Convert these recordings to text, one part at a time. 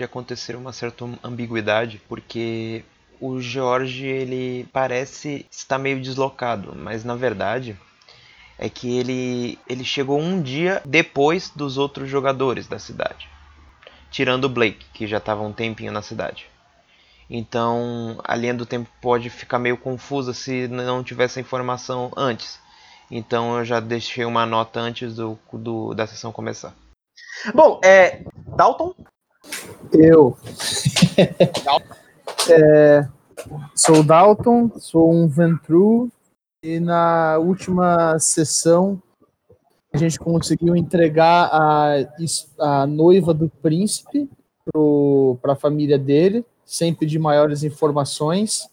de acontecer uma certa ambiguidade, porque o George ele parece estar meio deslocado, mas na verdade é que ele, ele chegou um dia depois dos outros jogadores da cidade, tirando o Blake, que já estava um tempinho na cidade. Então a linha do tempo pode ficar meio confusa se não tivesse a informação antes. Então eu já deixei uma nota antes do, do da sessão começar. Bom, é. Dalton? Eu. é, sou Dalton, sou um Ventru, e na última sessão a gente conseguiu entregar a, a noiva do príncipe para a família dele, sem pedir maiores informações.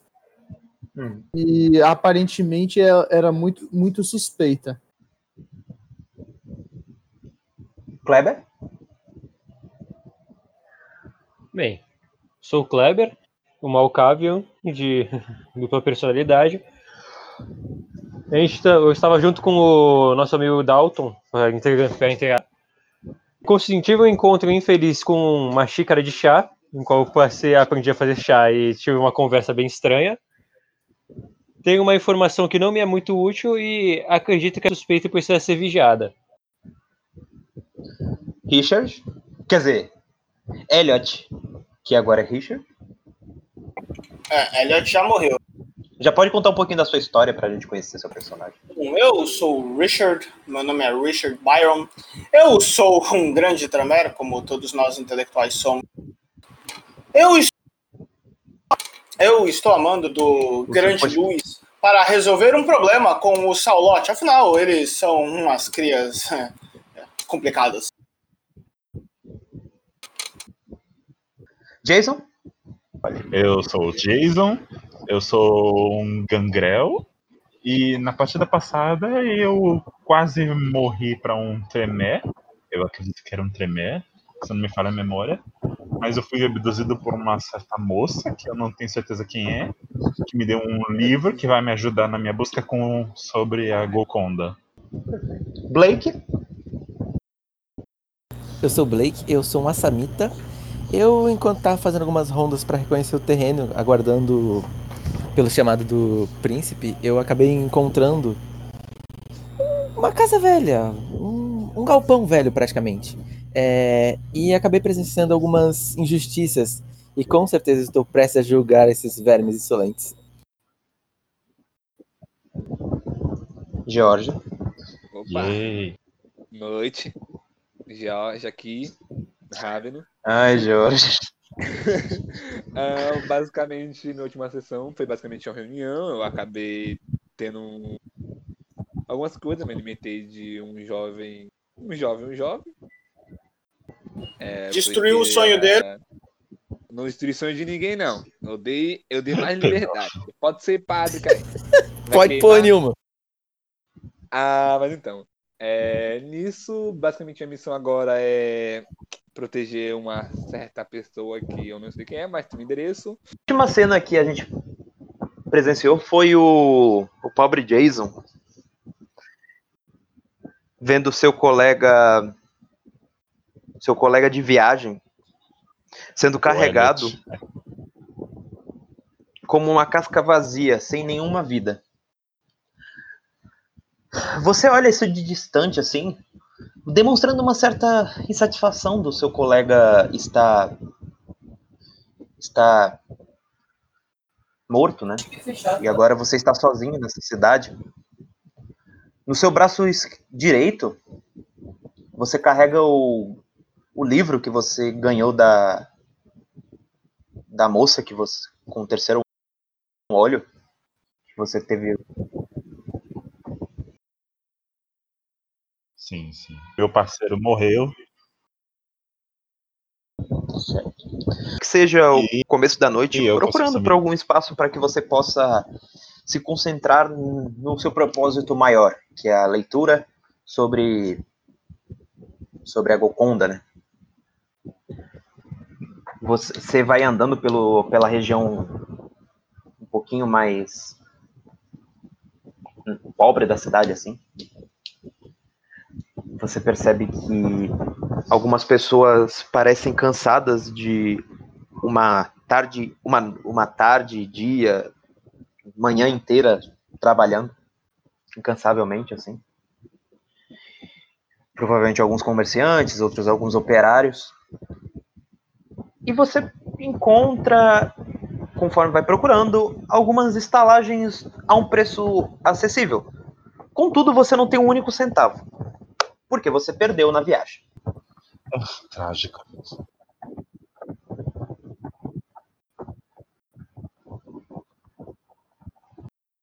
Hum. E aparentemente é, era muito, muito suspeita. Kleber? Bem, sou o Kleber, o Malkavian, de dupla personalidade. A gente, tá, eu estava junto com o nosso amigo Dalton para entregar. Consenti um encontro infeliz com uma xícara de chá, em qual eu passei a aprender a fazer chá e tive uma conversa bem estranha. Tenho uma informação que não me é muito útil e acredito que a suspeita precisa ser vigiada. Richard? Quer dizer, Elliot, que agora é Richard. É, Elliot já morreu. Já pode contar um pouquinho da sua história para a gente conhecer seu personagem. Eu sou o Richard, meu nome é Richard Byron. Eu sou um grande tramero, como todos nós intelectuais somos. Eu, eu estou amando do Você grande pode... Luiz para resolver um problema com o Saulote. Afinal, eles são umas crias é, complicadas. Jason? Eu sou o Jason, eu sou um gangrel, e na partida passada eu quase morri para um tremé. Eu acredito que era um tremé, se não me falha a memória. Mas eu fui abduzido por uma certa moça, que eu não tenho certeza quem é, que me deu um livro que vai me ajudar na minha busca com, sobre a Golconda. Blake? Eu sou Blake, eu sou um assamita eu, enquanto estava fazendo algumas rondas para reconhecer o terreno, aguardando pelo chamado do príncipe, eu acabei encontrando uma casa velha, um, um galpão velho praticamente. É, e acabei presenciando algumas injustiças e com certeza estou prestes a julgar esses vermes insolentes. Jorge. Opa. Yay. Noite. Jorge aqui, Raveno. Ai, Jorge. uh, basicamente, na última sessão, foi basicamente uma reunião. Eu acabei tendo um... algumas coisas, me alimentei de um jovem. Um jovem, um jovem. É, Destruiu porque, o sonho dele. não destruí sonho de ninguém, não. Eu dei, eu dei mais liberdade. Pode ser padre, cara. Pode pôr nenhuma. Ah, mas então. É, nisso, basicamente, a missão agora é proteger uma certa pessoa que eu não sei quem é, mas tem um endereço. A última cena que a gente presenciou foi o, o pobre Jason vendo seu colega seu colega de viagem sendo carregado como uma casca vazia, sem nenhuma vida. Você olha isso de distante assim, demonstrando uma certa insatisfação do seu colega estar está morto, né? E agora você está sozinho nessa cidade. No seu braço direito, você carrega o, o livro que você ganhou da da moça que você com o terceiro olho que você teve Sim, sim. Meu parceiro morreu. Certo. Que seja o e, começo da noite, procurando por algum espaço para que você possa se concentrar no seu propósito maior, que é a leitura sobre sobre a Gokonda, né? Você vai andando pelo, pela região um pouquinho mais pobre da cidade, assim você percebe que algumas pessoas parecem cansadas de uma tarde, uma, uma tarde, dia, manhã inteira trabalhando, incansavelmente, assim. Provavelmente alguns comerciantes, outros alguns operários. E você encontra, conforme vai procurando, algumas estalagens a um preço acessível. Contudo, você não tem um único centavo, porque você perdeu na viagem. Trágico.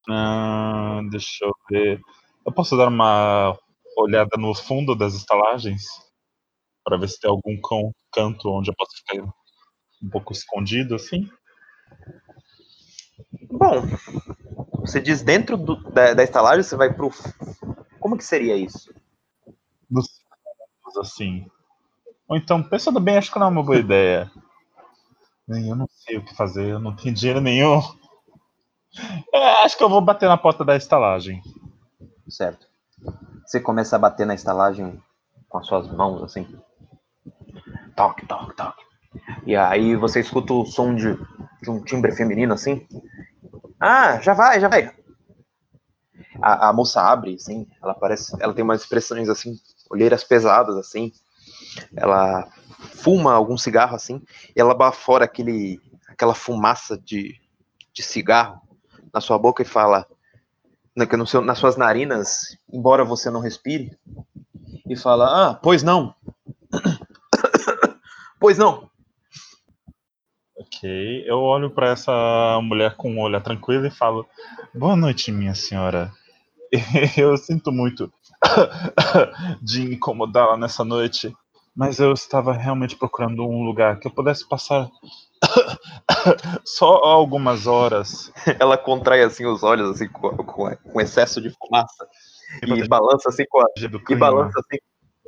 Ah, deixa eu ver. Eu posso dar uma olhada no fundo das estalagens? Para ver se tem algum cão- canto onde eu posso ficar um pouco escondido assim? Bom, você diz dentro do- da, da estalagem, você vai pro. Como que seria isso? Fundos, assim. Ou então, pensando bem, acho que não é uma boa ideia. Eu não sei o que fazer, eu não tenho dinheiro nenhum. É, acho que eu vou bater na porta da estalagem. Certo. Você começa a bater na estalagem com as suas mãos, assim. Toque, toque, toque. E aí você escuta o som de, de um timbre feminino, assim. Ah, já vai, já vai. A, a moça abre, assim. Ela parece. Ela tem umas expressões, assim, olheiras pesadas, assim. Ela fuma algum cigarro, assim. E ela bafora aquele, aquela fumaça de, de cigarro na sua boca e fala na- no seu- nas suas narinas, embora você não respire, e fala: Ah, pois não. pois não. Ok, eu olho pra essa mulher com um olhar tranquilo e falo: Boa noite, minha senhora. Eu sinto muito de incomodá-la nessa noite, mas eu estava realmente procurando um lugar que eu pudesse passar só algumas horas. Ela contrai assim os olhos, assim, com, com- com excesso de fumaça. E balança assim com a. E balança assim.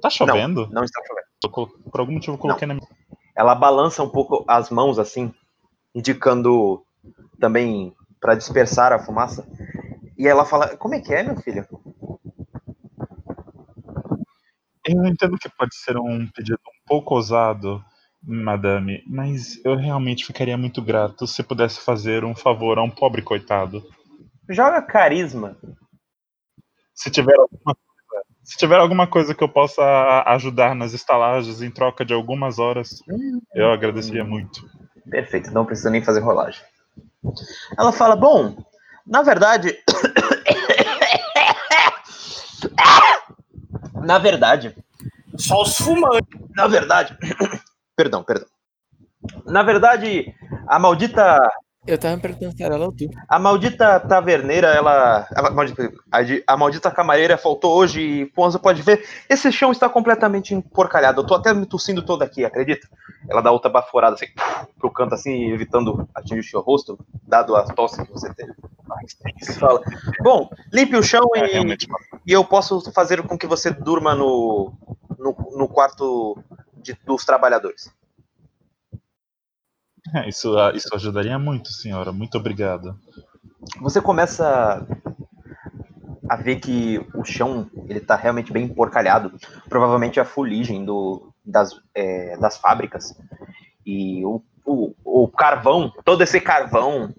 Tá chovendo? Não está chovendo. Colo- Por algum motivo eu coloquei na minha. Ela balança um pouco as mãos assim, indicando também para dispersar a fumaça. E ela fala: Como é que é, meu filho? Eu entendo que pode ser um pedido um pouco ousado, madame, mas eu realmente ficaria muito grato se pudesse fazer um favor a um pobre coitado. Joga carisma. Se tiver alguma coisa, se tiver alguma coisa que eu possa ajudar nas estalagens em troca de algumas horas, eu agradeceria muito. Perfeito, não precisa nem fazer rolagem. Ela fala: Bom, na verdade. Na verdade. Só os fumantes. Na verdade. perdão, perdão. Na verdade, a maldita. Eu tava me perguntando se era ela ou tu. A maldita taverneira, ela. A maldita, a a maldita camareira faltou hoje e, como você pode ver, esse chão está completamente emporcalhado. Eu tô até me tossindo todo aqui, acredita? Ela dá outra baforada assim, pro canto assim, evitando atingir o seu rosto, dado a tosse que você teve. Você fala, bom, limpe o chão É e, e eu posso fazer com que você durma no, no, no quarto de- dos trabalhadores. Isso, ah, isso ajudaria muito, senhora. Muito obrigado. Você começa a ver que o chão ele tá realmente bem emporcalhado. Provavelmente a fuligem do, das, é, das fábricas. E o, o, o carvão, todo esse carvão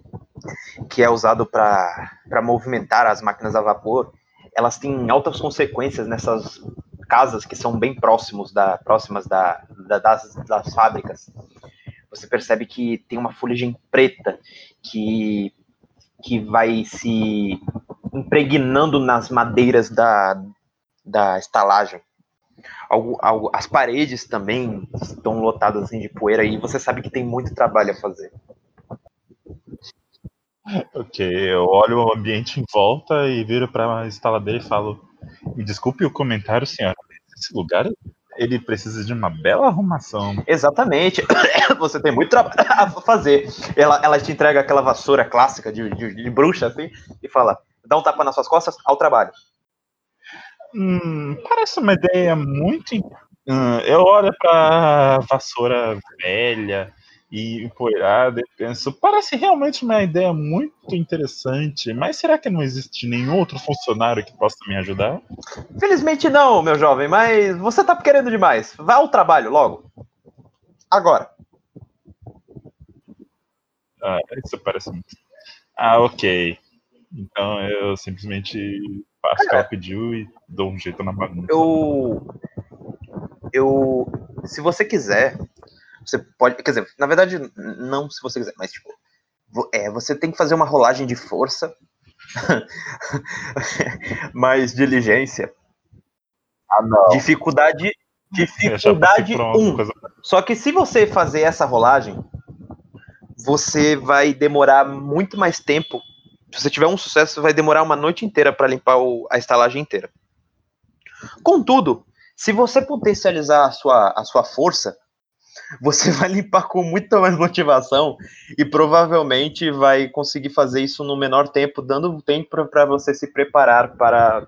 que é usado para movimentar as máquinas a vapor, elas têm altas consequências nessas casas que são bem próximos da, próximas da, da- das, das fábricas. Você percebe que tem uma fuligem preta que que vai se impregnando nas madeiras da, da estalagem. Algo, algo, as paredes também estão lotadas assim, de poeira e você sabe que tem muito trabalho a fazer. Ok, eu olho o ambiente em volta e viro pra instaladeira e falo: Me desculpe o comentário, senhora. Esse lugar ele precisa de uma bela arrumação. Exatamente. Você tem muito trabalho a fazer. Ela, ela te entrega aquela vassoura clássica de, de, de bruxa assim e fala: dá um tapa nas suas costas, ao trabalho. Hum, parece uma ideia muito. Hum, eu olho pra vassoura velha e empoeirada. E penso, parece realmente uma ideia muito interessante, mas será que não existe nenhum outro funcionário que possa me ajudar? Felizmente não, meu jovem, mas você tá querendo demais. Vá ao trabalho logo. Agora. Ah, isso parece muito. Ah, ok. Então eu simplesmente faço o que ela pediu e dou um jeito na bagunça. Eu. Eu. Se você quiser, você pode. Quer dizer, na verdade, não se você quiser, mas tipo. É, você tem que fazer uma rolagem de força. mais diligência. Ah, não. Dificuldade. Dificuldade por uma 1. coisa. Só que se você fazer essa rolagem, você vai demorar muito mais tempo. Se você tiver um sucesso, vai demorar uma noite inteira para limpar o- a estalagem inteira. Contudo, se você potencializar a sua, a sua força, você vai limpar com muita mais motivação e provavelmente vai conseguir fazer isso no menor tempo, dando tempo para você se preparar para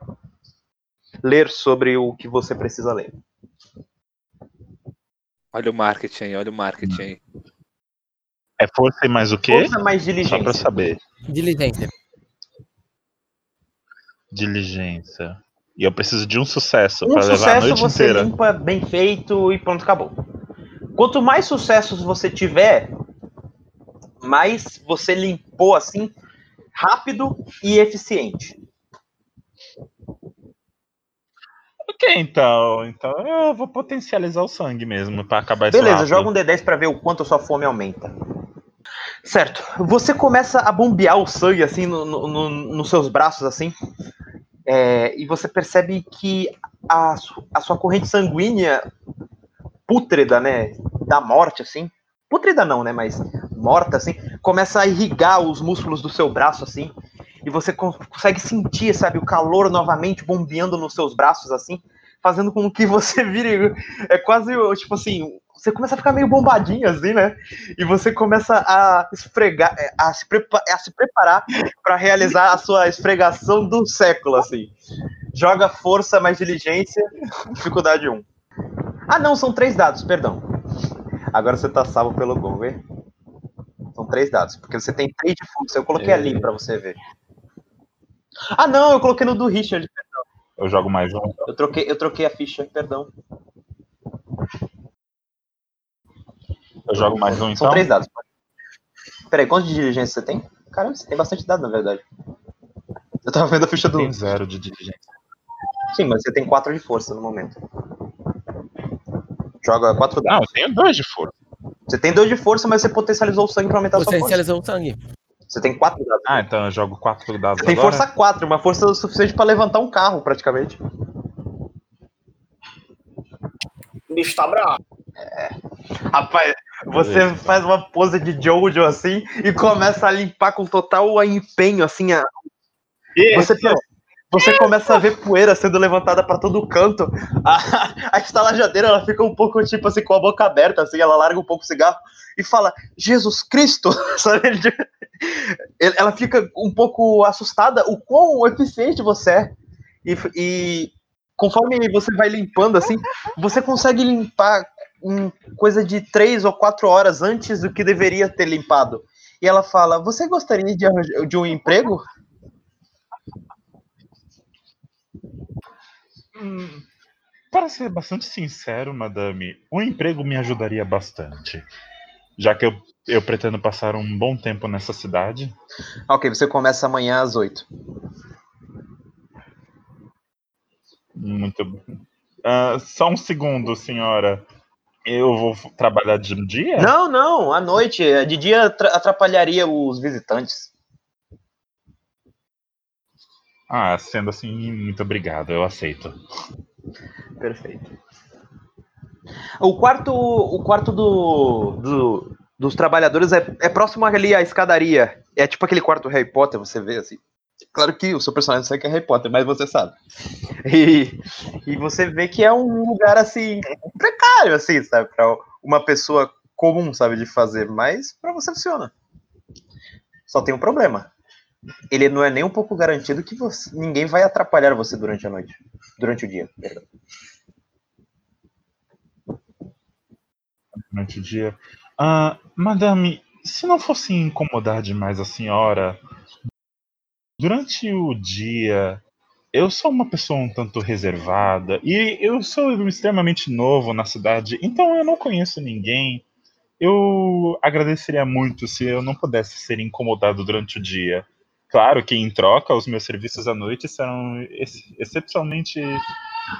ler sobre o que você precisa ler. Olha o marketing aí, olha o marketing aí. É força e mais o quê? Força mais Só pra diligência. saber. Diligência. Diligência. E eu preciso de um sucesso Um pra levar a sucesso noite você inteira. limpa bem feito e pronto, acabou. Quanto mais sucessos você tiver, mais você limpou assim, rápido e eficiente. Ok, então. Então eu vou potencializar o sangue mesmo pra acabar Beleza, rápido. joga um D10 pra ver o quanto a sua fome aumenta. Certo. Você começa a bombear o sangue assim no, no- no- nos seus braços assim. é, e você percebe que a, a sua corrente sanguínea pútrida, né, da morte assim, pútrida não, né, mas morta assim, começa a irrigar os músculos do seu braço assim, e você con- consegue sentir, sabe, o calor novamente bombeando nos seus braços assim, fazendo com que você vire é quase tipo assim, você começa a ficar meio bombadinho assim, né? E você começa a esfregar, é, a se, prepa- a se preparar para realizar a sua esfregação do século assim. Joga força mais diligência, dificuldade 1. Ah, não, são três dados, perdão. Agora você tá salvo pelo gol, hein? São três dados, porque você tem três de força. Eu coloquei ali pra você ver. Ah, não, eu coloquei no do Richard. Eu jogo mais um. Eu troquei, eu troquei a ficha, perdão. Eu jogo mais um São então. três dados. Peraí, quanto de diligência você tem? Caramba, você tem bastante dado, na verdade. Eu tava vendo a ficha do. Tem zero de diligência. Sim, mas você tem quatro de força no momento. Joga quatro dados. Não, eu tenho dois de força. Você tem dois de força, mas você potencializou o sangue pra aumentar a sua força. Potencializou o sangue. Você tem quatro dados. Ah, então eu jogo quatro dados Você tem agora. força 4, uma força suficiente pra levantar um carro, praticamente. O bicho tá bravo. Rapaz, você Beleza. faz uma pose de Jojo assim e começa a limpar com total empenho, assim. A... Você, você começa a ver poeira sendo levantada pra todo canto. A, a estalajadeira ela fica um pouco tipo assim, com a boca aberta, assim, ela larga um pouco o cigarro e fala: Jesus Cristo! Ela fica um pouco assustada o quão eficiente você é. E, e conforme você vai limpando assim, você consegue limpar em coisa de três ou quatro horas antes do que deveria ter limpado. E ela fala: Você gostaria de, de um emprego? Hum, para ser bastante sincero, madame, um emprego me ajudaria bastante. Já que eu, eu pretendo passar um bom tempo nessa cidade. Ok, você começa amanhã às oito. Muito bom. Ah, só um segundo, senhora. Eu vou trabalhar de dia? Não, não, à noite. De dia atra- atrapalharia os visitantes. Ah, sendo assim, muito obrigado, eu aceito. Perfeito. O quarto, o quarto do, do- dos trabalhadores é, é próximo ali à escadaria. É tipo aquele quarto Harry Potter, você vê assim. Claro que o seu personagem sabe que é Harry Potter, mas você sabe. E, e você vê que é um lugar assim precário, assim, sabe, para uma pessoa comum, sabe, de fazer. Mas para você funciona. Só tem um problema. Ele não é nem um pouco garantido que você- ninguém vai atrapalhar você durante a noite, durante o dia. Perdão. Durante o dia. Ah, madame, se não fosse incomodar demais a senhora, durante o dia eu sou uma pessoa um tanto reservada e eu sou extremamente novo na cidade, então eu não conheço ninguém. Eu agradeceria muito se eu não pudesse ser incomodado durante o dia. Claro que em troca, os meus serviços à noite serão ex excepcionalmente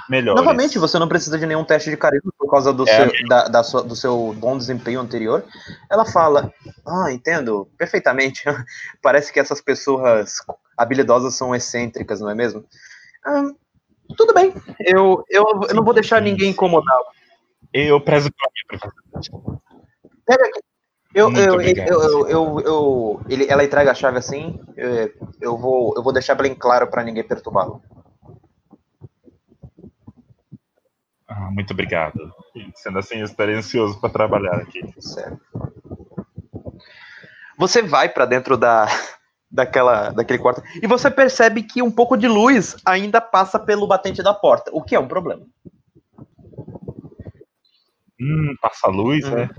melhores. Novamente, você não precisa de nenhum teste de carisma por causa do, É, seu, da, da sua- do seu bom desempenho anterior. Ela fala: Ah, entendo perfeitamente. Parece que essas pessoas habilidosas são excêntricas, não é mesmo? "Ah, tudo bem, eu, eu, eu não vou deixar ninguém incomodá-lo. Eu prezo pela minha privacidade. Pega aqui. Eu, eu, eu, eu, eu, ele, ela entrega a chave assim. Eu vou, eu vou deixar bem claro para ninguém perturbá-lo. Ah, muito obrigado. Sendo assim, estarei ansioso para trabalhar aqui. Certo. Você vai pra dentro da, daquela, daquele quarto e você percebe que um pouco de luz ainda passa pelo batente da porta, o que é um problema. Hum, passa luz, Uhum. né?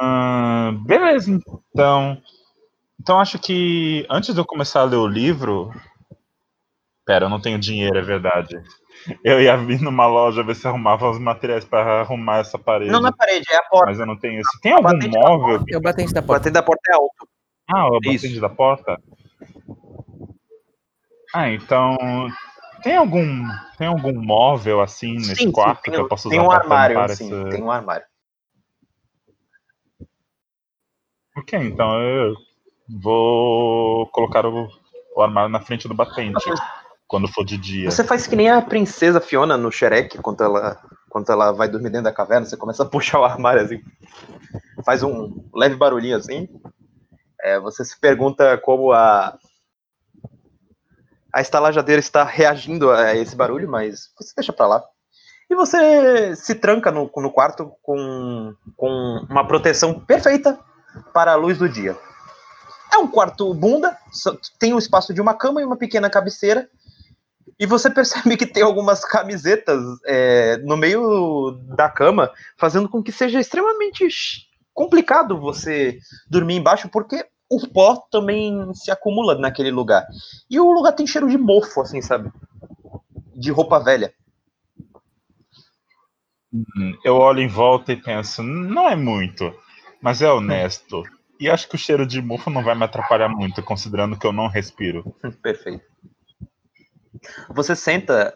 Ah, beleza, então. Então acho que antes de eu começar a ler o livro. Pera, eu não tenho dinheiro, é verdade. Eu ia vir numa loja ver se arrumava os materiais para arrumar essa parede. Não na parede, é a porta. Mas eu não tenho isso. Tem algum batente da móvel? É o batente da O porta. batente da porta é alto. Ah, o batente Isso. da porta? Ah, então. Tem algum, tem algum móvel assim nesse Sim, sim, quarto tem, que eu posso usar tem um armário, sim, essa- tem um armário. Ok, então eu vou colocar o, o armário na frente do batente quando for de dia. Você faz que nem a princesa Fiona no Shrek, quando ela, quando ela vai dormir dentro da caverna, você começa a puxar o armário assim. Faz um leve barulhinho assim. É, você se pergunta como a. A estalajadeira está reagindo a esse barulho, mas você deixa pra lá. E você se tranca no, no quarto com, com uma proteção perfeita para a luz do dia. É um quarto bunda, tem o espaço de uma cama e uma pequena cabeceira. E você percebe que tem algumas camisetas é, no meio da cama, fazendo com que seja extremamente complicado você dormir embaixo, porque o pó também se acumula naquele lugar. E o lugar tem cheiro de mofo, assim, sabe? De roupa velha. Hum, Eu olho em volta e penso, não é muito, mas é honesto. E acho que o cheiro de mofo não vai me atrapalhar muito, considerando que eu não respiro. Perfeito. Você senta.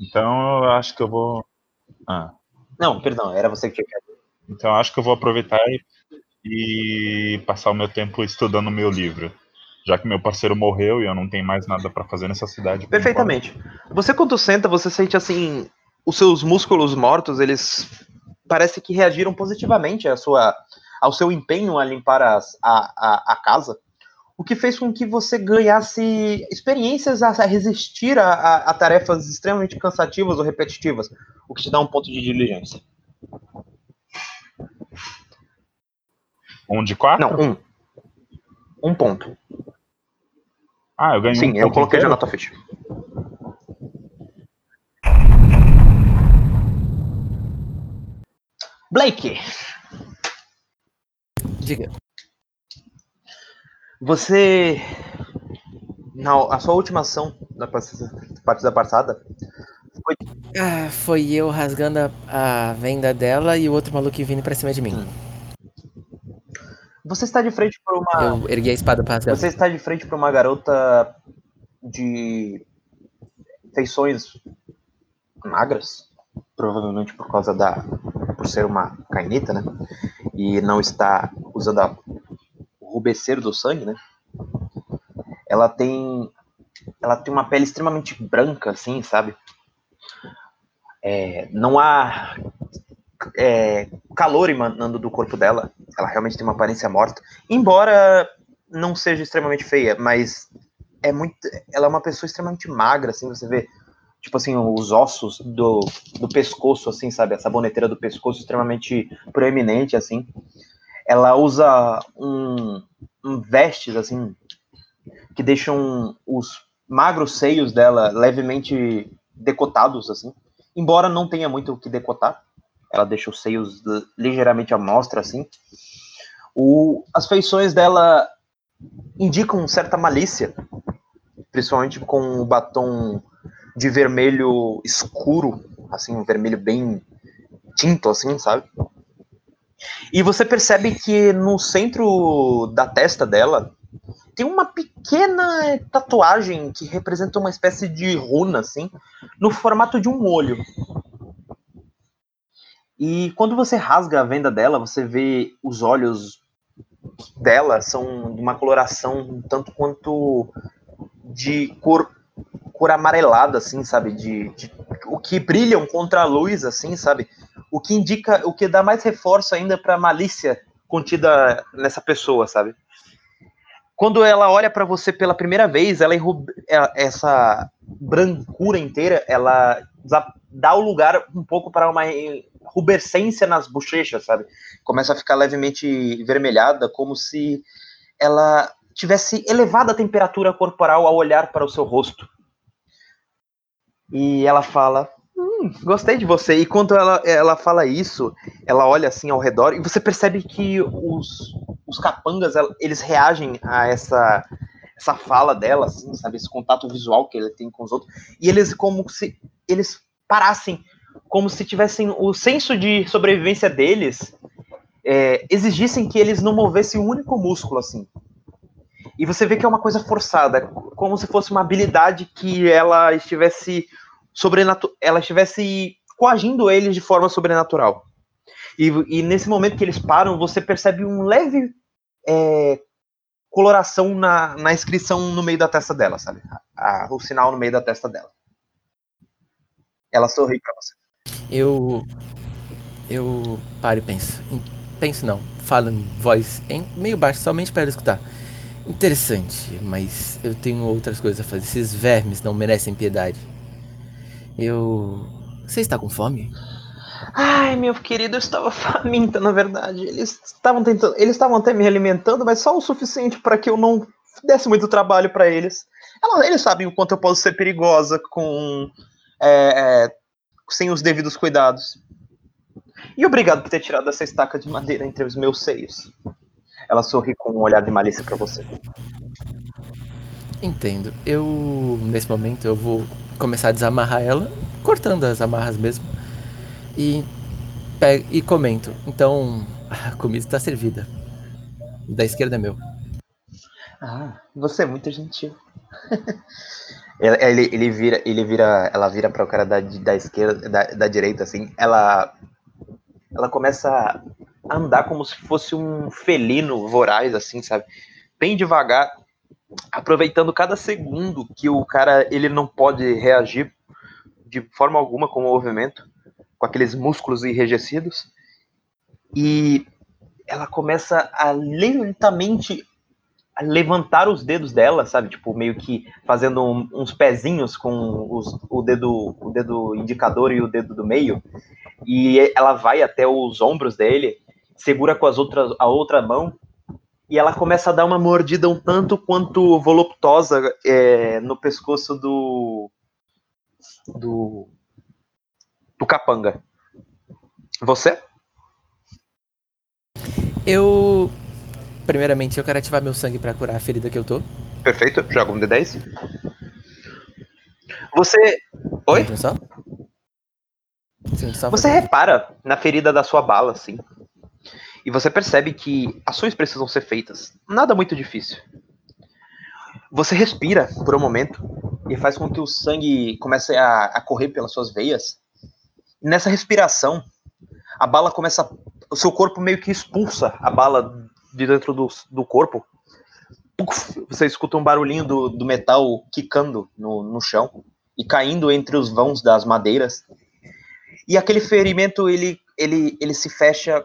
Então eu acho que eu vou. Ah, Não, perdão, era você que tinha. então eu acho que eu vou aproveitar e, e passar o meu tempo estudando o meu livro. Já que meu parceiro morreu e eu não tenho mais nada pra fazer nessa cidade. Perfeitamente. Você quando senta, você sente assim, os seus músculos mortos, eles parece que reagiram positivamente à sua, ao seu empenho a limpar as- a, a, a casa, o que fez com que você ganhasse experiências a, resistir a, a, a tarefas extremamente cansativas ou repetitivas, o que te dá um ponto de diligência. Um de quatro? Não, um. Um ponto. Ah, eu ganhei um Sim, eu ponto coloquei já inteiro? na tua ficha. Blake, Diga. Você. Na a sua última ação da partida passada. Ah, foi eu rasgando a, a venda dela e o outro maluco vindo pra cima de mim. Você está de frente para uma. Eu ergui a espada pra rasgar. Você está de frente para uma garota de feições magras, provavelmente por causa da. por ser uma cainita, né? E não está usando a, o rubesceiro do sangue, né? Ela tem. Ela tem uma pele extremamente branca, assim, sabe? É, não há é, calor emanando do corpo dela. Ela realmente tem uma aparência morta. Embora não seja extremamente feia, mas é muito. Ela é uma pessoa extremamente magra, assim, você vê, tipo assim, os ossos do, do pescoço, assim, sabe? A saboneteira do pescoço extremamente proeminente, assim. Ela usa um, um vestes, assim, que deixam os magros seios dela levemente decotados, assim. embora não tenha muito o que decotar. Ela deixa os seios ligeiramente à mostra, assim. O, as feições dela indicam certa malícia, principalmente com o batom de vermelho escuro, assim, um vermelho bem tinto, assim, sabe? E você percebe que no centro da testa dela tem uma pequena tatuagem que representa uma espécie de runa, assim, no formato de um olho. E quando você rasga a venda dela, você vê os olhos dela são de uma coloração um tanto quanto de cor, cor amarelada, assim, sabe? De, de- o que brilham contra a luz, assim, sabe? O que indica, o que dá mais reforço ainda para a malícia contida nessa pessoa, sabe? Quando ela olha para você pela primeira vez, ela, ela- essa brancura inteira, ela dá o lugar um pouco para uma rubescência nas bochechas, sabe? Começa a ficar levemente vermelhada, como se ela tivesse elevado a temperatura corporal ao olhar para o seu rosto. E ela fala: hum, gostei de você. E quando ela, ela fala isso, ela olha assim ao redor e você percebe que os, os capangas eles reagem a essa essa fala dela, assim, sabe, esse contato visual que ele tem com os outros, e eles como se eles parassem, como se tivessem o senso de sobrevivência deles é, exigissem que eles não movessem um único músculo, assim. E você vê que é uma coisa forçada, como se fosse uma habilidade que ela estivesse sobrenatu ela estivesse coagindo eles de forma sobrenatural. E, e nesse momento que eles param, você percebe um leve é, coloração na, na inscrição no meio da testa dela, sabe? A- o sinal no meio da testa dela. Ela sorri pra você. Eu. Eu paro e penso. Penso não, falo em voz em meio baixo, somente para escutar. Interessante, mas eu tenho outras coisas a fazer. Esses vermes não merecem piedade. Eu. Você está com fome? Ai, meu querido, eu estava faminta, na verdade. Eles estavam tentando, eles estavam até me alimentando, mas só o suficiente para que eu não desse muito trabalho para eles. Eles sabem o quanto eu posso ser perigosa com é, é, sem os devidos cuidados. E obrigado por ter tirado essa estaca de madeira entre os meus seios. Ela sorri com um olhar de malícia para você. Entendo. Eu. Nesse momento eu vou começar a desamarrar ela, cortando as amarras mesmo. E. Pego, e comento. Então, a comida está servida. Da esquerda é meu. Ah, você é muito gentil. ele, ele, vira, ele vira, ela vira para o cara da, da esquerda, da, da direita, assim. Ela, ela começa andar como se fosse um felino voraz, assim, sabe? Bem devagar, aproveitando cada segundo que o cara ele não pode reagir de forma alguma com o movimento, com aqueles músculos enrijecidos. E ela começa a lentamente a levantar os dedos dela, sabe? Tipo, meio que fazendo um- uns pezinhos com os- o, dedo, o dedo indicador e o dedo do meio. E ela vai até os ombros dele, segura com as outras, a outra mão, e ela começa a dar uma mordida um tanto quanto voluptuosa é, no pescoço do. do. do capanga. Você? Eu. Primeiramente, eu quero ativar meu sangue pra curar a ferida que eu tô. Perfeito, joga um D10. Você. Oi? Você repara na ferida da sua bala, assim. E você percebe que ações precisam ser feitas. Nada muito difícil. Você respira por um momento e faz com que o sangue comece a, a correr pelas suas veias. E nessa respiração, a bala começa. O seu corpo meio que expulsa a bala de dentro do, do corpo. Você escuta um barulhinho do, do metal quicando no, no chão e caindo entre os vãos das madeiras. E aquele ferimento, ele, ele, ele se fecha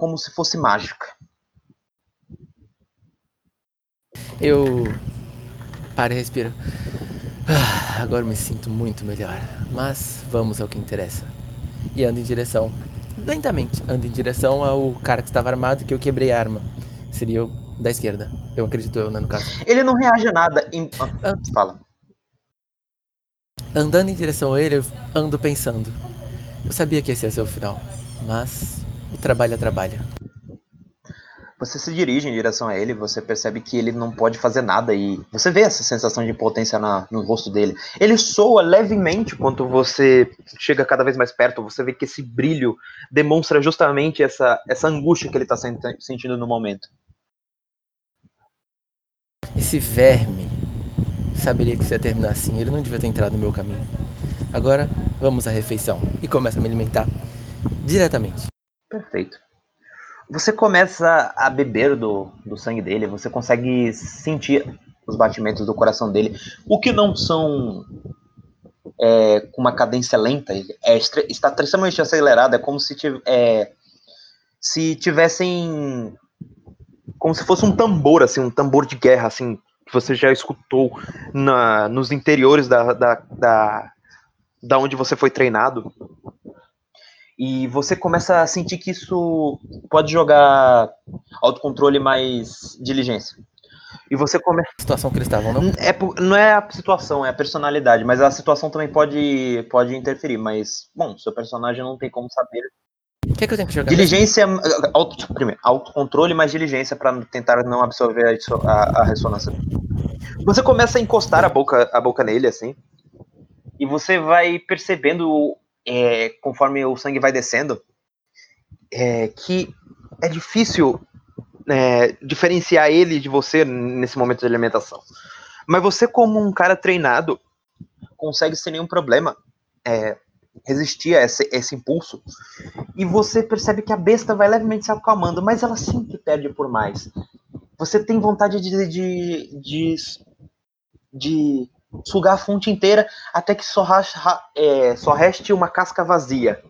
como se fosse mágica. Eu paro e respiro. Ah, agora me sinto muito melhor. Mas vamos ao que interessa. E ando em direção. Lentamente, ando em direção ao cara que estava armado que eu quebrei a arma. Seria o da esquerda. Eu acredito eu, né, no caso. Ele não reage a nada. Em... Ah, fala. andando em direção a ele, eu ando pensando. Eu sabia que esse ia ser o final, mas é trabalho. Você se dirige em direção a ele, você percebe que ele não pode fazer nada e você vê essa sensação de impotência na, no rosto dele. Ele soa levemente quando você chega cada vez mais perto, você vê que esse brilho demonstra justamente essa, essa angústia que ele está sentindo no momento. Esse verme saberia que isso ia terminar assim, ele não devia ter entrado no meu caminho. Agora, vamos à refeição e começa a me alimentar diretamente. Perfeito. Você começa a beber do, do sangue dele, você consegue sentir os batimentos do coração dele, o que não são é, com uma cadência lenta, é, está extremamente acelerado, é como se, é, se tivessem como se fosse um tambor, assim, um tambor de guerra, assim, que você já escutou na, nos interiores da, da, da, da onde você foi treinado. E você começa a sentir que isso pode jogar autocontrole mais diligência. E você começa. A situação que eles estavam, não? É, não é a situação, é a personalidade, mas a situação também pode, pode interferir. Mas, bom, seu personagem não tem como saber. O que, é que eu tenho que jogar? Diligência, auto, primeiro, autocontrole mais diligência para tentar não absorver a, a, a, ressonância. Você começa a encostar a boca, a boca nele, assim, e você vai percebendo é, conforme o sangue vai descendo, é, que é difícil é, diferenciar ele de você nesse momento de alimentação. Mas você, como um cara treinado, consegue sem nenhum problema é, resistir a esse, esse, impulso. E você percebe que a besta vai levemente se acalmando, mas ela sempre perde por mais. Você tem vontade de, de, de, de sugar a fonte inteira até que só, racha, é, só reste uma casca vazia.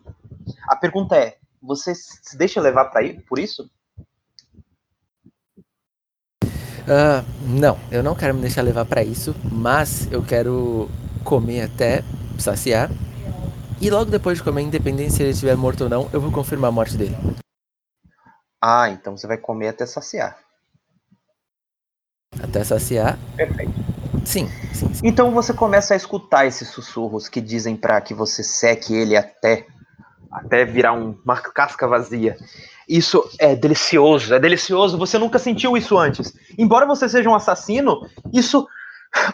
A pergunta é: você se deixa levar para ir por isso? Uh, não, eu não quero me deixar levar para isso, mas eu quero comer até saciar. E logo depois de comer, independente se ele estiver morto ou não, eu vou confirmar a morte dele. Ah, então você vai comer até saciar. Até saciar. Perfeito. Sim, sim, sim. Então você começa a escutar esses sussurros que dizem para que você seque ele até até virar um, uma casca vazia. Isso é delicioso, é delicioso. Você nunca sentiu isso antes. Embora você seja um assassino, isso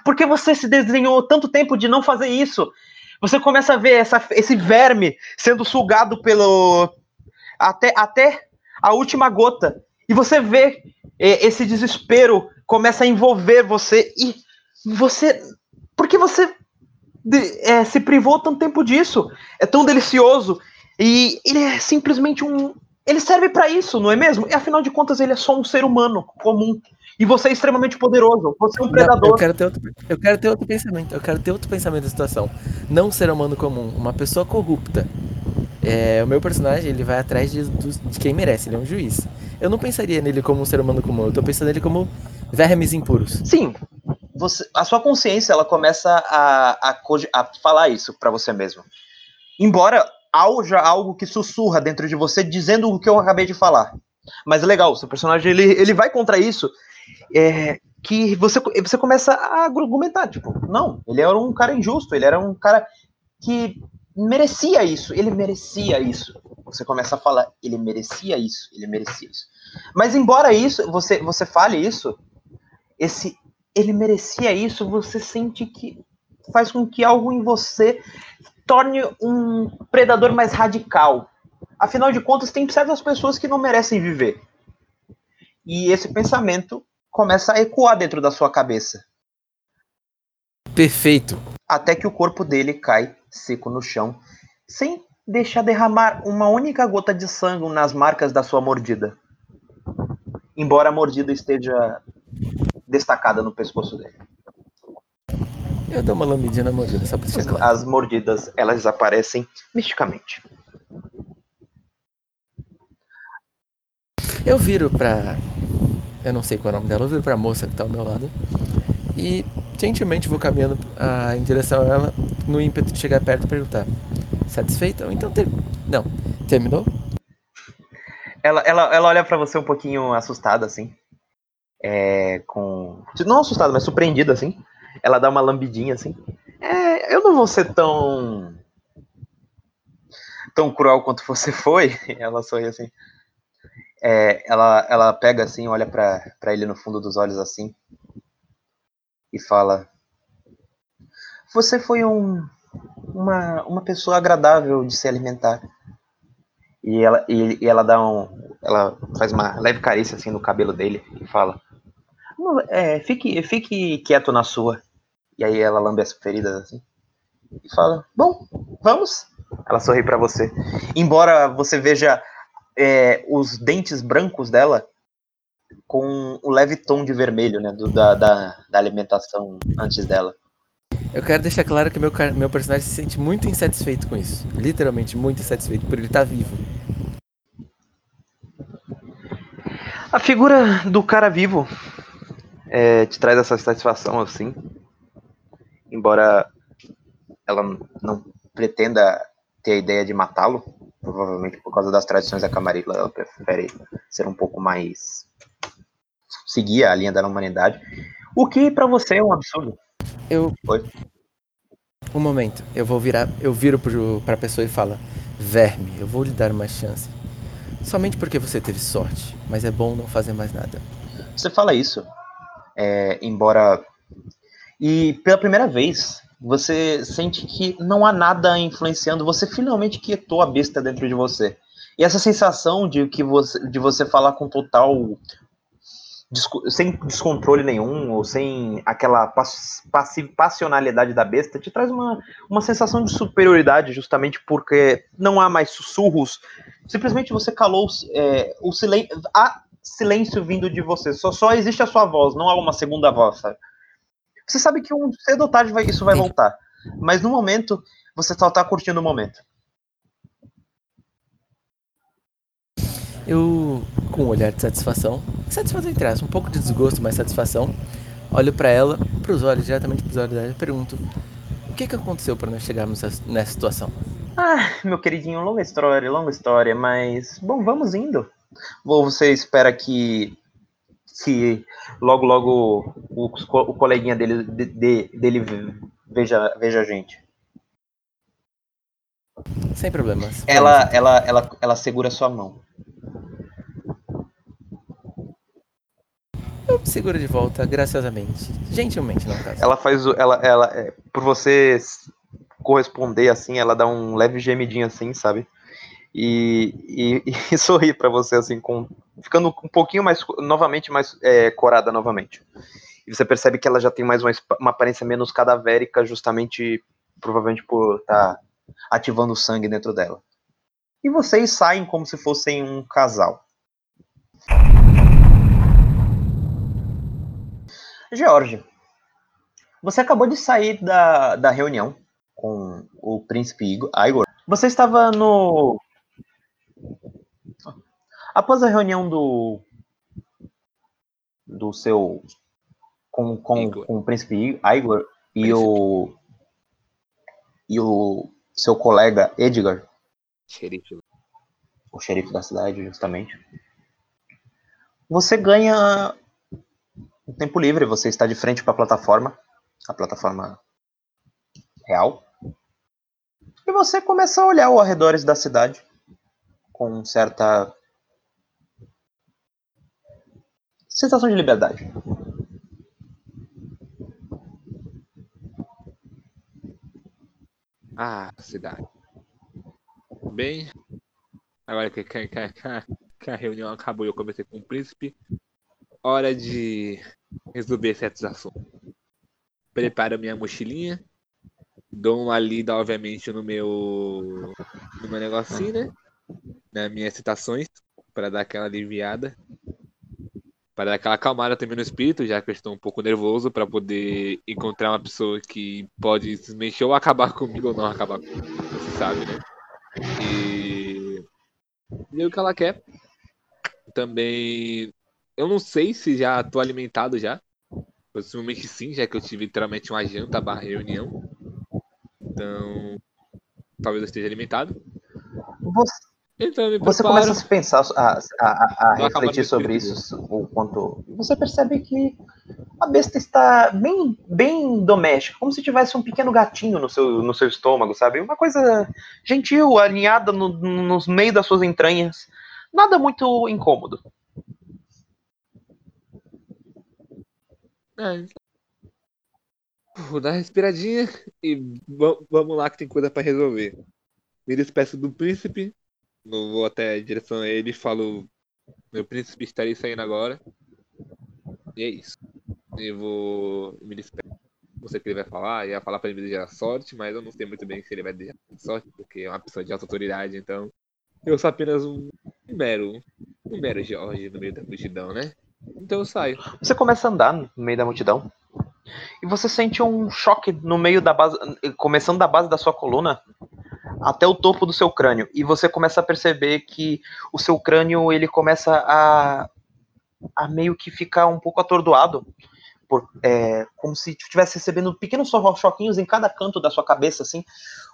porque você se desenhou tanto tempo de não fazer isso. Você começa a ver essa, esse verme sendo sugado pelo até até a última gota e você vê é, esse desespero começa a envolver você e você. Por que você é, se privou tanto tempo disso? É tão delicioso. E ele é simplesmente um. Ele serve para isso, não é mesmo? E afinal de contas, ele é só um ser humano comum. E você é extremamente poderoso. Você é um predador. Não, eu, quero ter outro, eu quero ter outro pensamento. Eu quero ter outro pensamento da situação. Não um ser humano comum, uma pessoa corrupta. É, o meu personagem ele vai atrás de, de, quem merece, ele é um juiz. Eu não pensaria nele como um ser humano comum, eu tô pensando nele como vermes impuros. Sim, você, a sua consciência ela começa a, a, a falar isso para você mesmo. Embora haja algo que sussurra dentro de você dizendo o que eu acabei de falar. Mas é legal, seu personagem ele, ele vai contra isso. É, que você, você começa a argumentar, tipo, não, ele era um cara injusto, ele era um cara que merecia isso, ele merecia isso. Você começa a falar, ele merecia isso, ele merecia isso. Mas embora isso, você, você fale isso, esse ele merecia isso, você sente que faz com que algo em você torne um predador mais radical. Afinal de contas, tem certas pessoas que não merecem viver. E esse pensamento começa a ecoar dentro da sua cabeça. Perfeito. Até que o corpo dele cai seco no chão, sem deixar derramar uma única gota de sangue nas marcas da sua mordida. Embora a mordida esteja destacada no pescoço dele. Eu dou uma lambidinha na mordida, só pra claro. As mordidas, elas desaparecem misticamente. Eu viro pra. Eu não sei qual é o nome dela, eu viro pra moça que tá ao meu lado. E gentilmente vou caminhando ah, em direção a ela, no ímpeto de chegar perto e perguntar: Satisfeita? Então ter... Não, terminou? Ela, ela, ela olha para você um pouquinho assustada, assim é, com. Não assustada, mas surpreendida, assim. Ela dá uma lambidinha assim. É, eu não vou ser tão tão cruel quanto você foi. Ela sorri assim. É, ela, ela pega assim, olha para ele no fundo dos olhos assim e fala: Você foi um, uma, uma pessoa agradável de se alimentar. E ela, e, e ela dá um. Ela faz uma leve carícia assim no cabelo dele e fala: é, fique, fique quieto na sua. E aí ela lambe as feridas assim. E fala: Bom, vamos. Ela sorri para você. Embora você veja é, os dentes brancos dela com um leve tom de vermelho, né? Do, da, da, da, alimentação antes dela. Eu quero deixar claro que meu, meu personagem se sente muito insatisfeito com isso. Literalmente muito insatisfeito por ele estar tá vivo. A figura do cara vivo é, te traz essa satisfação, assim. Embora ela não pretenda ter a ideia de matá-lo, provavelmente por causa das tradições da Camarilla, ela prefere ser um pouco mais. seguir a linha da humanidade. O que para você é um absurdo. Eu. Oi? Um momento, eu vou virar, eu viro pro, pra pessoa e falo: Verme, eu vou lhe dar uma chance. Somente porque você teve sorte, mas é bom não fazer mais nada. Você fala isso, é, embora. E pela primeira vez, você sente que não há nada influenciando, você finalmente quietou a besta dentro de você. E essa sensação de que você, de você falar com total sem descontrole nenhum, ou sem aquela passionalidade da besta, te traz uma, uma sensação de superioridade, justamente porque não há mais sussurros. Simplesmente você calou é, o silêncio. Há silêncio vindo de você. Só, só existe a sua voz, não há uma segunda voz, sabe? Você sabe que um cedo ou tarde vai, isso vai voltar. Mas no momento, você só tá curtindo o momento. Eu, com um olhar de satisfação, satisfação entre aspas, um pouco de desgosto, mas satisfação, olho para ela, para os olhos, diretamente para os olhos dela e pergunto: O que, que aconteceu para nós chegarmos nessa situação? Ah, meu queridinho, longa história, longa história, mas, bom, vamos indo. Ou você espera que se logo logo o, o coleguinha dele, de, dele veja, veja a gente. Sem problemas. Ela, ela, ela, ela segura sua mão. Eu seguro de volta, graciosamente. Gentilmente, não caso. Ela faz. Ela, ela, é, por você corresponder assim, ela dá um leve gemidinho assim, sabe? e, e, e sorrir para você, assim, com, ficando um pouquinho mais, novamente, mais é, corada novamente. E você percebe que ela já tem mais uma, uma aparência menos cadavérica, justamente, provavelmente por estar tá ativando o sangue dentro dela. E vocês saem como se fossem um casal. George, você acabou de sair da, da reunião com o príncipe Igor. Você estava no Após a reunião do do seu com, com, com o príncipe Igor e príncipe. o e o seu colega Edgar, xerife. o xerife da cidade, justamente. Você ganha um tempo livre, você está de frente para a plataforma, a plataforma real, e você começa a olhar os arredores da cidade com certa sensação de liberdade. Ah, cidade. Bem, agora que, que, que, que a reunião acabou e eu comecei com o príncipe, hora de resolver certos assuntos. Preparo minha mochilinha, dou uma lida, obviamente, no meu, no meu negocinho, né? nas minhas citações, para dar aquela aliviada. Para dar aquela acalmada também no espírito, já que eu estou um pouco nervoso, para poder encontrar uma pessoa que pode mexer ou acabar comigo ou não acabar comigo. Você sabe, né? E. E o que ela quer. Também. Eu não sei se já estou alimentado já. Possivelmente sim, já que eu tive literalmente uma janta barra reunião. Então. Talvez eu esteja alimentado. Você, Então Você começa a se pensar, a, a, a- refletir sobre isso, o quanto. Você percebe que a besta está bem, bem doméstica, como se tivesse um pequeno gatinho no seu, no seu estômago, sabe? Uma coisa gentil, alinhada no, no meio das suas entranhas. Nada muito incômodo. É, dar uma respiradinha e va- vamos lá que tem coisa pra resolver. Me despeço do príncipe, não vou até em direção a ele e falo: Meu príncipe estaria saindo agora. E é isso. Eu vou me despeço. Não sei o que ele vai falar, ia falar pra ele me desejar sorte, mas eu não sei muito bem se ele vai desejar sorte, porque é uma pessoa de alta autoridade, então. Eu sou apenas um mero, um mero Jorge no meio da multidão, né? Então eu saio. Você começa a andar no meio da multidão e você sente um choque no meio da base, começando da base da sua coluna até o topo do seu crânio e você começa a perceber que o seu crânio ele começa a, a meio que ficar um pouco atordoado, por, é, como se estivesse recebendo pequenos cho- choquinhos em cada canto da sua cabeça assim,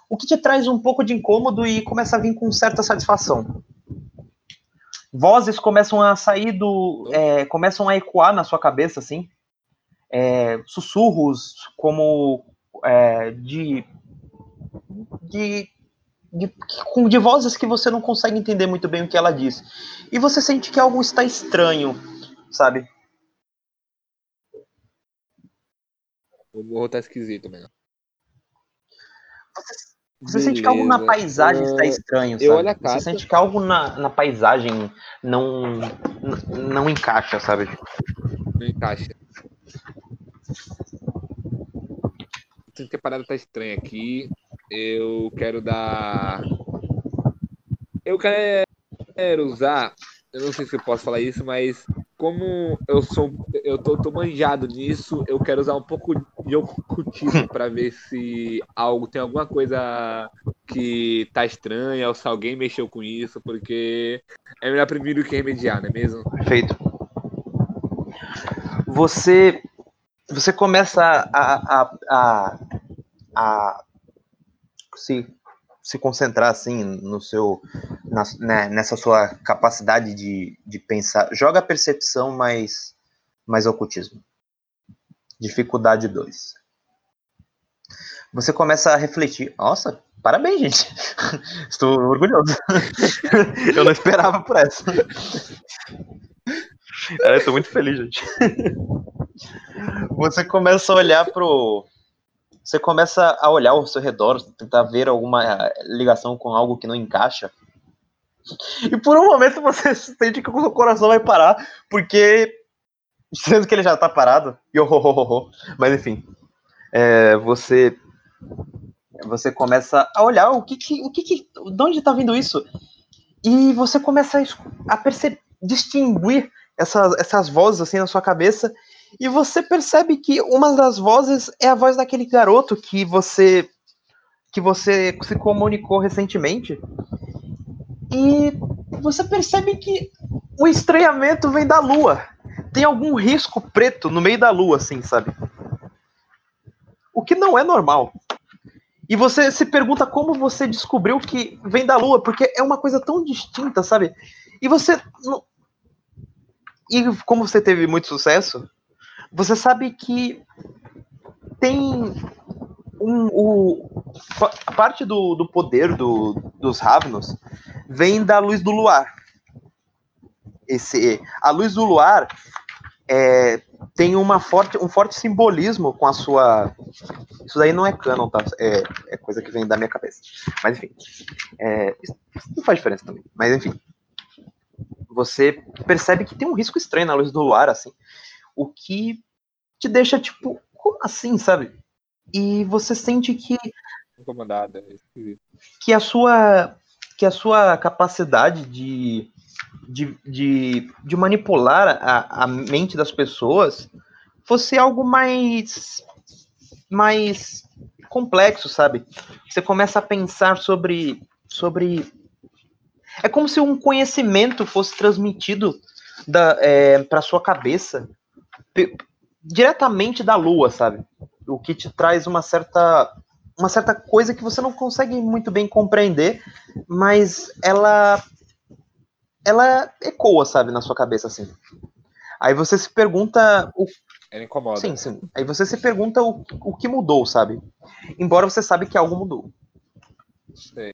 o que te traz um pouco de incômodo e começa a vir com certa satisfação. Vozes começam a sair do. é, começam a ecoar na sua cabeça, assim. É, sussurros como é, de, de, de, de vozes que você não consegue entender muito bem o que ela diz. E você sente que algo está estranho, sabe? O morro tá esquisito, mano. Você sente que algo na Beleza. paisagem está Ah, estranho, eu sabe? olho a Você carta. sente que algo na, na paisagem não, não encaixa, sabe? Não encaixa. Sinto que a parada tá estranha aqui. Eu quero dar. Eu quero usar. Eu não sei se eu posso falar isso, mas como eu sou. Eu tô, tô manjado nisso, eu quero usar um pouco de ocultismo pra ver se algo tem alguma coisa que tá estranha ou se alguém mexeu com isso, porque é melhor primeiro que remediar, não é mesmo? Perfeito. Você você começa a, a, a, a se, se concentrar assim no seu na- né, nessa sua capacidade de, de pensar. Joga a percepção mais mais ocultismo. Dificuldade 2. Você começa a refletir. Nossa, parabéns, gente. Estou orgulhoso. Eu não esperava por essa. É, tô muito feliz, gente. Você começa a olhar pro. Você começa a olhar ao seu redor, tentar ver alguma ligação com algo que não encaixa. E por um momento você sente que o seu coração vai parar, porque. Sendo que ele já tá parado. E oh, oh, oh, oh. Mas enfim. É, você. Você começa a olhar o que que. O que que. De onde tá vindo isso? E você começa a, a perceber. distinguir essas, essas vozes assim na sua cabeça e você percebe que uma das vozes é a voz daquele garoto que você que você se comunicou recentemente. E você percebe que o estranhamento vem da lua. Tem algum risco preto no meio da lua assim sabe? O que não é normal. E você se pergunta como você descobriu que vem da lua porque é uma coisa tão distinta sabe? E você e como você teve muito sucesso, você sabe que tem um, o, a parte do, do poder do, dos Ravnos vem da luz do luar. Esse, a luz do luar é, tem uma forte, um forte simbolismo com a sua. Isso daí não é canon, tá? É, é coisa que vem da minha cabeça. Mas enfim. É, não faz diferença também. Mas enfim você percebe que tem um risco estranho na luz do luar, assim, o que te deixa tipo, como assim, sabe? E você sente que, Incomodada. é que a sua que a sua capacidade de, de, de, de manipular a, a mente das pessoas fosse algo mais mais complexo, sabe? Você começa a pensar sobre sobre é como se um conhecimento fosse transmitido da, é, para sua cabeça diretamente da lua, sabe? O que te traz uma certa uma certa coisa que você não consegue muito bem compreender, mas ela ela ecoa, sabe, na sua cabeça assim. Aí você se pergunta o Ela incomoda. Sim, sim. Aí você se pergunta o, o que mudou, sabe? Embora você sabe que algo mudou. Sei.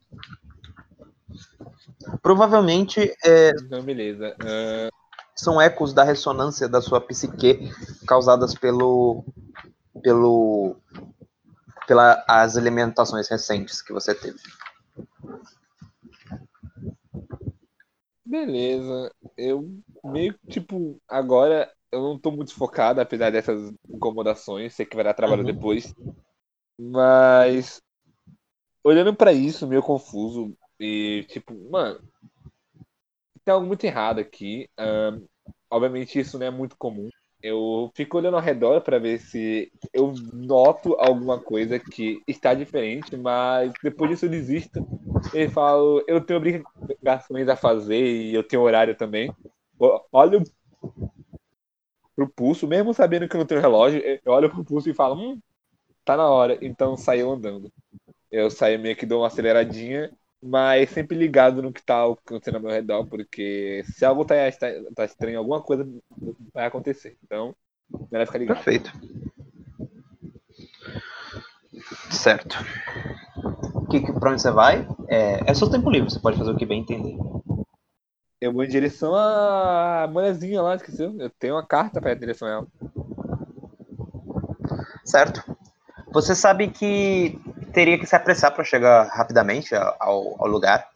Provavelmente é, Então, beleza. Ah, são ecos da ressonância da sua psique causadas pelo pelo pelas as alimentações recentes que você teve. beleza. Eu meio que, tipo, agora eu não tô muito focado, apesar dessas incomodações. Sei que vai dar trabalho Uhum. depois. Mas. Olhando pra isso, meio confuso. E, tipo, mano. Tem algo muito errado aqui. Ahn, obviamente, isso não é muito comum. Eu fico olhando ao redor pra ver se eu noto alguma coisa que está diferente, mas depois disso eu desisto. E falo, eu tenho obrigações a fazer e eu tenho horário também. Olho pro pulso, mesmo sabendo que eu não tenho relógio, eu olho pro pulso e falo, hum, tá na hora. Então saio andando. Eu saio meio que dou uma aceleradinha, mas sempre ligado no que tá acontecendo ao meu redor, porque se algo tá, tá, tá estranho, alguma coisa vai acontecer. Então, melhor ficar ligado. Perfeito. Certo. Que, que, pra onde você vai? É, é seu tempo livre, você pode fazer o que bem entender. Eu vou em direção à mulherzinha lá, esqueceu? Eu tenho uma carta pra ir em direção a ela. Certo. Você sabe que teria que se apressar para chegar rapidamente ao, ao lugar.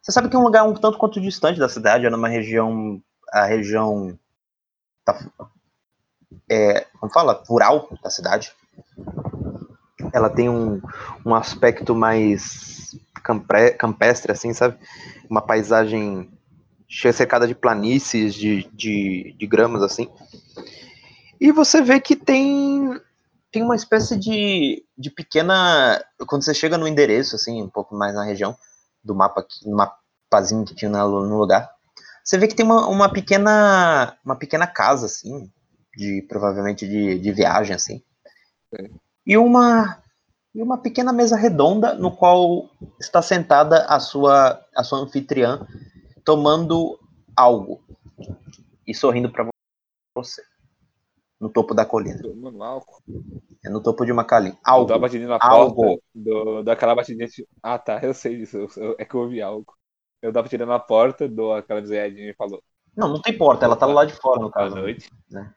Você sabe que é um lugar um tanto quanto distante da cidade, é numa região, a região, da, é, como fala, rural da cidade. Ela tem um, um aspecto mais campre, campestre, assim, sabe? Uma paisagem cercada de planícies, de, de, de gramas, assim. E você vê que tem tem uma espécie de, de pequena. Quando você chega no endereço, assim, um pouco mais na região do mapa, no mapazinho que tinha no, lugar, você vê que tem uma, uma pequena. Uma pequena casa, assim, de provavelmente de, de viagem, assim. É. E uma. E uma pequena mesa redonda no qual está sentada a sua, a sua anfitriã tomando algo e sorrindo para você no topo da colina. Mano. É no topo de uma colina. Eu Algo. uma batidinha na Algo. porta, dou, dou aquela batidinha. de- Ah, tá, eu sei disso. eu- eu- é que eu ouvi algo. Eu uma batidinha na porta, dou aquela desenhadinha e falou, Não, não tem porta, ela tá lá de fora, no boa caso. noite. né?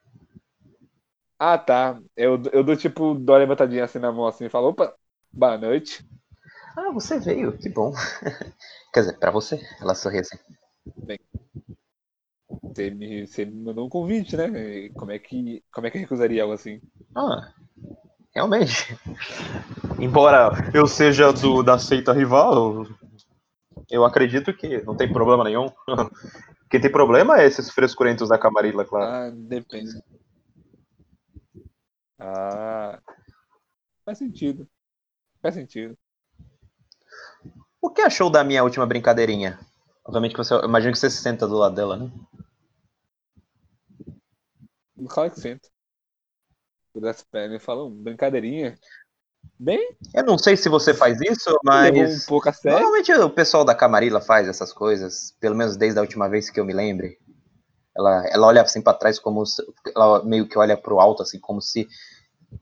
Ah, tá. Eu, eu dou tipo, dou uma levantadinha assim na mão assim e falo, opa, boa noite. Ah, você veio, que bom. Quer dizer, pra você, ela sorri assim. Você me, você me mandou um convite, né? Como é que, como é que eu recusaria algo assim? Ah, realmente. Embora eu seja do, da seita rival, eu acredito que não tem problema nenhum. Quem tem problema é esses frescurentos da Camarilla, claro. Ah, depende. Ah. Faz sentido. Faz sentido. O que achou da minha última brincadeirinha? Obviamente que você. Eu imagino que você se senta do lado dela, né? Claro que sento. Eu das pernas e falo, brincadeirinha. Bem, Eu não sei se você faz isso, levou um mas. pouco a sério. Normalmente o pessoal da Camarilla faz essas coisas, pelo menos desde a última vez que eu me lembre. Ela, ela olha assim pra trás como se, ela meio que olha pro alto assim como se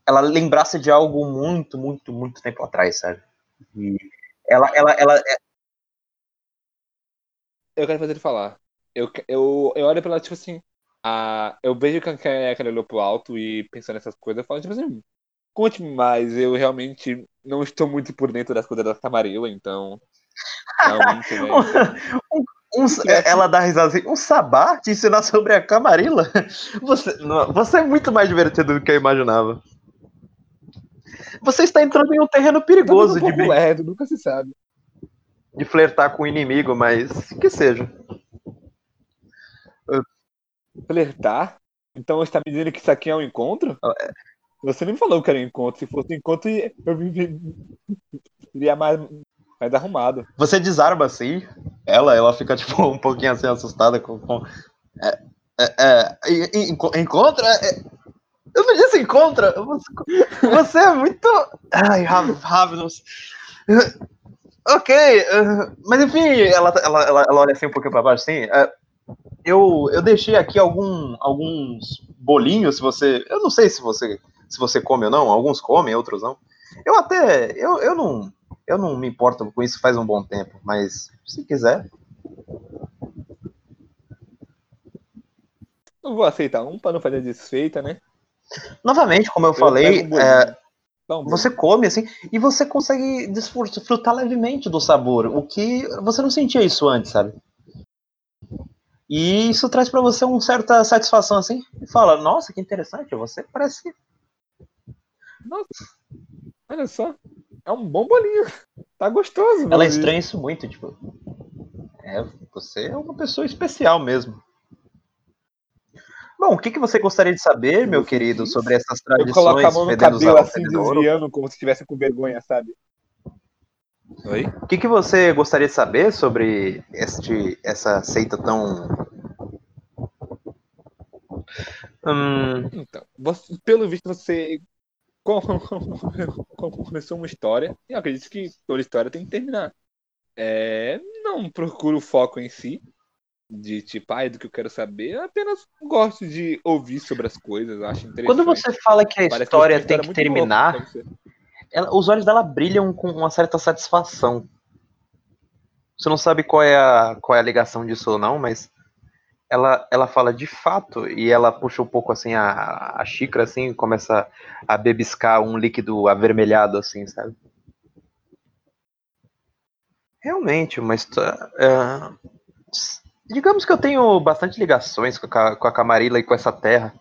ela lembrasse de algo muito, muito, muito tempo atrás, sabe? E ela, ela, ela, é- Eu quero fazer ele falar. Eu, eu, eu olho pra ela, tipo assim. Ah, eu vejo que que ela olhou pro alto e pensando nessas coisas, eu falo, tipo assim, conte-me mais, eu realmente não estou muito por dentro das coisas da Camarilla, então. Realmente, né? um, ela dá risada assim, um sabá te ensinar sobre a Camarilla? Você, não, você é muito mais divertido do que eu imaginava. Você está entrando em um terreno perigoso um de, lerdo, nunca se sabe. de flertar com o inimigo, mas que seja. Flertar? Então você está me dizendo que isso aqui é um encontro? Você não me falou que era um encontro. Se fosse um encontro, eu viria mais, mais arrumado. Você desarma assim, ela, ela fica tipo um pouquinho assim assustada com. com é, é, é, enco- encontra? É, eu não disse encontra! Você, você é muito. Ai, Rav- Ravnus. Ok, uh, mas enfim, ela, ela, ela, ela, olha assim um pouquinho pra baixo, assim. Eu, eu deixei aqui algum, alguns bolinhos, se você. Eu não sei se você se você come ou não, alguns comem, outros não. Eu até. Eu, eu não. Eu não me importo com isso faz um bom tempo, mas se quiser. Eu vou aceitar um para não fazer desfeita, né? Novamente, como eu, Eu falei, um é, um você come assim e você consegue desfrutar levemente do sabor, o que você não sentia isso antes, sabe? E isso traz pra você uma certa satisfação assim. E fala, nossa, que interessante, você parece. Nossa, olha só. É um bom bolinho. Tá gostoso. Ela estranha isso muito, tipo. É, você é uma pessoa especial mesmo. Bom, o que, que você gostaria de saber, meu querido, sobre essas Eu coloco a tradições mão no cabelo assim, desviando, como se estivesse com vergonha, sabe? Oi? O que, que você gostaria de saber sobre este, essa seita tão. Hum, Então, você- pelo visto você com- com- começou uma história, e eu acredito que toda história tem que terminar. É, não procuro foco em si, de tipo, ai, do que eu quero saber, eu apenas gosto de ouvir sobre as coisas, acho interessante. quando você fala que a Parece uma história tem que terminar. Ela- os olhos dela brilham com uma certa satisfação. Você não sabe qual é a, qual é a ligação disso ou não, mas ela, ela fala de fato e ela puxa um pouco assim a, a xícara assim e começa a bebiscar um líquido avermelhado assim, sabe? Realmente, mas digamos que eu tenho bastante ligações com a, com a Camarilla e com essa terra.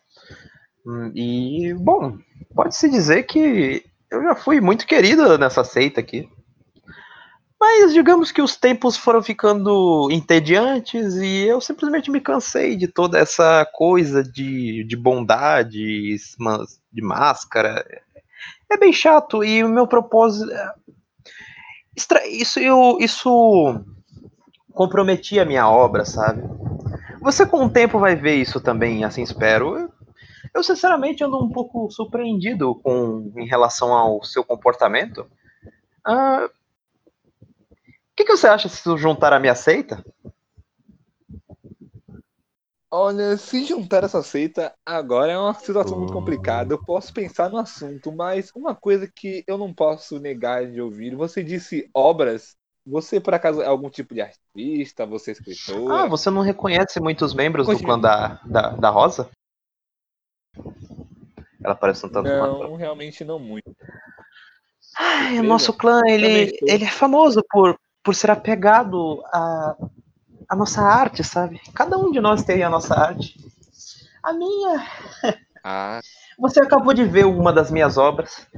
Hum, E, bom, pode-se dizer que eu já fui muito querido nessa seita aqui. Mas digamos que os tempos foram ficando entediantes e eu simplesmente me cansei de toda essa coisa de, de bondade, de máscara. É bem chato e o meu propósito. é- Isso, eu, isso comprometia a minha obra, sabe? Você com o tempo vai ver isso também, assim espero. Eu, sinceramente ando um pouco surpreendido com em relação ao seu comportamento. Ah, o que, que você acha se juntar à minha seita? Olha, se juntar essa seita agora é uma situação muito complicada. Eu posso pensar no assunto, mas uma coisa que eu não posso negar de ouvir, você disse obras. Você, por acaso, é algum tipo de artista? Você é escritor? Ah, você não reconhece muitos membros do Continue. clã da, da, da Rosa? Ela parece um tanto quanto. Não, realmente não muito. Ai, o nosso clã, ele, ele é famoso por, por ser apegado à, à nossa arte, sabe? Cada um de nós tem a nossa arte. A minha. Ah, Você acabou de ver uma das minhas obras.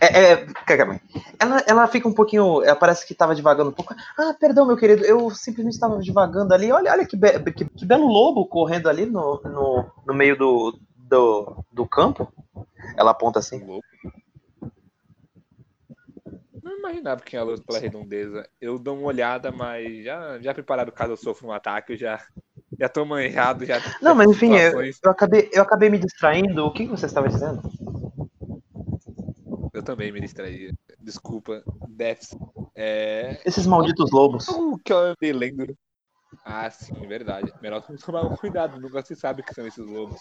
É, é, calma aí. ela, ela fica um pouquinho. Ela parece que estava divagando um pouco. Ah, perdão, meu querido, eu simplesmente estava divagando ali. Olha, olha que, be- que, que belo lobo correndo ali no, no, no meio do, do, do campo. Ela aponta assim. louco. Não imaginava que tinha luz pela redondeza. Eu dou uma olhada, mas já, já preparado caso eu sofra um ataque, eu já, já tô manjado, já. Não, mas enfim, eu, eu acabei, eu acabei me distraindo. O que que você estava dizendo? Eu também me distraí. Desculpa, Deaths. É. Esses malditos lobos. O que eu andei lendo. Ah, sim, verdade. Melhor tomar um cuidado, nunca se sabe o que são esses lobos.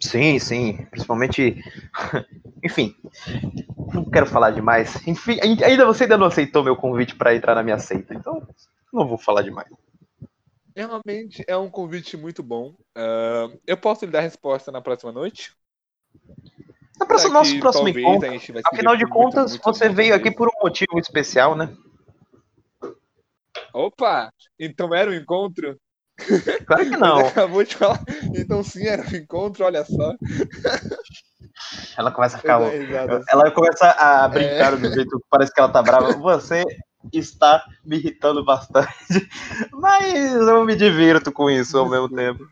Sim, sim. Principalmente. Enfim. Não quero falar demais. Enfim, ainda você ainda não aceitou meu convite para entrar na minha seita, então não vou falar demais. Realmente é um convite muito bom. Ah, eu posso lhe dar resposta na próxima noite? No próximo, Já nosso que próximo talvez encontro. Afinal de divertir muito, contas, muito, você muito veio aqui por um motivo especial, né? Opa! Então era um encontro? Claro que Ele não. acabou de falar. Então sim, era um encontro, olha só. Ela começa a ficar. risada. Ela começa a brincar É. do jeito que parece que ela tá brava. Você está me irritando bastante. Mas eu me divirto com isso ao mesmo tempo.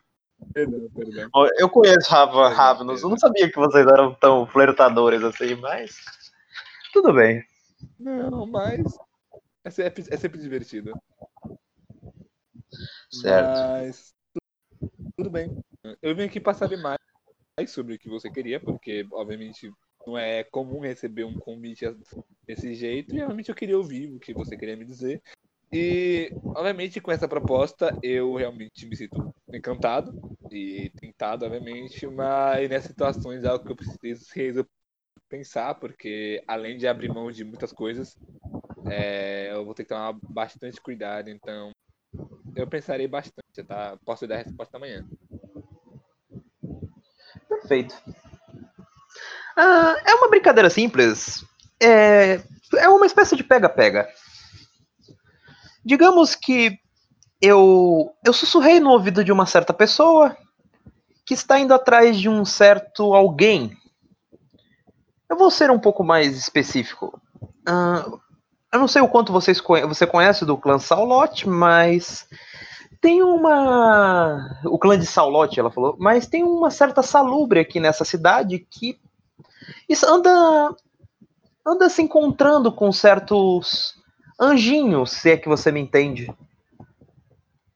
Perdão, perdão. Eu conheço Perdão, Ravnos. Eu não sabia que vocês eram tão flertadores assim, mas. Tudo bem. Não, mas. É sempre, é sempre divertido. Certo. Mas. Tudo bem. Eu vim aqui para saber mais sobre o que você queria, porque, obviamente, não é comum receber um convite desse jeito e realmente eu queria ouvir o que você queria me dizer. E, obviamente, com essa proposta, eu realmente me sinto encantado e tentado, obviamente, mas nessas situações é algo que eu preciso pensar, porque além de abrir mão de muitas coisas, é, eu vou ter que tomar bastante cuidado, então eu pensarei bastante, tá? Posso dar a resposta amanhã. Perfeito. Ah, é uma brincadeira simples. É, é uma espécie de pega-pega. Digamos que eu, eu sussurrei no ouvido de uma certa pessoa que está indo atrás de um certo alguém. Eu vou ser um pouco mais específico. Uh, eu não sei o quanto vocês conhe você conhece do clã Saulote, mas tem uma. O clã de Saulote, ela falou, mas tem uma certa salubre aqui nessa cidade que isso anda anda se encontrando com certos anjinhos, se é que você me entende.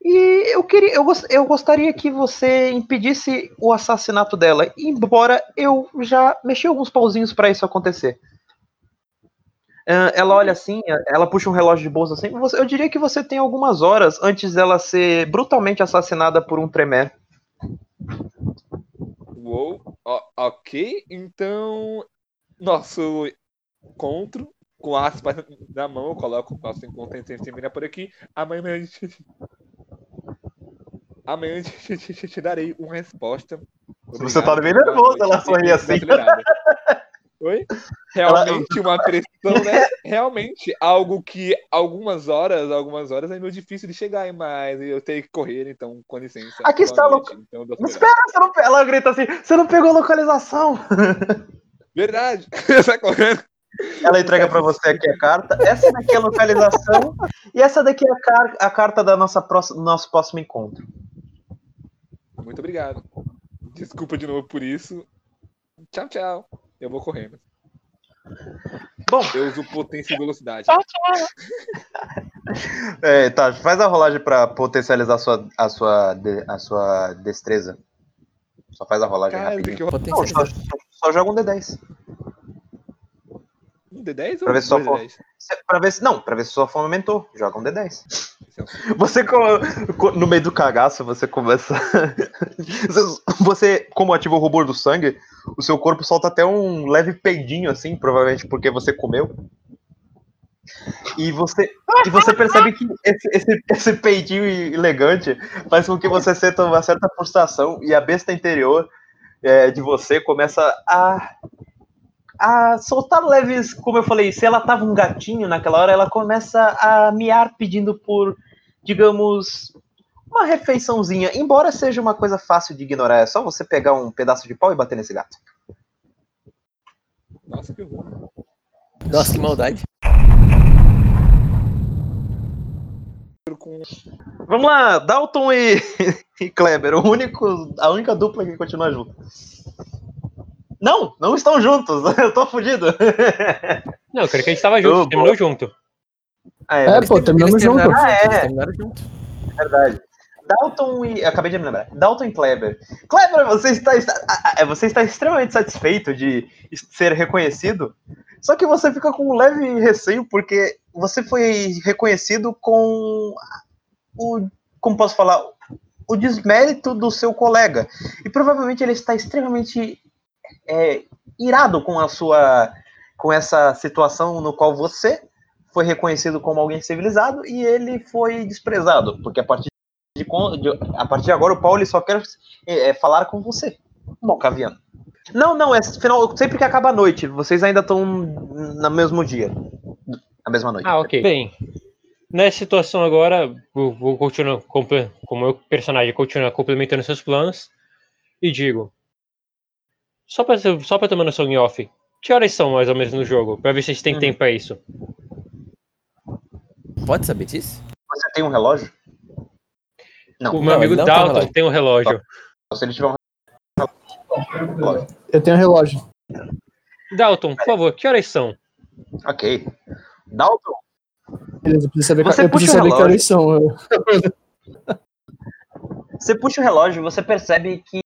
E eu queria, eu, eu gostaria que você impedisse o assassinato dela, embora eu já mexi alguns pauzinhos para isso acontecer. Uh, ela olha assim, ela puxa um relógio de bolsa assim. Eu diria que você tem algumas horas antes dela ser brutalmente assassinada por um tremer. Uou, ok. Então, nosso encontro com aspas na mão, eu coloco o nosso encontro em termina por aqui. Amanhã, amanhã, amanhã te, te darei uma resposta. Obrigado, você tá bem nervoso, ela sorri assim. Oi? Realmente ela... uma pressão, né? Realmente, algo que algumas horas, algumas horas é meio difícil de chegar, mas eu tenho que correr, então, com licença. Aqui está a loca... então, Espera, você não... ela grita assim, você não pegou a localização. Verdade, sai correndo. Ela entrega para você aqui a carta. Essa daqui é a localização e essa daqui é a, car a carta da nossa próxima, do nosso próximo encontro. Muito obrigado. Desculpa de novo por isso. Tchau, tchau. Eu vou correndo. Bom, eu uso potência e velocidade. Tchau. é, tá, faz a rolagem para potencializar a sua, a, sua, a sua destreza. Só faz a rolagem Cara, rapidinho. Eu... Não, só, só joga um D10. Um D10 pra ver se sua fome... Pra ver se... Não, pra ver se sua fome aumentou. Joga um D10. Você, no meio do cagaço, você começa. você, como ativa o rubor do sangue, o seu corpo solta até um leve peidinho, assim, provavelmente porque você comeu. E você, e você percebe que esse, esse, esse peidinho elegante faz com que você sinta uma certa frustração e a besta interior é, de você começa a a soltar leves, como eu falei, se ela tava um gatinho naquela hora, ela começa a miar pedindo por, digamos, uma refeiçãozinha, embora seja uma coisa fácil de ignorar, é só você pegar um pedaço de pau e bater nesse gato. Nossa, que horror. Nossa, que maldade. Vamos lá, Dalton e, e Kleber, o único, a única dupla que continua junto. Não, não estão juntos. Eu tô fudido. Não, eu creio que a gente tava junto, oh, terminou junto. Ah, é, é pô, terminamos junto. Ah, é. junto. É verdade. Dalton e. Acabei de me lembrar. Dalton e Kleber. Kleber, você está, é, você está extremamente satisfeito de ser reconhecido. Só que você fica com um leve receio porque você foi reconhecido com o. Como posso falar? O desmérito do seu colega. E provavelmente ele está extremamente é, irado com a sua com essa situação no qual você foi reconhecido como alguém civilizado e ele foi desprezado, porque a partir de, a partir de agora o Paulo só quer é, é, falar com você. Bom, Caviano. Não, não, é final, sempre que acaba a noite, vocês ainda estão no mesmo dia. Na mesma noite. Ah, ok. Bem, nessa situação agora, vou, vou continuar, como meu personagem continua complementando seus planos, e digo: só pra, só pra tomar noção em off, que horas são mais ou menos no jogo? Pra ver se a gente tem hum. tempo pra isso. Pode saber disso? Você tem um relógio? Não. O meu amigo não Dalton tem um relógio. Se ele tiver um relógio. Eu tenho um relógio. Dalton, por favor, que horas são? Ok. Dalton? Beleza, eu preciso saber, você eu preciso saber que horas são. Você puxa o relógio e você percebe que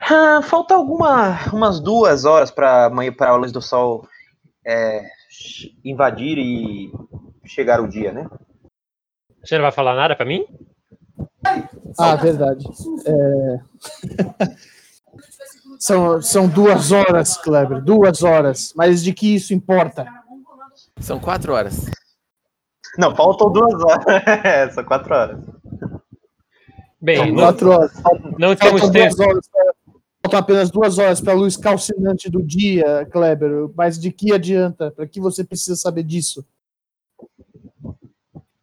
Ah, falta alguma, umas duas horas para amanhã para a luz do sol é, invadir e chegar o dia, né? Você não vai falar nada pra mim? Ah, verdade. É... são, são duas horas, Kleber, duas horas. Mas de que isso importa? São quatro horas. Não, faltam duas horas. É, são quatro horas. Bem, São não, quatro horas. não temos tempo. duas horas. pra- Faltam apenas duas horas para a luz calcinante do dia, Kleber. Mas de que adianta? Para que você precisa saber disso?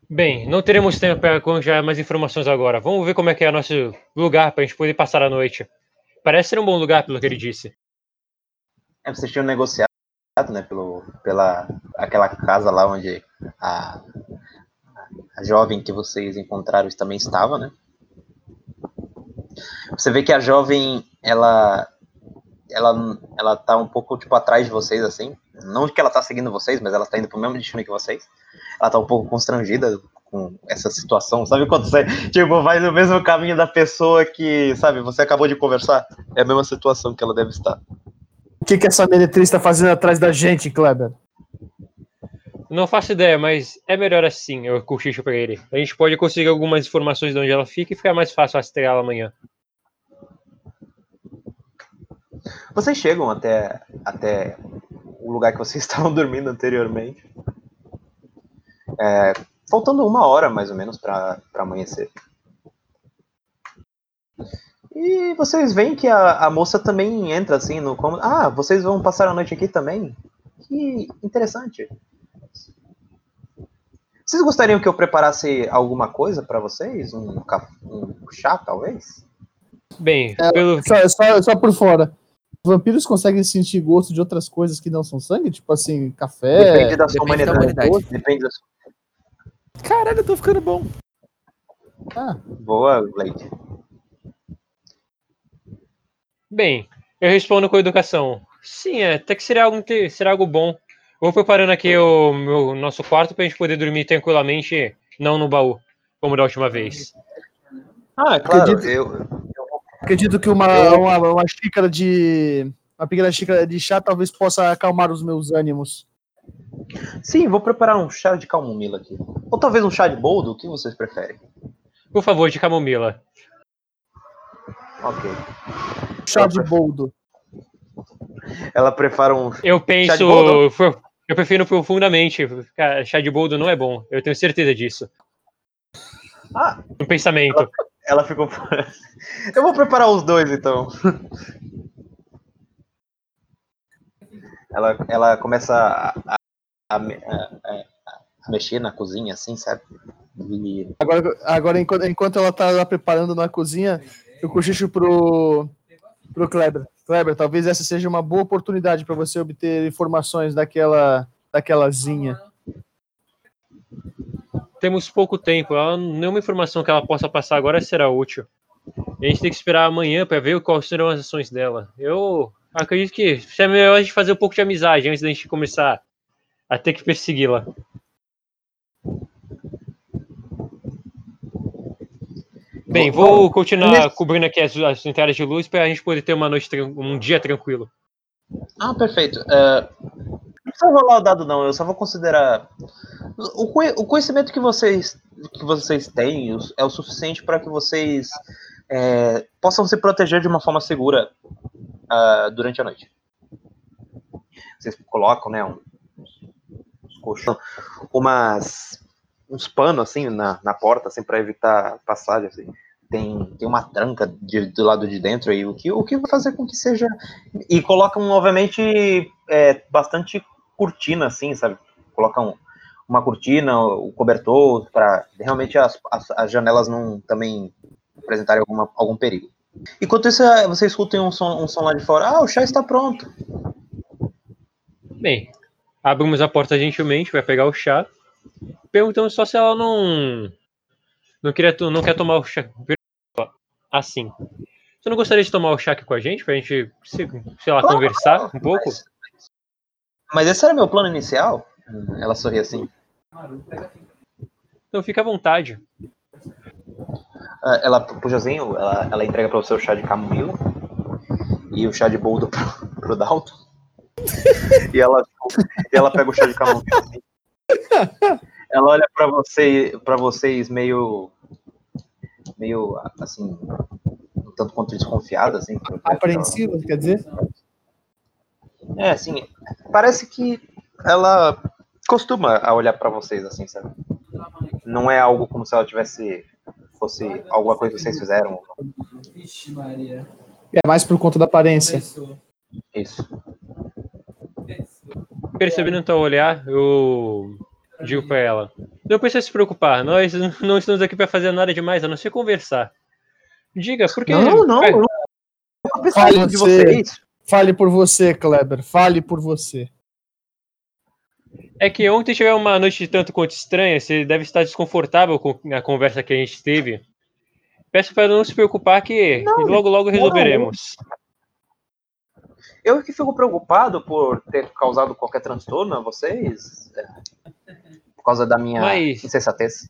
Bem, não teremos tempo para conjar mais informações agora. Vamos ver como é que é o nosso lugar pra gente poder passar a noite. Parece ser um bom lugar, pelo que ele disse. É, vocês tinham negociado, né, pelo, pela aquela casa lá onde a, a jovem que vocês encontraram também estava, né? Você vê que a jovem, ela, ela, ela tá um pouco tipo atrás de vocês assim. Não que ela tá seguindo vocês, mas ela tá indo pro mesmo destino que vocês. Ela tá um pouco constrangida com essa situação. Sabe quando você tipo vai no mesmo caminho da pessoa que, sabe, você acabou de conversar? É a mesma situação que ela deve estar. O que, que essa meretriz está fazendo atrás da gente, Kleber? Não faço ideia, mas é melhor assim, eu cochicho pra ele. A gente pode conseguir algumas informações de onde ela fica e ficar mais fácil rastreá-la amanhã. Vocês chegam até, até o lugar que vocês estavam dormindo anteriormente. É, faltando uma hora, mais ou menos, para amanhecer. E vocês veem que a, a moça também entra assim no cômodo. Ah, vocês vão passar a noite aqui também? Que interessante. Vocês gostariam que eu preparasse alguma coisa para vocês? Um, um chá, talvez? Bem, É, pelo Só, só, só por fora. Vampiros conseguem sentir gosto de outras coisas que não são sangue? Tipo assim, café. Depende da sua depende da humanidade. humanidade. Depende da sua... Caralho, eu tô ficando bom. Ah, Boa, Blake. Bem, eu respondo com educação. Sim, é, até que seria algo, seria algo bom. Vou preparando aqui o meu nosso quarto pra gente poder dormir tranquilamente, não no baú, como da última vez. Ah, claro. Acredito- Eu, acredito que uma, uma, uma xícara de. Uma pequena xícara de chá talvez possa acalmar os meus ânimos. sim, vou preparar um chá de camomila aqui. Ou talvez um chá de boldo, o que vocês preferem? Por favor, de camomila. Ok. Chá de boldo. Ela prepara um. Eu Chá penso. de boldo? Eu prefiro profundamente. Cara, chá de boldo não é bom. Eu tenho certeza disso. Ah. No pensamento. Ela ficou. Eu vou preparar os dois então. Ela, ela começa a, a- a- a mexer na cozinha, assim, sabe? E Agora, agora enquanto, enquanto ela tá lá preparando na cozinha, eu cochicho pro, pro Kleber. Kleber, talvez essa seja uma boa oportunidade para você obter informações daquela, daquela zinha. Temos pouco tempo. Ela, nenhuma informação que ela possa passar agora será útil. A gente tem que esperar amanhã para ver quais serão as ações dela. Eu acredito que é melhor a gente fazer um pouco de amizade antes da gente começar a ter que persegui-la. Bem, vou continuar cobrindo aqui as, as entradas de luz para a gente poder ter uma noite, um dia tranquilo. Ah, perfeito. É, não precisa rolar o dado, não. Eu só vou considerar. O, o conhecimento que vocês, que vocês têm é o suficiente para que vocês é, possam se proteger de uma forma segura ah, durante a noite. Vocês colocam, né? Um, uns colchão, umas, uns panos assim na, na porta, assim, para evitar passagem. Assim. Tem, tem uma tranca de- do lado de dentro aí, o que, o que vai fazer com que seja e colocam, obviamente, é, bastante cortina, assim, sabe? Colocam uma cortina, o cobertor, para realmente as, as, as janelas não também apresentarem alguma, algum perigo. Enquanto isso, é, você escuta um som, um som lá de fora. Ah, o chá está pronto. Bem, abrimos a porta gentilmente, vai pegar o chá. Perguntamos só se ela não. Não, queria, não quer tomar o chá. Assim. Você não gostaria de tomar o chá aqui com a gente? Pra gente, se- sei lá, Claro, conversar um pouco? Mas, mas esse era meu plano inicial? Ela sorri assim. Então fica à vontade. Ah, Ela puxa assim, ela, ela entrega para você o chá de camomila. e o chá de boldo pro, pro Dalton. e, ela, e ela pega o chá de camomila. Assim. Ela olha pra, você, pra vocês meio. Meio assim. um tanto quanto desconfiada, assim. Apreensiva, quer dizer? É, assim, parece que ela costuma a olhar pra vocês, assim, sabe? Não é algo como se ela tivesse. fosse alguma coisa que vocês fizeram. Vixe, Maria. É mais por conta da aparência. Isso. Percebendo teu olhar, eu digo pra ela: Não precisa se preocupar, nós não estamos aqui pra fazer nada demais, a não ser conversar. Diga, por que. Não, não, eu pensei Fale de você. vocês. Fale por você, Kleber. Fale por você. É que ontem tive uma noite tanto quanto estranha, você deve estar desconfortável com a conversa que a gente teve. Peço para não se preocupar que logo logo resolveremos. Eu que fico preocupado por ter causado qualquer transtorno a vocês. Por causa da minha Mas- insensatez.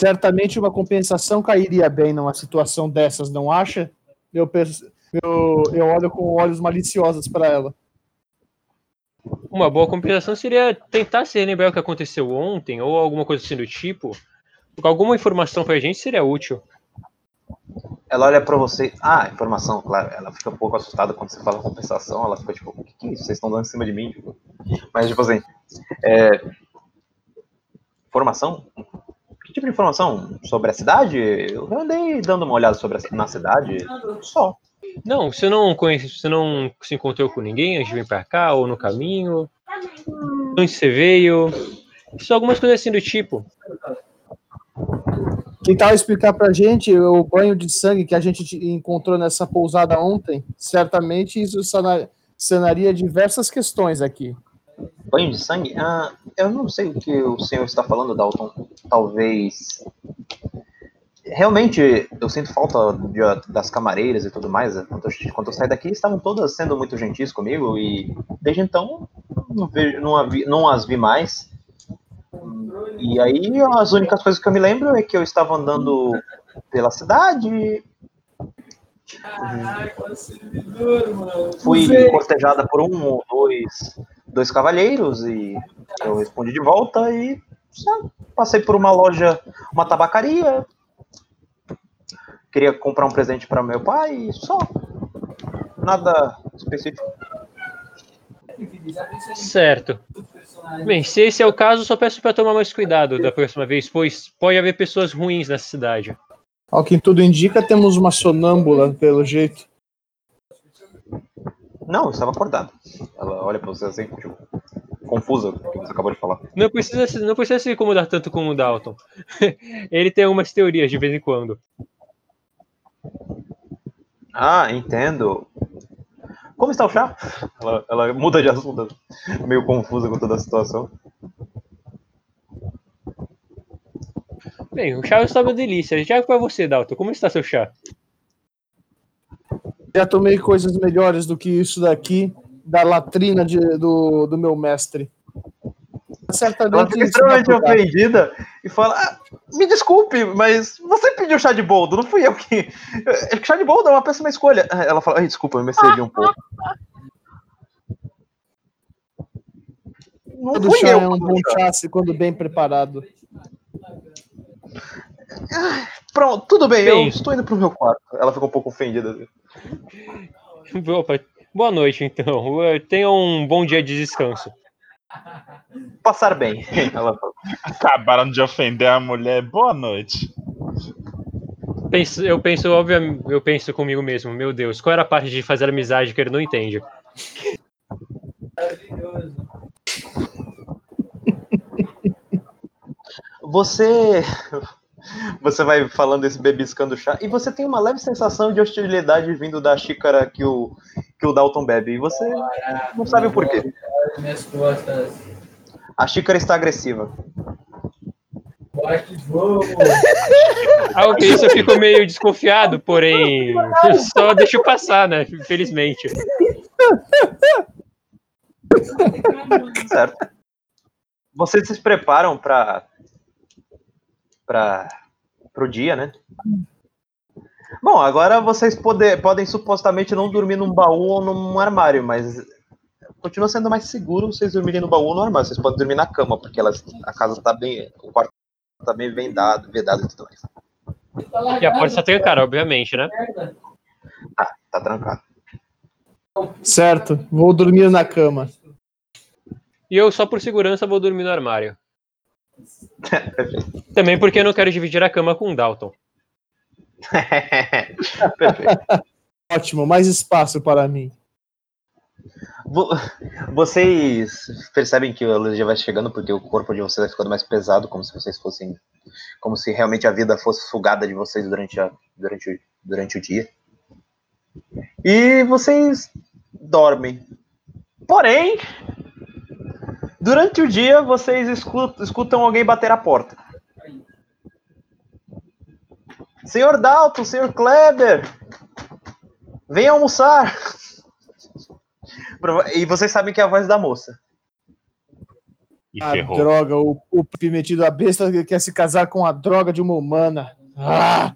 Certamente uma compensação cairia bem numa situação dessas, não acha? Eu, penso- eu, eu olho com olhos maliciosos para ela. Uma boa compensação seria tentar se lembrar o que aconteceu ontem ou alguma coisa assim do tipo. Porque alguma informação pra gente seria útil. Ela olha pra você. Ah, informação, claro. Ela fica um pouco assustada quando você fala compensação. Ela fica tipo, o que, que é isso? Vocês estão dando em cima de mim? Tipo. Mas, tipo assim. é, Informação? Que tipo de informação? Sobre a cidade? Eu andei dando uma olhada sobre a, na cidade. Só. Não, você não conhece, você não se encontrou com ninguém antes de vir pra cá ou no caminho? Onde você veio? Só algumas coisas assim do tipo. Tal explicar pra gente o banho de sangue que a gente te- encontrou nessa pousada ontem? Certamente isso sana- sanaria diversas questões aqui. Banho de sangue? Ah, eu não sei o que o senhor está falando, Dalton. Talvez. Realmente, eu sinto falta de- das camareiras e tudo mais. Quando eu, quando eu saí daqui, estavam todas sendo muito gentis comigo e desde então não, vejo, não, não as vi mais. E aí, as únicas coisas que eu me lembro é que eu estava andando pela cidade, Caraca, servidor, mano. fui cortejada por um ou dois, dois cavalheiros e eu respondi de volta e passei por uma loja, uma tabacaria. Queria comprar um presente para meu pai e só. Nada específico. Certo. Bem, se esse é o caso, só peço pra tomar mais cuidado da próxima vez, pois pode haver pessoas ruins nessa cidade. Ao que tudo indica, temos uma sonâmbula, pelo jeito. Não, eu estava acordado. Ela olha para você assim, tipo, confusa com o que você acabou de falar. Não precisa, se- não precisa se incomodar tanto com o Dalton. Ele tem algumas teorias de vez em quando. Ah, entendo. Como está o chá? Ela, ela muda de assunto, meio confusa com toda a situação. Bem, o chá está uma delícia. Já pra você, Dalton, como está seu chá? Já tomei coisas melhores do que isso daqui, da latrina de- do, do meu mestre. Ela Certamente fica isso vai extremamente ofendida e fala: "Ah, Me desculpe, mas você pediu chá de boldo, não fui eu que. É que Chá de boldo é uma péssima escolha. Ela fala: desculpa, eu me excedi um pouco. Não Todo fui chá eu. é um bom chá. chá se quando bem preparado. Pronto, tudo bem, eu Bem. estou indo pro meu quarto. Ela fica um pouco ofendida. Opa, boa noite, então. Tenha um bom dia de descanso. Passar bem. Ela. Acabaram de ofender a mulher. Boa noite. Penso- eu penso, obviamente, eu penso comigo mesmo, meu Deus, qual era a parte de fazer amizade que ele não entende? Maravilhoso. Você. Você vai falando esse bebiscando chá e você tem uma leve sensação de hostilidade vindo da xícara que o, que o Dalton bebe. E você não sabe o porquê. Minhas costas. A xícara está agressiva. Bora que vamos. Que isso eu fico meio desconfiado, porém, só deixo passar, né? Infelizmente. Certo. Vocês se preparam para para o dia, né? Bom, agora vocês pode- podem supostamente não dormir num baú ou num armário, mas continua sendo mais seguro vocês dormirem no baú ou no armário. Vocês podem dormir na cama, porque elas, a casa tá bem. O quarto tá bem vendado, vedado e tudo mais. E a porta está trancada, obviamente, né? Tá trancado. Certo, vou dormir na cama. E eu, só por segurança, vou dormir no armário. Também porque eu não quero dividir a cama com o Dalton. Perfeito. Ótimo, mais espaço para mim. Vo- Vocês percebem que a luz já vai chegando porque o corpo de vocês vai ficando mais pesado, como se vocês fossem. Como se realmente a vida fosse sugada de vocês durante, a, durante, o- durante o dia. E vocês dormem. Porém, durante o dia vocês escutam, escutam alguém bater a porta. Senhor Dalton, senhor Kleber, venha almoçar. E vocês sabem que é a voz da moça. E Ah, ferrou. droga, o, o metido a besta que quer se casar com a droga de uma humana. Ah,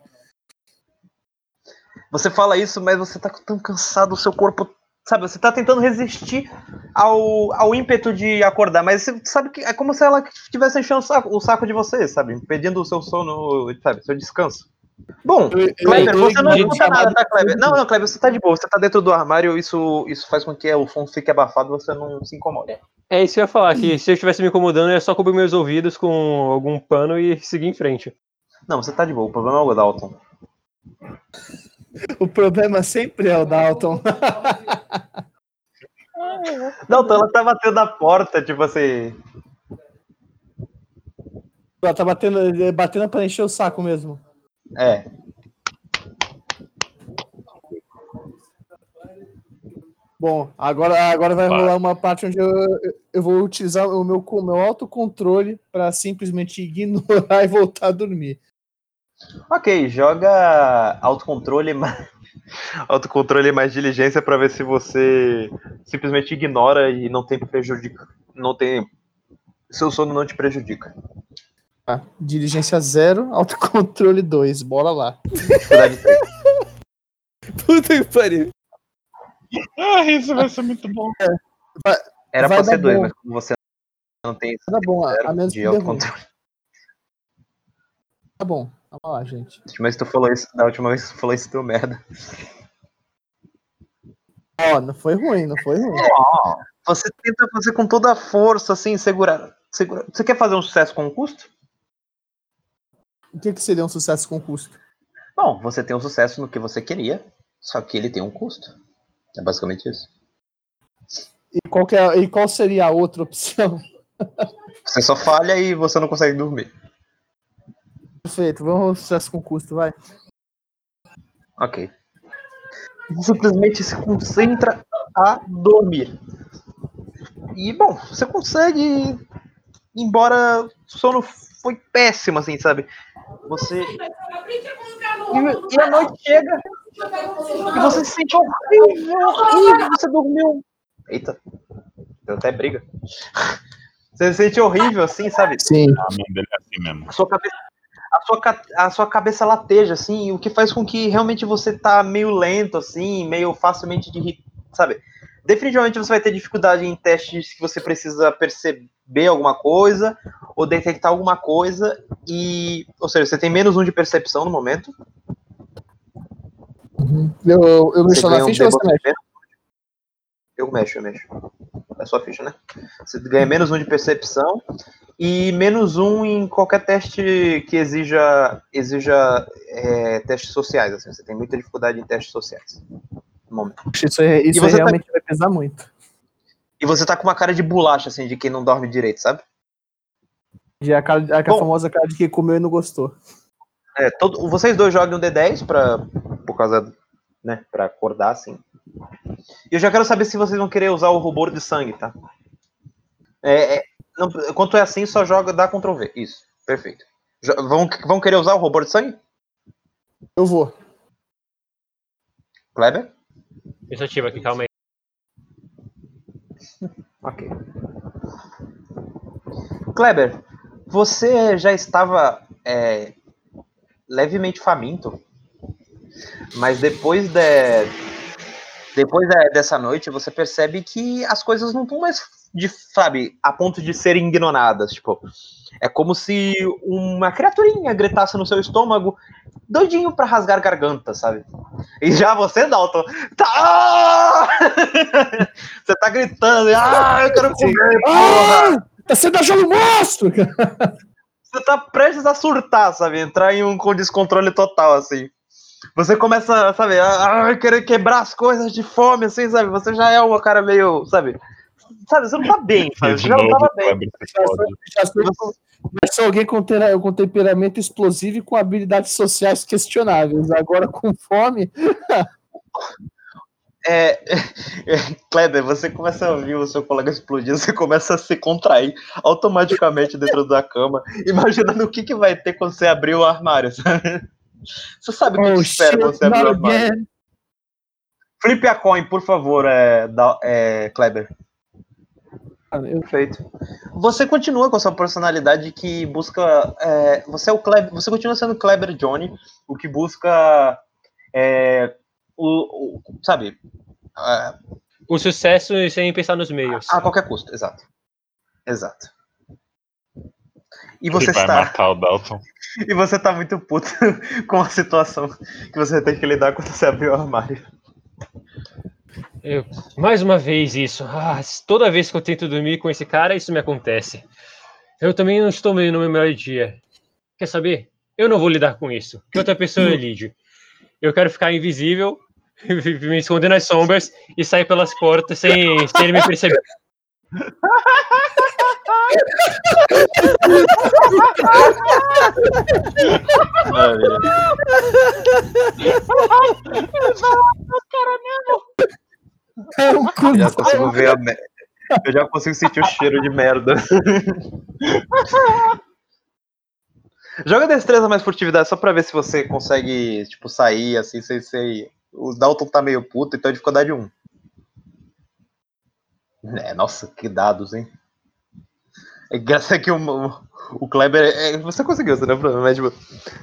Você fala isso, mas você tá tão cansado, o seu corpo. Sabe, você tá tentando resistir ao, ao ímpeto de acordar, mas você sabe que é como se ela estivesse enchendo o saco, o saco de você, sabe? Impedindo o seu sono, sabe? Seu descanso. Bom, Kleber, você não escuta nada, tá, Kleber? Não, não, Kleber, você tá de boa, você tá dentro do armário, isso, isso faz com que o som fique abafado você não se incomode. É isso que eu ia falar, que se eu estivesse me incomodando, eu ia só cobrir meus ouvidos com algum pano e seguir em frente. Não, você tá de boa, o problema é o Dalton. O problema sempre é o Dalton. Dalton, ela tá batendo a porta, tipo assim. Ela tá batendo, batendo pra encher o saco mesmo. É. Bom, agora, agora vai Vai. rolar uma parte onde eu, eu vou utilizar o meu, meu autocontrole pra simplesmente ignorar e voltar a dormir. Ok, joga autocontrole mais. Autocontrole mais diligência pra ver se você simplesmente ignora e não tem prejudica. Não tem. Seu sono não te prejudica. Tá? Diligência zero, autocontrole 2. Bora lá. Puta que pariu. Ah, isso vai ser muito bom. Era Vai pra ser dar dois, bom. mas como você não tem Tá bom, a, menos de autocontrole. Tá bom, vamos lá, gente. Mas tu falou isso, da última vez que tu falou isso deu merda. Ó, não foi ruim, não foi ruim. Você tenta fazer com toda a força, assim, segurar. segurar. Você quer fazer um sucesso com custo? O que, que seria um sucesso com custo? Bom, você tem um sucesso no que você queria, só que ele tem um custo. É basicamente isso. E qual, que é, e qual seria a outra opção? Você só falha e você não consegue dormir. Perfeito, vamos ao sucesso com custo, vai. Ok. Simplesmente se concentra a dormir. E, bom, você consegue. Embora o sono foi péssimo, assim, sabe? Você. E, e a noite chega e você se sente horrível, horrível. Você dormiu. Eita, deu até briga. Você se sente horrível, assim, sabe? Sim. A mãe dele é assim mesmo. a sua cabeça a sua, a sua cabeça lateja assim, o que faz com que realmente você tá meio lento assim, meio facilmente de sabe? Definitivamente você vai ter dificuldade em testes que você precisa perceber alguma coisa ou detectar alguma coisa e, ou seja, você tem menos um de percepção no momento. Eu, eu Você mexo na ganha um ficha ou você mexe? Eu mexo, eu mexo. É sua ficha, né? Você ganha menos um de percepção e menos um em qualquer teste que exija, exija é, testes sociais. Assim. Você tem muita dificuldade em testes sociais. No momento. Isso, é, isso você tá- realmente vai pesar muito. E você tá com uma cara de bolacha, assim, de quem não dorme direito, sabe? Já é a, cara, a Bom. famosa cara de quem comeu e não gostou. É, todo, vocês dois jogam um D10 pra, por causa, né, pra acordar, assim. E eu já quero saber se vocês vão querer usar o rubor de sangue, tá? É, é, não, quando é assim, só joga, dá Ctrl V. Isso, perfeito. Jo- vão, vão querer usar o rubor de sangue? Eu vou. Kleber? Iniciativa aqui, calma aí. Ok. Kleber, você já estava é, levemente faminto Mas depois de, depois de- dessa noite, você percebe que as coisas não estão mais, de, sabe, a ponto de serem ignoradas. Tipo, é como se uma criaturinha gritasse no seu estômago, doidinho pra rasgar garganta, sabe? E já você, Dalton, tá. você tá gritando, ah, eu quero comer, porra! Ah! Tá sendo achado monstro! Você tá prestes a surtar, sabe? Entrar em um descontrole total, assim. Você começa, sabe, a, a querer quebrar as coisas de fome, assim, sabe? Você já é uma cara meio, sabe? Sabe, você não tá bem, sabe? Você já não tava bem. Já sou, já sou alguém com, com temperamento explosivo e com habilidades sociais questionáveis. Agora com fome. É, Kleber, você começa a ouvir o seu colega explodindo, você começa a se contrair automaticamente dentro da cama, imaginando o que, que vai ter quando você abrir o armário, sabe? Você sabe o que, Oh, que espera quando você abrir o armário. Flipe a coin, por favor, é, da- é, Kleber. Perfeito. Você continua com a sua personalidade que busca. é, você é o Kleber, você continua sendo Kleber Johnny, o que busca. é, o, o- sabe? a- O sucesso sem pensar nos meios. a qualquer custo, exato. Exato. E Ele você vai está. matar o Dalton. E você tá muito puto com a situação que você tem que lidar quando você abrir o armário. Eu- mais uma vez isso. Ah, toda vez que eu tento dormir com esse cara, isso me acontece. Eu também não estou no meu melhor dia. Quer saber? Eu não vou lidar com isso. Que outra pessoa lide. Eu quero ficar invisível, me esconder nas sombras e sair pelas portas sem, sem ele me perceber. É um cu Eu já consigo ver a me- Eu já consigo sentir o cheiro de merda. Joga destreza mais furtividade só pra ver se você consegue, tipo, sair assim, sem ser. O Dalton tá meio puto, então é dificuldade 1. É, nossa, que dados, hein? É engraçado que o, o Kleber. é, você conseguiu, você não é problema, mas tipo,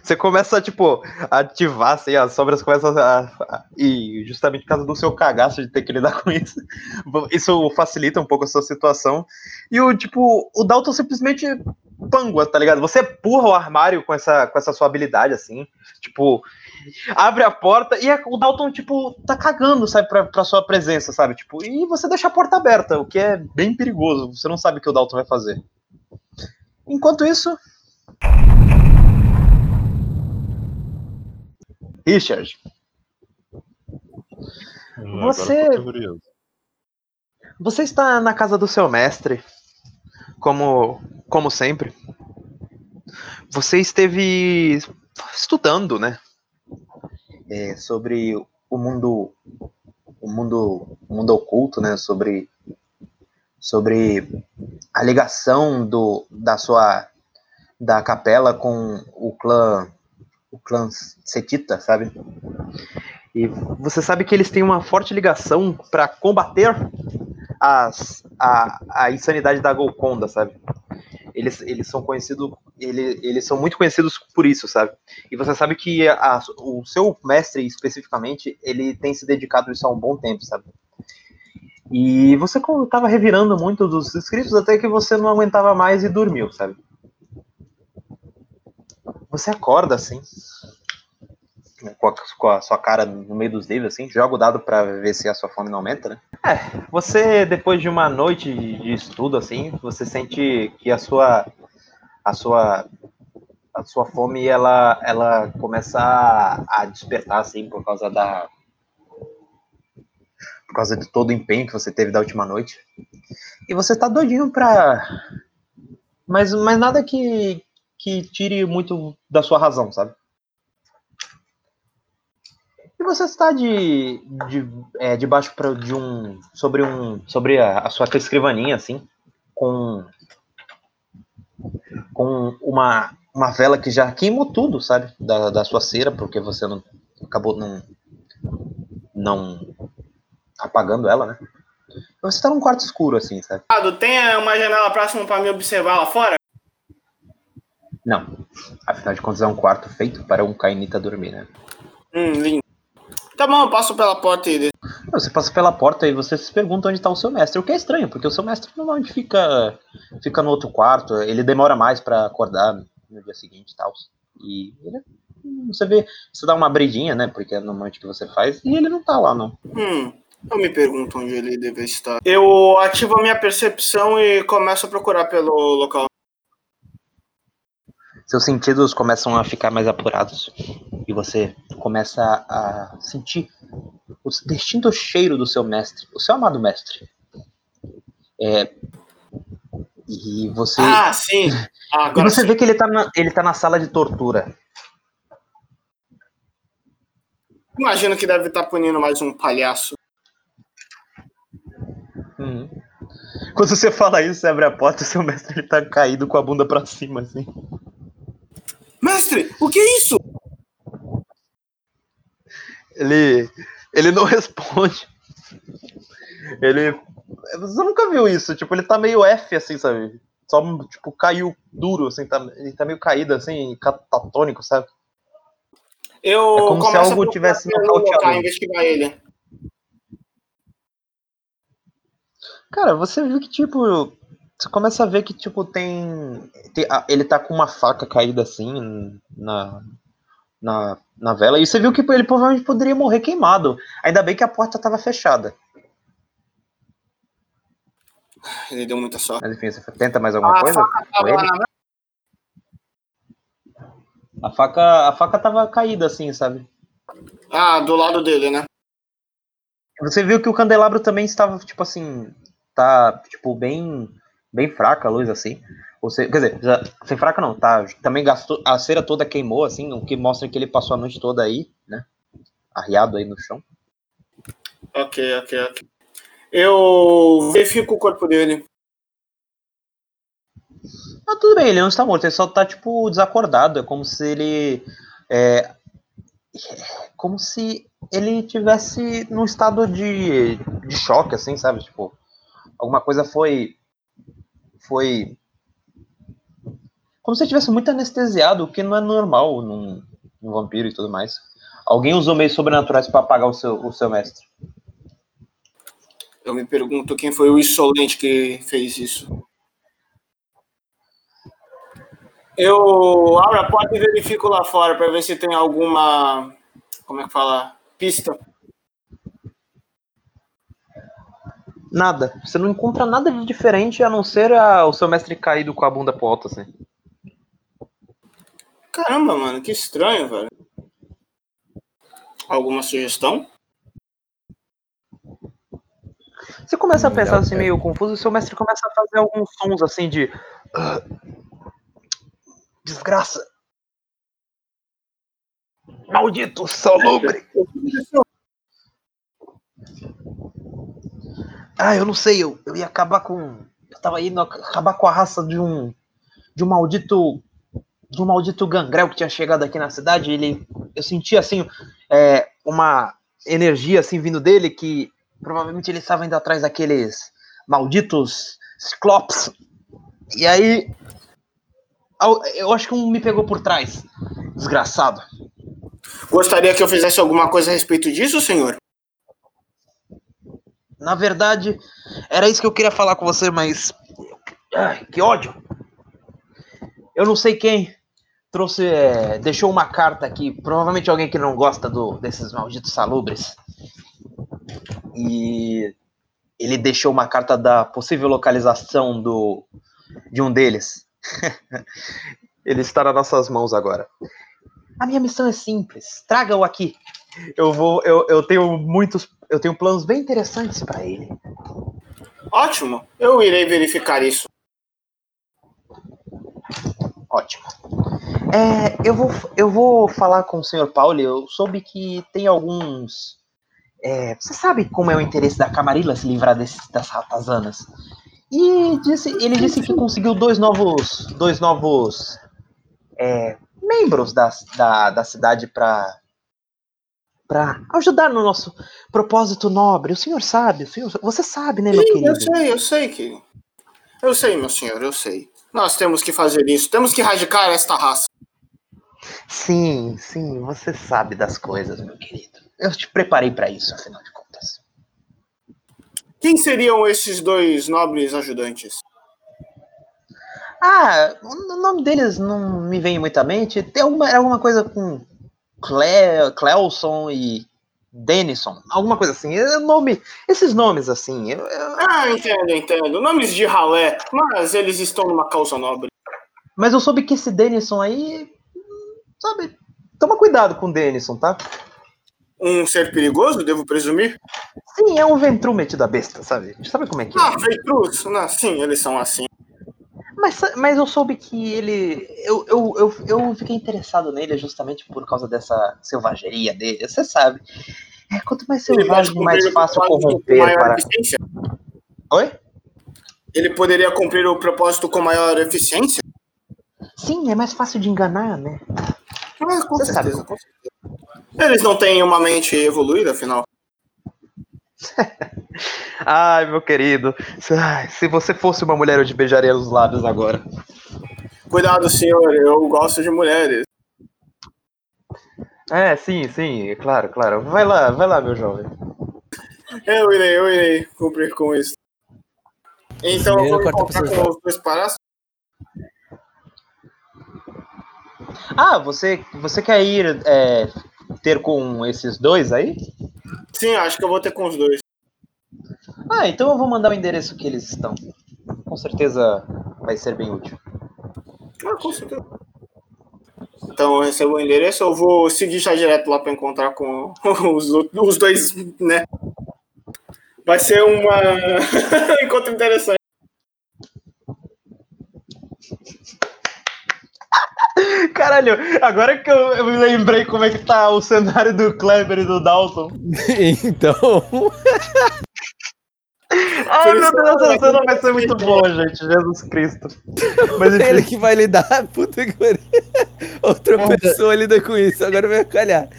você começa, tipo, a ativar, assim, as sobras começam a, a- E justamente por causa do seu cagaço de ter que lidar com isso, isso facilita um pouco a sua situação. E o, tipo, o Dalton simplesmente pangua, tá ligado? Você empurra o armário com essa, com essa sua habilidade, assim, tipo. Abre a porta e a- o Dalton, tipo, tá cagando, sabe, pra, pra sua presença, sabe? Tipo, e você deixa a porta aberta, o que é bem perigoso. Você não sabe o que o Dalton vai fazer. Enquanto isso. Richard, Agora Você- você está na casa do seu mestre, como, como sempre. Você esteve estudando, né? É, sobre o mundo, o mundo, o mundo oculto, né? Sobre, sobre a ligação do, da sua, da capela com o clã, o clã Setita, sabe? E você sabe que eles têm uma forte ligação para combater as, a, a insanidade da Golconda, sabe? Eles, eles são conhecidos, ele, eles são muito conhecidos por isso, sabe? E você sabe que a- o seu mestre especificamente, ele tem se dedicado a isso há um bom tempo, sabe? E você estava revirando muito dos escritos até que você não aguentava mais e dormiu, sabe? Você acorda assim, com a, com a sua cara no meio dos livros, assim, joga o dado pra ver se a sua fome não aumenta, né? É, você, depois de uma noite de estudo, assim, você sente que a sua. a sua. a sua fome, ela, ela começa a, a despertar, assim, por causa da. Por causa de todo o empenho que você teve da última noite. E você tá doidinho pra. Mas, mas nada que, que tire muito da sua razão, sabe? E você está de, de é, debaixo pra, de um sobre um sobre a, a sua escrivaninha assim, com com uma uma vela que já queimou tudo, sabe, da, da sua cera, porque você não acabou não não apagando ela, né? Você está num quarto escuro assim, sabe? Tem uma janela próxima pra me observar lá fora? Não. Afinal de contas é um quarto feito para um cainita dormir, né? Hum, lindo. Tá bom, eu passo pela porta e Você passa pela porta e você se pergunta onde está o seu mestre. O que é estranho, porque o seu mestre normalmente fica, fica no outro quarto. Ele demora mais para acordar no dia seguinte e tal. E ele, você vê, você dá uma abridinha, né? Porque é normalmente o que você faz. E ele não tá lá, não. Hum, eu me pergunto onde ele deve estar. Eu ativo a minha percepção e começo a procurar pelo local. Seus sentidos começam a ficar mais apurados. E você começa a sentir o distinto cheiro do seu mestre, o seu amado mestre. É, e você. Ah, sim. Ah, E agora você sim. vê que ele tá, na, ele tá na sala de tortura. Imagino que deve estar punindo mais um palhaço. Quando você fala isso, você abre a porta e seu mestre ele tá caído com a bunda pra cima, assim. Mestre, o que é isso? Ele. Ele não responde. Ele. Você nunca viu isso, tipo, ele tá meio F, assim, sabe? Só, tipo, caiu duro, assim, tá, ele tá meio caído, assim, catatônico, sabe? Eu É como se algo tivesse nocauteado investigar ele. Cara, você viu que, tipo. Você começa a ver que, tipo, tem. tem- ele tá com uma faca caída assim na, na, na vela. E você viu que ele provavelmente poderia morrer queimado. Ainda bem que a porta tava fechada. Ele deu muita sorte. Mas enfim, você tenta mais alguma A coisa? faca com tava ele? na A faca, a faca tava caída assim, sabe? Ah, do lado dele, né? Você viu que o candelabro também estava, tipo assim, tá, tipo, bem, bem fraca a luz, assim. Você, quer dizer, já, sem fraca não, tá, também gastou, a cera toda queimou, assim, o que mostra que ele passou a noite toda aí, né, arriado aí no chão. Ok, ok, ok. Eu verifico o corpo dele. Ah, tudo bem, ele não está morto, ele só tá, tipo, desacordado, é como se ele, é, como se ele tivesse num estado de, de choque, assim, sabe, tipo, alguma coisa foi, foi, como se ele tivesse muito anestesiado, o que não é normal num, num vampiro e tudo mais. Alguém usou meios sobrenaturais para apagar o seu, o seu mestre. Eu me pergunto quem foi o insolente que fez isso. Eu abro a porta e verifico lá fora para ver se tem alguma. Como é que fala? Pista. Nada, você não encontra nada de diferente a não ser a- o seu mestre caído com a bunda pro alto, assim. Caramba, mano, que estranho, velho. Alguma sugestão? Você começa a Hum, pensar assim, é. meio confuso, e seu mestre começa a fazer alguns sons assim de. "Ah, desgraça! Maldito salubre! Ah, eu não sei, eu, eu ia acabar com. Eu tava indo acabar com a raça de um. De um maldito. De um maldito gangrel que tinha chegado aqui na cidade. Ele. Eu senti assim. é, uma energia assim vindo dele que provavelmente ele estava indo atrás daqueles malditos ciclopes. E aí. Eu acho que um me pegou por trás. Desgraçado. Gostaria que eu fizesse alguma coisa a respeito disso, senhor? Na verdade, era isso que eu queria falar com você, mas. Ai, que ódio! Eu não sei quem trouxe. é, deixou uma carta aqui. Provavelmente alguém que não gosta do, desses malditos salubres. E ele deixou uma carta da possível localização do, de um deles. ele está nas nossas mãos agora. A minha missão é simples. Traga-o aqui. Eu vou. Eu, eu tenho muitos. Eu tenho planos bem interessantes para ele. Ótimo, eu irei verificar isso. Ótimo. É, eu, vou, eu vou falar com o Sr. Pauli. Eu soube que tem alguns. é, você sabe como é o interesse da Camarilla se livrar desses, das ratazanas? E disse, ele disse que conseguiu dois novos, dois novos é, membros da, da, da cidade para para ajudar no nosso propósito nobre. O senhor sabe, o senhor, você sabe, né, meu Sim, querido? eu sei, eu sei que. Eu sei, meu senhor, eu sei. Nós temos que fazer isso. Temos que erradicar esta raça. Sim, sim, você sabe das coisas, meu querido. Eu te preparei pra isso, afinal de contas. Quem seriam esses dois nobres ajudantes? Ah, o nome deles não me vem muito à mente. Tem alguma, alguma coisa com Cle, Clelson e Denison, alguma coisa assim. É nome, esses nomes assim. eu- eu- Ah, entendo, entendo. Nomes de ralé, mas eles estão numa causa nobre. mas eu soube que esse Denison aí, sabe, toma cuidado com o Denison, tá? Um ser perigoso, devo presumir? Sim, é um ventru metido a besta, sabe? Sabe como é que é? Ah, Veitrus? Não, sim, eles são assim. Mas, mas eu soube que ele. Eu, eu, eu, eu fiquei interessado nele justamente por causa dessa selvageria dele. Você sabe. É, quanto mais selvagem, mais fácil corromper para. eficiência? Oi? Ele poderia cumprir o propósito com maior eficiência? Sim, é mais fácil de enganar, né? Ah, com certeza, sabe. com certeza. Eles não têm uma mente evoluída, afinal. Ai, meu querido. Se você fosse uma mulher, eu te beijaria os lábios agora. Cuidado, senhor, eu gosto de mulheres. É, sim, sim, claro, claro. Vai lá, vai lá, meu jovem. Eu irei, eu irei cumprir com isso. Então, eu vou encontrar com os dois parásitos. Ah, você, você quer ir é, ter com esses dois aí? Sim, acho que eu vou ter com os dois. Ah, então eu vou mandar o endereço que eles estão. Com certeza vai ser bem útil. Ah, com certeza. Então eu recebo o endereço, eu vou seguir já direto lá para encontrar com os, os dois, né? Vai ser uma um encontro interessante. Caralho, agora que eu, eu me lembrei como é que tá o cenário do Kleber e do Dalton. então, Ai, meu Deus, eu- essa cena vai ser muito boa, gente. Jesus Cristo. Mas enfim, ele que vai lidar, puta que pariu. Outra Olha. pessoa lida com isso, agora vai calhar.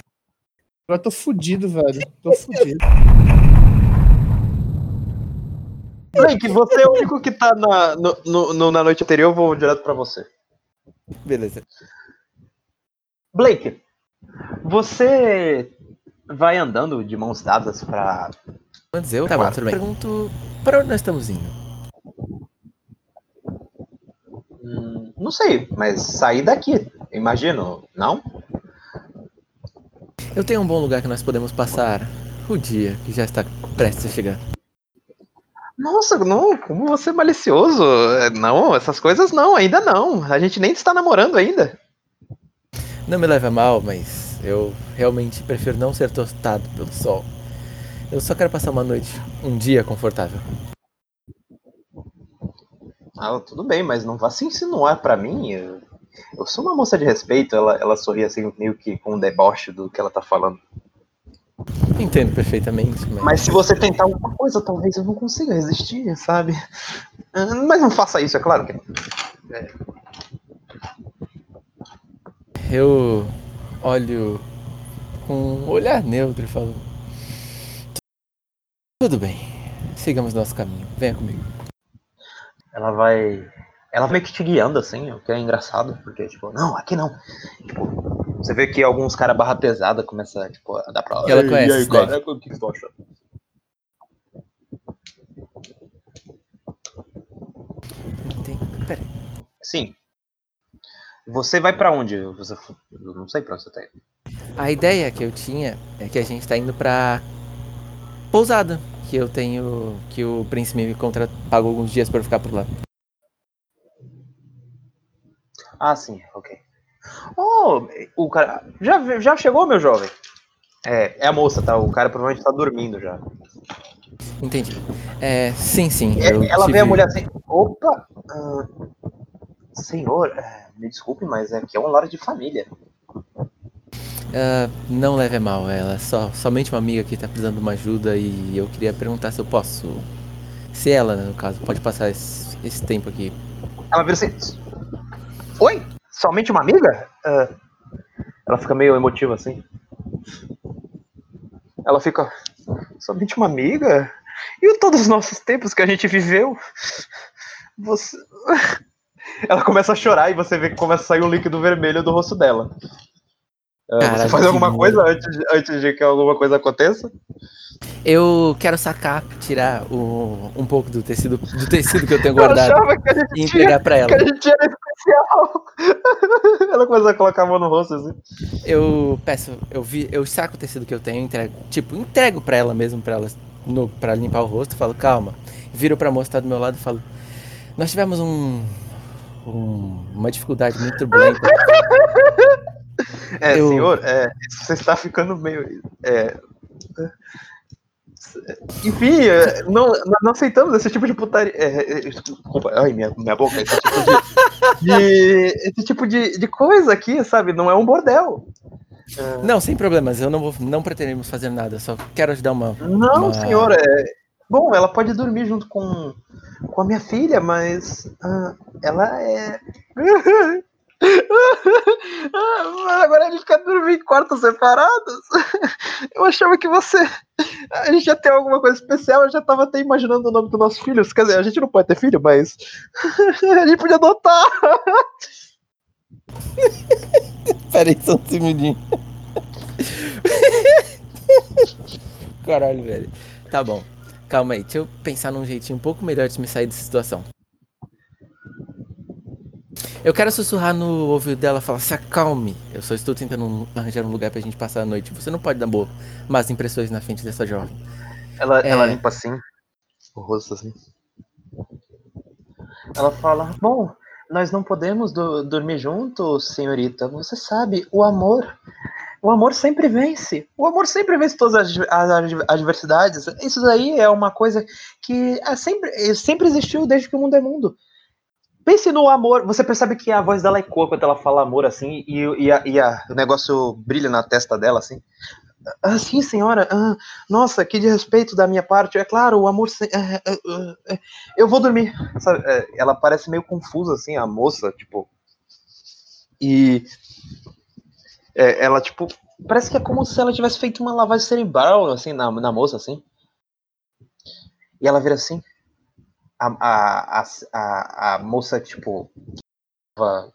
Agora eu tô fudido, velho. Tô fudido. Blake, você é o único que tá na, no- no- no- na noite anterior, eu vou direto pra você. Beleza. Blake, você vai andando de mãos dadas pra. Antes eu, tá bom, tudo bem. Pergunto, para onde nós estamos indo? Hum, não sei, mas sair daqui, imagino, não? Eu tenho um bom lugar que nós podemos passar o dia, que já está prestes a chegar. Nossa, não, como você é malicioso. É, Não, essas coisas não, ainda não. A gente nem está namorando ainda. Não me leve a mal, mas eu realmente prefiro não ser tostado pelo sol. Eu só quero passar uma noite, um dia confortável. Ah, tudo bem, mas não vá se insinuar pra mim. Eu, eu sou uma moça de respeito. Ela, ela sorri assim, meio que com um deboche do que ela tá falando. Entendo perfeitamente, mas, Mas se você tentar alguma coisa, talvez eu não consiga resistir, sabe? Ah, Mas não faça isso, é claro que. eu olho com um olhar neutro e falo: Tudo bem, sigamos nosso caminho, venha comigo. Ela vai. Ela meio que te guiando, assim, o que é engraçado, porque, tipo, não, aqui não. Tipo, você vê que alguns caras barra pesada começam, tipo, a dar pra ela. Ela "Ei, conhece e aí, a cidade?" cara, o que tá achando? Tem... Pera aí. Sim. Você vai pra onde? Você... Eu não sei pra onde você tá indo. A ideia que eu tinha é que a gente tá indo pra pousada, que eu tenho. que o príncipe me contra... pagou alguns dias pra eu ficar por lá. Ah, sim, ok. Oh, o cara. Já, já chegou, meu jovem? É, é a moça, tá? O cara provavelmente tá dormindo já. Entendi. É, sim, sim. É, ela vê a mulher assim. Opa! ah, senhor, é, me desculpe, mas aqui é um lar de família. Ah, não leve a mal, ela é só, somente uma amiga que tá precisando de uma ajuda e eu queria perguntar se eu posso. Se ela, no caso, pode passar esse, esse tempo aqui. Ela vira assim. Oi? Somente uma amiga? Ah, ela fica meio emotiva assim. Ela fica. Somente uma amiga? E todos os nossos tempos que a gente viveu? Você. Ela começa a chorar e você vê que começa a sair um líquido vermelho do rosto dela. Ah, Caralho, você faz alguma coisa antes de, antes de que alguma coisa aconteça? Eu quero sacar, tirar o- um pouco do tecido, do tecido que eu tenho Eu guardado gente e entregar pra ela. que a gente era especial. Ela começa a colocar a mão no rosto assim. Eu peço, eu vi, eu saco o tecido que eu tenho, entrego, tipo, entrego pra ela mesmo, pra ela no, pra limpar o rosto, falo, calma. Viro pra moça que tá do meu lado e falo, nós tivemos um, um- uma dificuldade muito turbulenta. É, Eu- senhor, é, você está ficando meio. é, enfim, é, não, não aceitamos esse tipo de putaria. é, é, desculpa, ai, minha, minha boca. Esse tipo de, de- esse tipo de, de coisa aqui, sabe? Não é um bordel. Não, sem problemas, eu não vou, não pretendemos fazer nada, só quero ajudar uma. Não, uma- senhor, é. Bom, ela pode dormir junto com, com a minha filha, mas ah, ela é. Agora a gente quer dormir em quartos separados. Eu achava que você. A gente ia ter alguma coisa especial, eu já tava até imaginando o nome dos nossos filhos. Quer dizer, a gente não pode ter filho, mas. A gente podia adotar. Pera aí, só um segundinho. Caralho, velho. Tá bom. Calma aí, deixa eu pensar num jeitinho um pouco melhor de me sair dessa situação. Eu quero sussurrar no ouvido dela e falar, se acalme. Eu só estou tentando arranjar um lugar pra gente passar a noite. Você não pode dar boa más impressões na frente dessa jovem. Ela, É. ela limpa assim, o rosto assim. Ela fala: Bom, nós não podemos do- dormir juntos, senhorita. Você sabe, o amor. O amor sempre vence. O amor sempre vence todas as, as adver- adversidades. Isso daí é uma coisa que é sempre, sempre existiu desde que o mundo é mundo. Pense no amor. Você percebe que a voz dela ecoa quando ela fala amor assim, e, e, a- e a- o negócio brilha na testa dela assim. Ah, sim, senhora. Ah, nossa, que desrespeito da minha parte. É claro, o amor. se- é, é, eu vou dormir. Sabe, ela parece meio confusa, assim, a moça, tipo. E. ela, tipo. Parece que é como se ela tivesse feito uma lavagem cerebral, assim, na, na moça, assim. E ela vira assim. A, a, a, a, moça, tipo.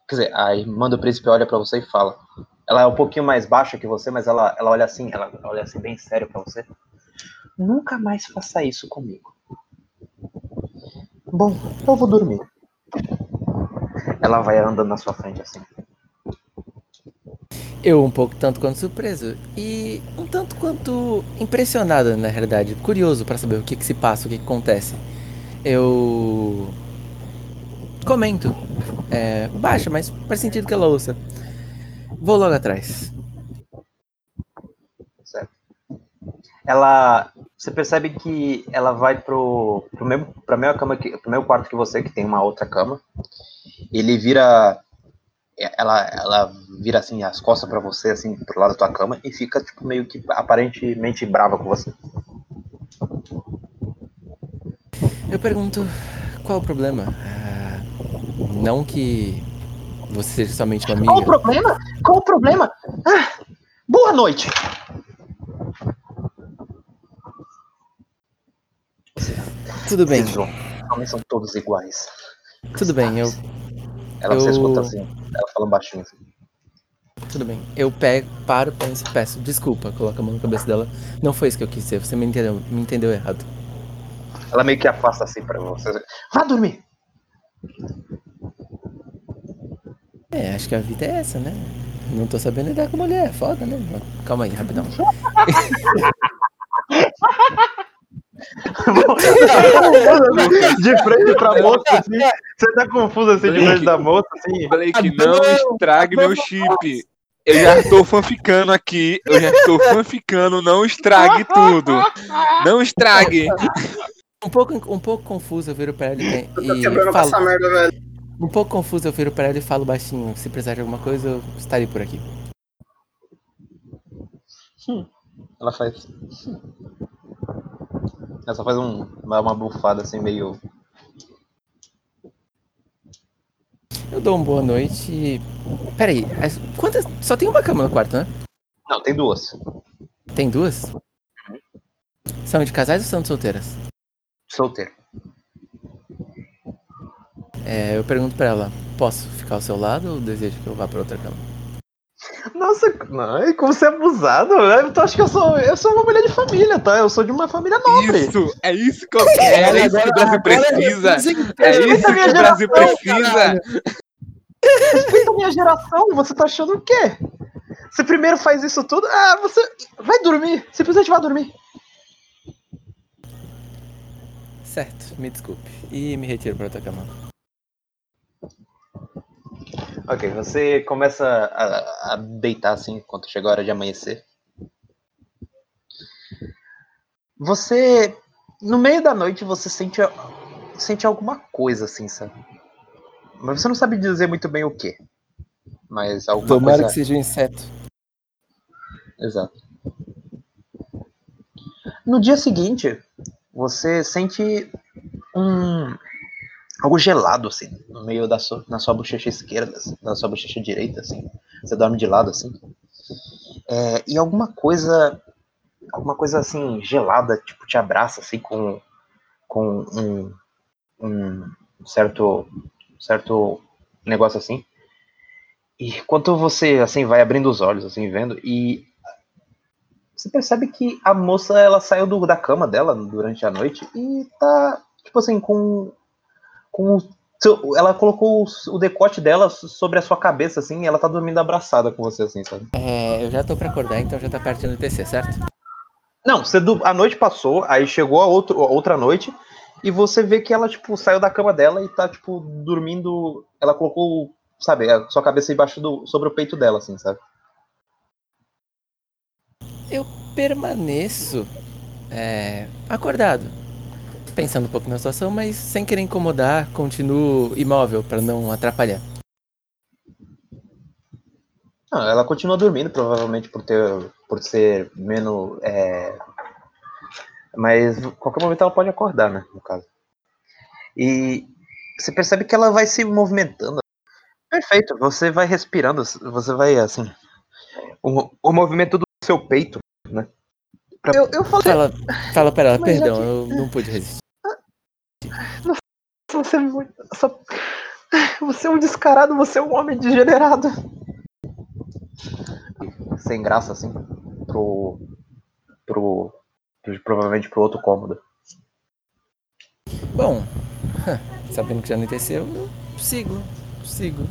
Quer dizer, a irmã do príncipe olha pra você e fala. Ela é um pouquinho mais baixa que você, mas ela, ela olha assim, ela olha assim bem sério pra você. Nunca mais faça isso comigo. Bom, eu vou dormir. Ela vai andando na sua frente assim. Eu um pouco tanto quanto surpreso e um tanto quanto impressionado, na realidade. Curioso pra saber o que, que se passa, o que, que acontece. Eu comento. É, baixa, mas faz sentido que ela ouça. Vou logo atrás. Certo. Ela. Você percebe que ela vai pro, pro mesmo, pra cama que, pro mesmo quarto que você, que tem uma outra cama. Ele vira. Ela, ela vira assim as costas pra você, assim, pro lado da tua cama, e fica, tipo, meio que aparentemente brava com você. Eu pergunto qual o problema? Ah, não que você seja somente uma Qual o amiga. problema? Qual o problema? Ah, boa noite! Tudo bem, Esses homens são todos iguais. tudo bem, eu Ela Eu- escuta assim, ela falando baixinho assim. Tudo bem. Eu pego, paro, penso, peço desculpa, coloco a mão na cabeça dela. Não foi isso que eu quis dizer, você me entendeu, me entendeu errado. Ela meio que afasta assim pra você. Vá dormir! É, acho que a vida é essa, né? Não tô sabendo lidar com mulher, é foda, né? Calma aí, rapidão. de frente pra moça, assim. Você tá confuso assim de frente da moça, assim. Blake, não estrague meu chip. Eu já estou fanficando aqui. Eu já estou fanficando. Não estrague tudo. Não estrague. Um pouco, um pouco confuso, eu viro pra ela e, Tô e quebrando com essa falo. merda, velho. Um pouco confuso, eu viro pra ela e falo baixinho. Se precisar de alguma coisa, eu estarei por aqui. Ela faz. Ela só faz um, uma, uma bufada assim, meio. Eu dou uma boa noite e. Peraí, as- quantas. Só tem uma cama no quarto, né? Não, tem duas. Tem duas? São de casais ou são de solteiras? Solteiro. É, eu pergunto pra ela, posso ficar ao seu lado ou deseja que eu vá pra outra cama? Nossa, não, como você é abusado. Eu tô- acho que eu sou, eu sou uma mulher de família, tá? Eu sou de uma família nobre. Isso, é isso que eu quero, é isso que o Brasil precisa. É isso que o Brasil precisa. Respeita a minha geração, você tá achando o quê? Você primeiro faz isso tudo, ah, você vai dormir, simplesmente vai dormir. Certo, me desculpe. E me retiro pra outra cama. Ok, você começa a, a deitar assim quando chega a hora de amanhecer. Você, no meio da noite, você sente, sente alguma coisa assim, sabe? Mas você não sabe dizer muito bem o que. Mas alguma Tomara coisa. que seja um inseto. Exato. No dia seguinte, você sente um algo gelado assim no meio da sua, na sua bochecha esquerda, assim, na sua bochecha direita, assim. Você dorme de lado assim. É, e alguma coisa, alguma coisa assim gelada, tipo te abraça assim com com um, um certo certo negócio assim. E quando você assim vai abrindo os olhos assim vendo e você percebe que a moça ela saiu do, da cama dela durante a noite e tá tipo assim com com ela colocou o, decote dela sobre a sua cabeça assim, e ela tá dormindo abraçada com você assim, sabe? É, eu já tô pra acordar, então já tá perto do TC, certo? Não, você a noite passou, aí chegou a, outro, outra noite e você vê que ela tipo saiu da cama dela e tá tipo dormindo, ela colocou, sabe, a sua cabeça embaixo do sobre o peito dela assim, sabe? Eu permaneço é, acordado, pensando um pouco na situação, mas sem querer incomodar, continuo imóvel pra não atrapalhar. Não, ela continua dormindo, provavelmente por ter por ser menos é... mas qualquer momento ela pode acordar, né, no caso. E você percebe que ela vai se movimentando. Perfeito, você vai respirando, você vai assim, o, o movimento do seu peito, né? Pra- Eu, eu falei, Fala, fala pra ela, perdão, que- eu não pude resistir. você é muito. só- Você é um descarado, você é um homem degenerado. sem graça assim pro pro, pro provavelmente pro outro cômodo. Bom, sabendo que já anoiteceu, eu sigo, sigo.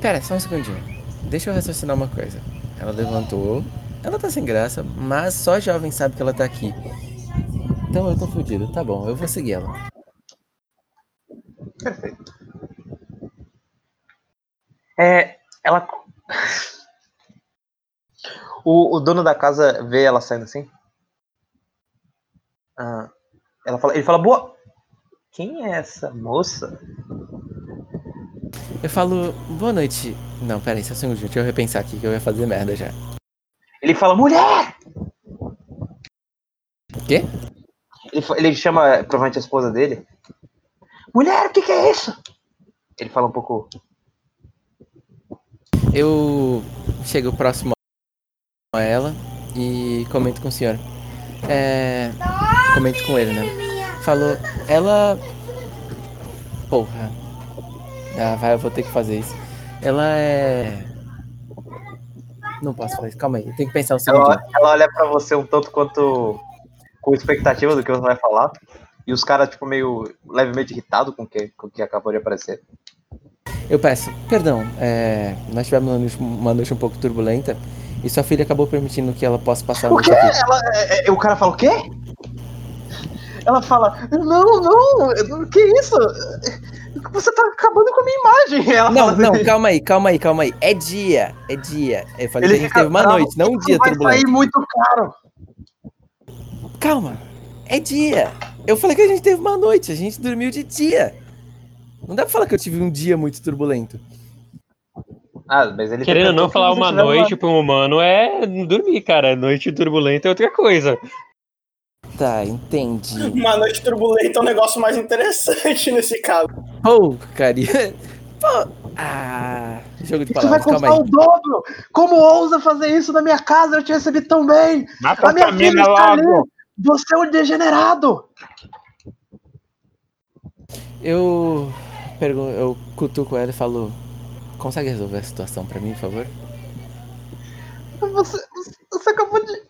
Pera, só um segundinho. Deixa eu raciocinar uma coisa. Ela levantou, ela tá sem graça, mas só jovem sabe que ela tá aqui. Então eu tô fudido, tá bom, eu vou seguir ela. Perfeito. É, ela o, o dono da casa vê ela saindo assim. Ah, ela fala, ele fala, boa. Quem é essa moça? Eu falo, boa noite. Não, pera aí, só um segundinho, deixa eu repensar aqui que eu ia fazer merda já. Ele fala, mulher! O quê? Ele, ele chama provavelmente a esposa dele. Mulher, o que, que é isso? Ele fala um pouco. Eu chego próximo a ela e comento com o senhor. É. Comento com ele, né? Falou, ela. Porra. Ah, vai, eu vou ter que fazer isso. Ela é. Não posso fazer isso, calma aí, eu tenho que pensar um segundinho. Ela, ela olha pra você um tanto quanto com expectativa do que você vai falar. E os caras, tipo, meio levemente irritados com o que, com o que acabou de aparecer. Eu peço, perdão, é, nós tivemos uma noite, uma noite um pouco turbulenta e sua filha acabou permitindo que ela possa passar O quê? Ela, é, é, o cara fala, o quê? Ela fala: Não, não, que isso? Você tá acabando com a minha imagem. Ela Não, fala não, assim, calma aí, calma aí, calma aí. É dia, é dia. Eu falei Ele que a gente teve uma noite, não um dia vai turbulento. sair muito caro. Calma, é dia. Eu falei que a gente teve uma noite, a gente dormiu de dia. Não dá pra falar que eu tive um dia muito turbulento. Ah, mas ele Querendo ou não, falar uma noite pra um humano é não dormir, cara. Noite turbulenta é outra coisa. Tá, entendi. Uma noite turbulenta é um negócio mais interessante nesse caso. Porcaria. Pô, ah, jogo de Isso vai palavras, calma custar aí. o dobro! Como ousa fazer isso na minha casa? Eu te recebi tão bem! Mata A minha filha está ali! Você é um degenerado! Eu pergunto, eu cutuco ela e falo: Consegue resolver a situação pra mim, por favor? Você, você acabou de.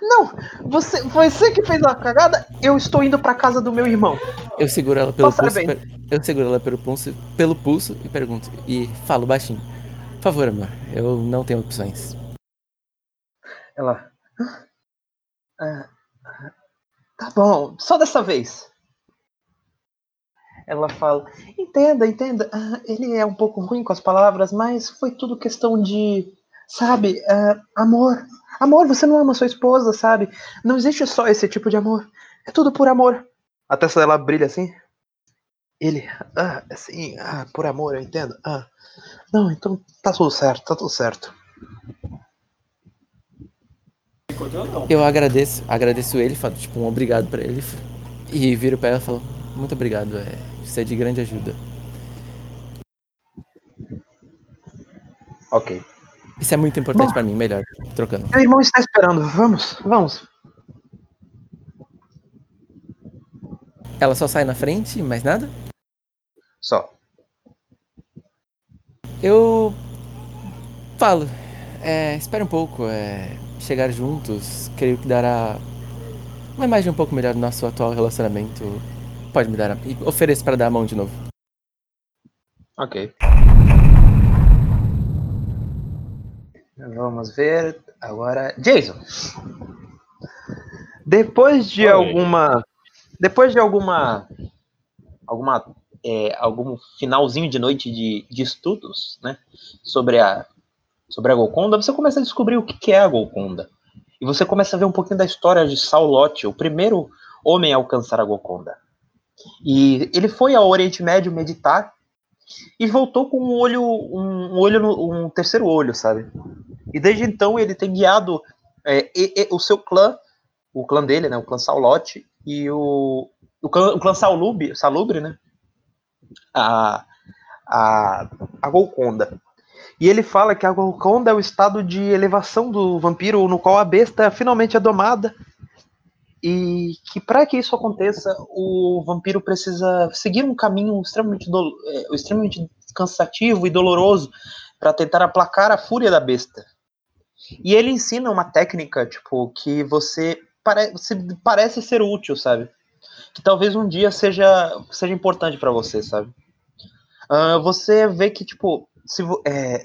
Não, você, você que fez a cagada. Eu estou indo pra casa do meu irmão. Eu seguro ela pelo Passar pulso. per- Eu seguro ela pelo pulso, pelo pulso e pergunto. E falo baixinho. Por favor, amor, eu não tenho opções. Ela. "Ah, ah, tá bom, só dessa vez. Ela fala: Entenda, entenda. ah, ele é um pouco ruim com as palavras, mas foi tudo questão de. Sabe, ah, amor. Amor, você não ama sua esposa, sabe? Não existe só esse tipo de amor. É tudo por amor. A testa dela brilha assim. Ele, ah, assim, ah, por amor, eu entendo. Ah, não, então tá tudo certo, tá tudo certo. Eu agradeço, agradeço ele, falo tipo um obrigado pra ele. E viro pra ela e falo, muito obrigado, é, isso é de grande ajuda. Ok. Isso é muito importante pra mim, melhor, trocando. Meu irmão está esperando. Vamos, vamos. Ela só sai na frente, mais nada? Só. Eu falo, é, espera um pouco, é, chegar juntos, creio que dará uma imagem um pouco melhor do nosso atual relacionamento. Pode me dar, a, e ofereço para dar a mão de novo. Ok. Vamos ver agora. Jason. Depois de Oi. alguma. Depois de alguma. Alguma. é, algum finalzinho de noite de, de estudos, né? Sobre a. Sobre a Golconda, você começa a descobrir o que que é a Golconda. E você começa a ver um pouquinho da história de Saulote, o primeiro homem a alcançar a Golconda. E ele foi ao Oriente Médio meditar e voltou com um olho, um, olho, no- um terceiro olho, sabe? E desde então ele tem guiado é, e- e- o seu clã, o clã dele, né, o clã Saulote e o, o clã, o clã Salubre, né, a, a, a Golconda. E ele fala que a Golconda é o estado de elevação do vampiro no qual a besta finalmente é domada e que para que isso aconteça, o vampiro precisa seguir um caminho extremamente, dolo- é, extremamente cansativo e doloroso para tentar aplacar a fúria da besta. E ele ensina uma técnica, tipo, que você pare parece ser útil, sabe? Que talvez um dia seja, seja importante para você, sabe? Ah, você vê que, tipo, se, é,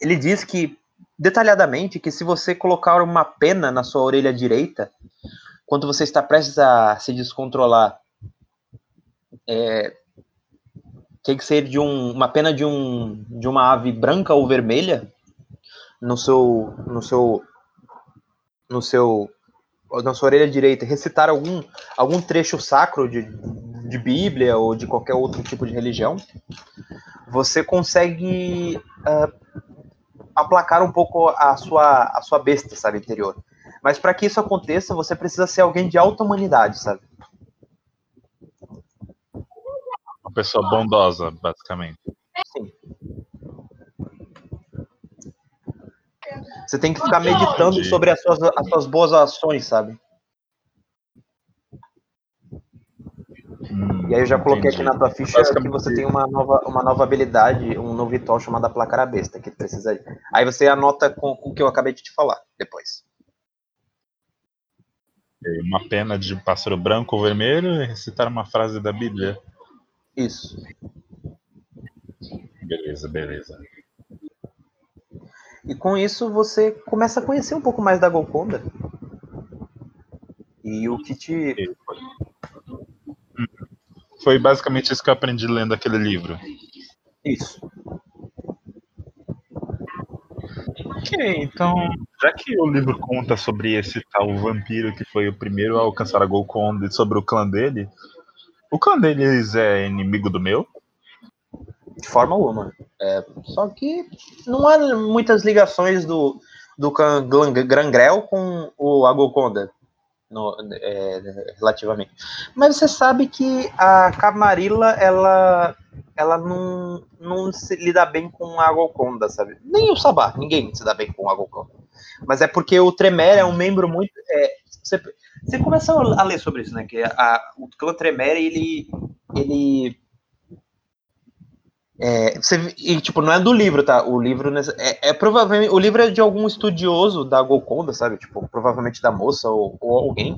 ele diz que, detalhadamente, que se você colocar uma pena na sua orelha direita, quando você está prestes a se descontrolar, é, tem que ser de um, uma pena de, um, de uma ave branca ou vermelha no seu, no seu, no seu, na sua orelha direita, recitar algum, algum trecho sacro de, de Bíblia ou de qualquer outro tipo de religião, você consegue ah, aplacar um pouco a sua, a sua besta, sabe, interior. Mas para que isso aconteça, você precisa ser alguém de alta humanidade, sabe? Uma pessoa bondosa, basicamente. Sim. Você tem que ficar meditando sobre as suas, as suas boas ações, sabe? Hum, E aí eu já coloquei entendi. aqui na tua ficha que você tem uma nova, uma nova habilidade, um novo ritual chamado Aplacar a Besta, que precisa. Aí você anota com, com o que eu acabei de te falar depois. Uma pena de pássaro branco ou vermelho e recitar uma frase da Bíblia. Isso. Beleza, beleza. E com isso você começa a conhecer um pouco mais da Golconda. E o que te. Foi basicamente isso que eu aprendi lendo aquele livro. Isso. Ok, então, já que o livro conta sobre esse tal vampiro que foi o primeiro a alcançar a Golconda e sobre o clã dele, o clã deles é inimigo do meu? De forma alguma. É, só que não há muitas ligações do, do clã Grangrel com o Agolconda. No, é, relativamente. Mas você sabe que a Camarilla, ela, ela não, não se lida bem com a Agolconda, sabe? Nem o Sabá, ninguém se dá bem com a Agolconda. Mas é porque o Tremere é um membro muito. é, você, você começa a ler sobre isso, né? Que a, o clã Tremere, ele, ele É, você, e, tipo, não é do livro, tá? O livro é, é, provavelmente. O livro é de algum estudioso da Golconda, sabe? Tipo, provavelmente da moça ou, ou alguém.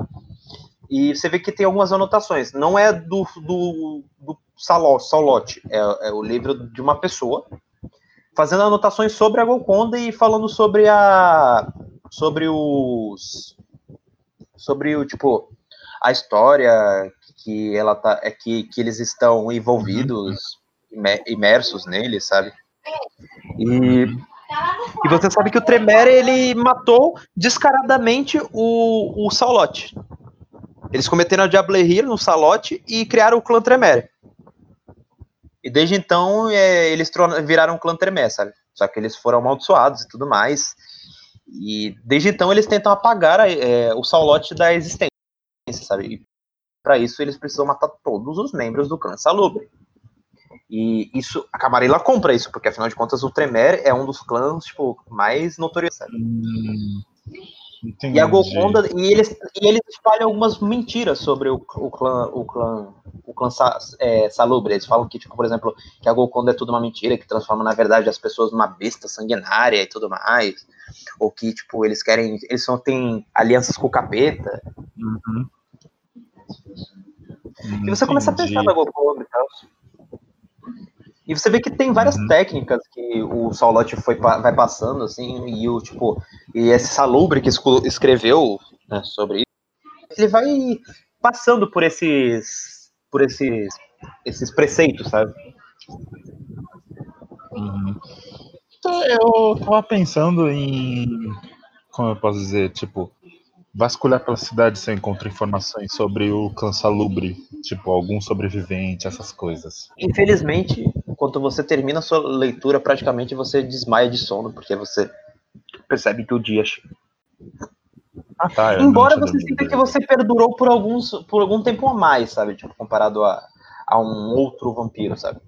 E você vê que tem algumas anotações. Não é do, do, do Salote, é, é o livro de uma pessoa fazendo anotações sobre a Golconda e falando sobre a. sobre os. sobre o tipo. a história que ela tá. é que, que eles estão envolvidos imersos nele, sabe? E, e você sabe que o Tremere ele matou descaradamente o, o Saulote. Eles cometeram a Diablerie no Salote e criaram o clã Tremere. E desde então é, eles viraram o clã Tremere, sabe? Só que eles foram amaldiçoados e tudo mais. E desde então eles tentam apagar é, o Saulote da existência, sabe? E para isso eles precisam matar todos os membros do clã Salubre. E isso, a Camarilla compra isso, porque afinal de contas o Tremere é um dos clãs, tipo, mais notoriosos. Hum, e a Golconda, e eles, e eles espalham algumas mentiras sobre o, o clã, o clã, o clã é, Salubre. Eles falam que, tipo, por exemplo, que a Golconda é tudo uma mentira, que transforma, na verdade, as pessoas numa besta sanguinária e tudo mais. Ou que, tipo, eles querem, eles só têm alianças com o capeta. Uhum. E você Entendi. começa a pensar na Golconda e tal. E você vê que tem várias uhum. técnicas que o Saulote foi, vai passando, assim, e o tipo, e esse Salubre que escreveu né, sobre isso, ele vai passando por esses por esses esses preceitos, sabe? Uhum. Então, eu tava pensando em como eu posso dizer, tipo, vasculhar pela cidade você encontra informações sobre o clã Salubre, tipo, algum sobrevivente, essas coisas. Infelizmente, quando você termina a sua leitura, praticamente você desmaia de sono, porque você percebe que o dia chega. Ah, tá, Embora você sinta que você perdurou por, alguns, por algum tempo a mais, sabe? Tipo, comparado a, a um outro vampiro, sabe?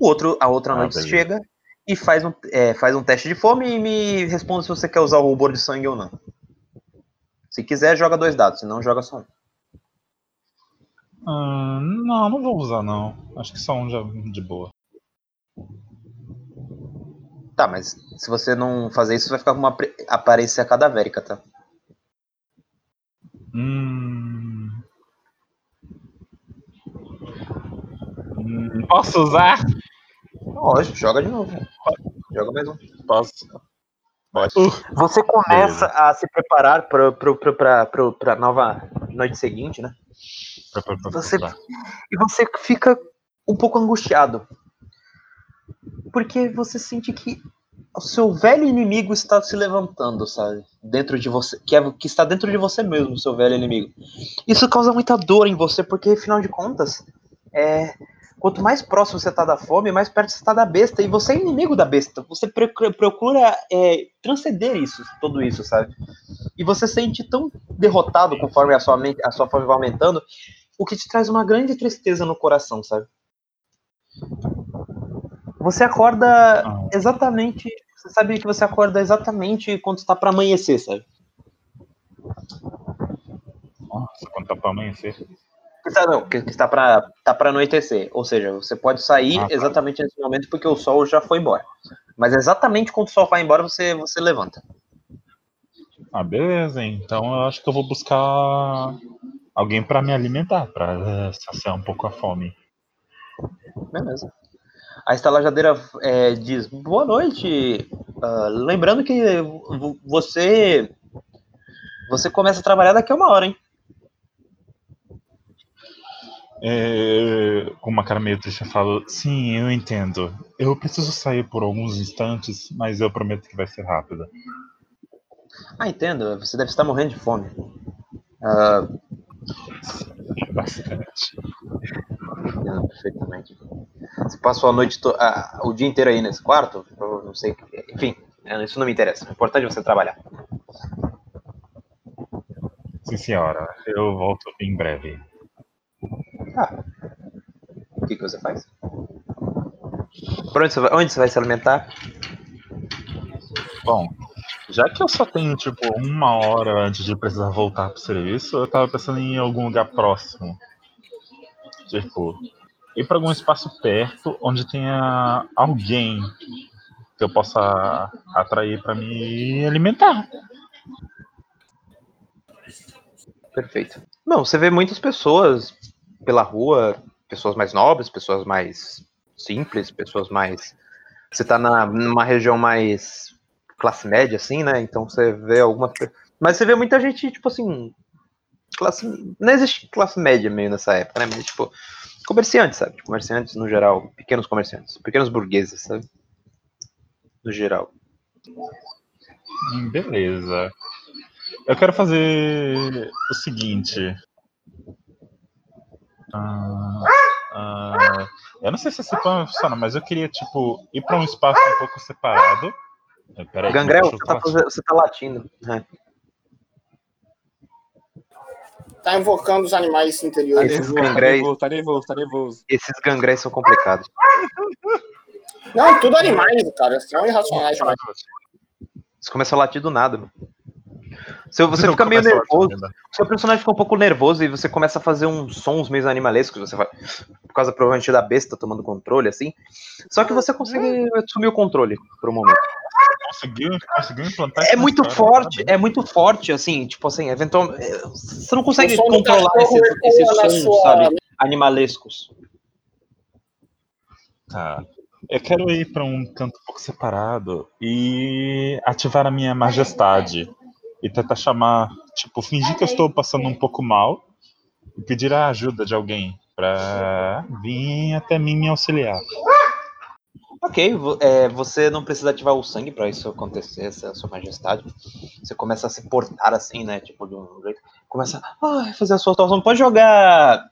O outro, a outra ah, noite beleza. chega e faz um, é, faz um teste de fome e me responde se você quer usar o rubor de sangue ou não. Se quiser, joga dois dados, se não, joga só um. Ah, não, não vou usar não. Acho que só um já de boa. Tá, mas se você não fazer isso, vai ficar com uma aparência cadavérica, tá? Hum... hum posso usar? Lógico, joga de novo. Joga mais um. Posso. Pode. Você começa a se preparar para a nova noite seguinte, né? Você, e você fica um pouco angustiado. Porque você sente que o seu velho inimigo está se levantando, sabe? Dentro de você. Que, é, que está dentro de você mesmo, o seu velho inimigo. Isso causa muita dor em você, porque afinal de contas, é, quanto mais próximo você está da fome, mais perto você está da besta. E você é inimigo da besta. Você procura é, transcender isso, tudo isso, sabe? E você se sente tão derrotado conforme a sua, mente, a sua fome vai aumentando, o que te traz uma grande tristeza no coração, sabe? Você acorda ah. exatamente. Você sabe que você acorda exatamente quando está para amanhecer, sabe? Nossa, quando está para amanhecer. Tá, não, que está para tá anoitecer. Ou seja, você pode sair ah, tá. exatamente nesse momento porque o sol já foi embora. Mas exatamente quando o sol vai embora, você, você levanta. Ah, beleza. Então eu acho que eu vou buscar alguém para me alimentar, para saciar um pouco a fome. Beleza. A estalajadeira é, diz: Boa noite. Uh, lembrando que você você começa a trabalhar daqui a uma hora, hein? É, com uma cara meio triste, eu falo: Sim, eu entendo. Eu preciso sair por alguns instantes, mas eu prometo que vai ser rápido. Ah, entendo. Você deve estar morrendo de fome. Uh, Bastante. Entendo perfeitamente. Você passou a noite, to... ah, o dia inteiro aí nesse quarto? Eu não sei. Enfim, é, isso não me interessa. O importante é você trabalhar. Sim, senhora. Eu volto em breve. Ah. O que, que você faz? Por onde você vai, onde você vai se alimentar? Bom, já que eu só tenho, tipo, uma hora antes de precisar voltar pro serviço, eu tava pensando em algum lugar próximo. Tipo, ir para algum espaço perto onde tenha alguém que eu possa atrair para me alimentar. Perfeito. Não, você vê muitas pessoas pela rua, pessoas mais nobres, pessoas mais simples, pessoas mais. Você tá na, numa região mais classe média, assim, né? Então você vê algumas. pe- Mas você vê muita gente, tipo assim. Classe... Não existe classe média meio nessa época, né? Mas, tipo, comerciantes, sabe? Comerciantes no geral, pequenos comerciantes, pequenos burgueses, sabe? No geral. Hum, Beleza. Eu quero fazer o seguinte. Ah, ah, eu não sei se esse plano funciona, mas eu queria, tipo, ir para um espaço um pouco separado. Peraí, Gangrel, você tá, você tá latindo. né? Tá invocando os animais interiores. Esses tá gangréis- nervoso, tá nervoso, tá nervoso. Esses gangréis são complicados. Não, tudo animais, cara. São irracionais demais. Você começa a latir do nada. mano. Você, você fica meio nervoso. ainda. Seu personagem fica um pouco nervoso e você começa a fazer uns sons meio animalescos. Você vai, por causa provavelmente da besta tomando controle, assim. Só que você consegue assumir o controle por um momento. Conseguiu, conseguiu implantar É muito história, forte, parabéns. é muito forte, assim, tipo assim, eventualmente. é, Você não consegue O controlar esses, sons, sua- sabe? Animalescos. Tá. Eu quero ir para um canto um pouco separado e ativar a minha majestade. E tentar chamar, tipo, fingir que eu estou passando um pouco mal e pedir a ajuda de alguém para vir até mim me auxiliar. Ok, é, você não precisa ativar o sangue pra isso acontecer, essa sua majestade. Você começa a se portar assim, né? Tipo, de um jeito. Começa a fazer a sua atuação. Pode jogar.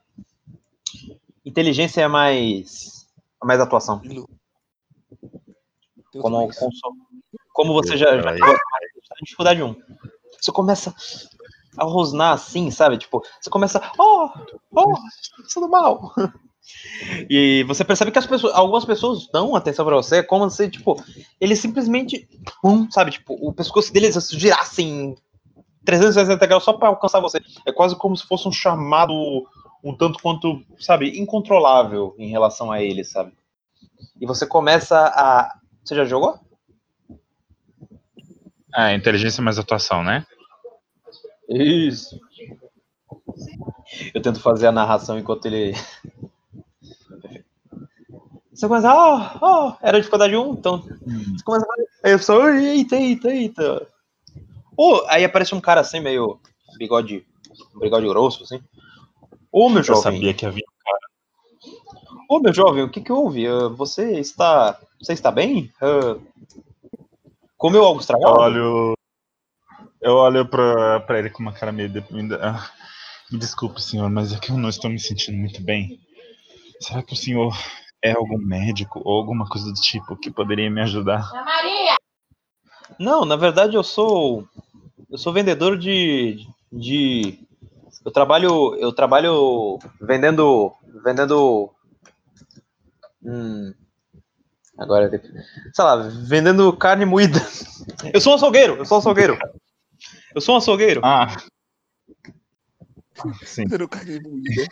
Inteligência mais. Mais atuação. Como, mais. como, como você já, já tá em dificuldade 1. Você começa a rosnar assim, sabe? Tipo, você começa. Oh! Oh! Tudo mal! E você percebe que as pessoas, algumas pessoas dão atenção pra você, como se, tipo, eles simplesmente, pum, sabe, tipo, o pescoço deles girar assim, 360 graus só pra alcançar você. É quase como se fosse um chamado um tanto quanto, sabe, incontrolável em relação a eles, sabe? E você começa a. Você já jogou? Ah, inteligência mais atuação, né? Isso. Eu tento fazer a narração enquanto ele. Você começa, ah, oh, era dificuldade 1, então. Você começa. Aí eu só, eita, eita, eita. Oh, aí aparece um cara assim, meio bigode, bigode grosso, assim. Ô, meu Eu jovem. sabia que havia. Ô, meu jovem, o que que houve? Ah, você está. Você está bem? Ah, comeu algo Eu estragado? olho. Eu olho pra, pra ele com uma cara meio deprimida. Ah, me desculpe, senhor, mas é que eu não estou me sentindo muito bem. Será que o senhor é algum médico ou alguma coisa do tipo que poderia me ajudar? Não, na verdade eu sou eu sou vendedor de de eu trabalho eu trabalho vendendo vendendo hum, agora sei lá vendendo carne moída. Eu sou um açougueiro, eu sou um açougueiro. Eu sou um açougueiro. Ah! Sim, carne moída.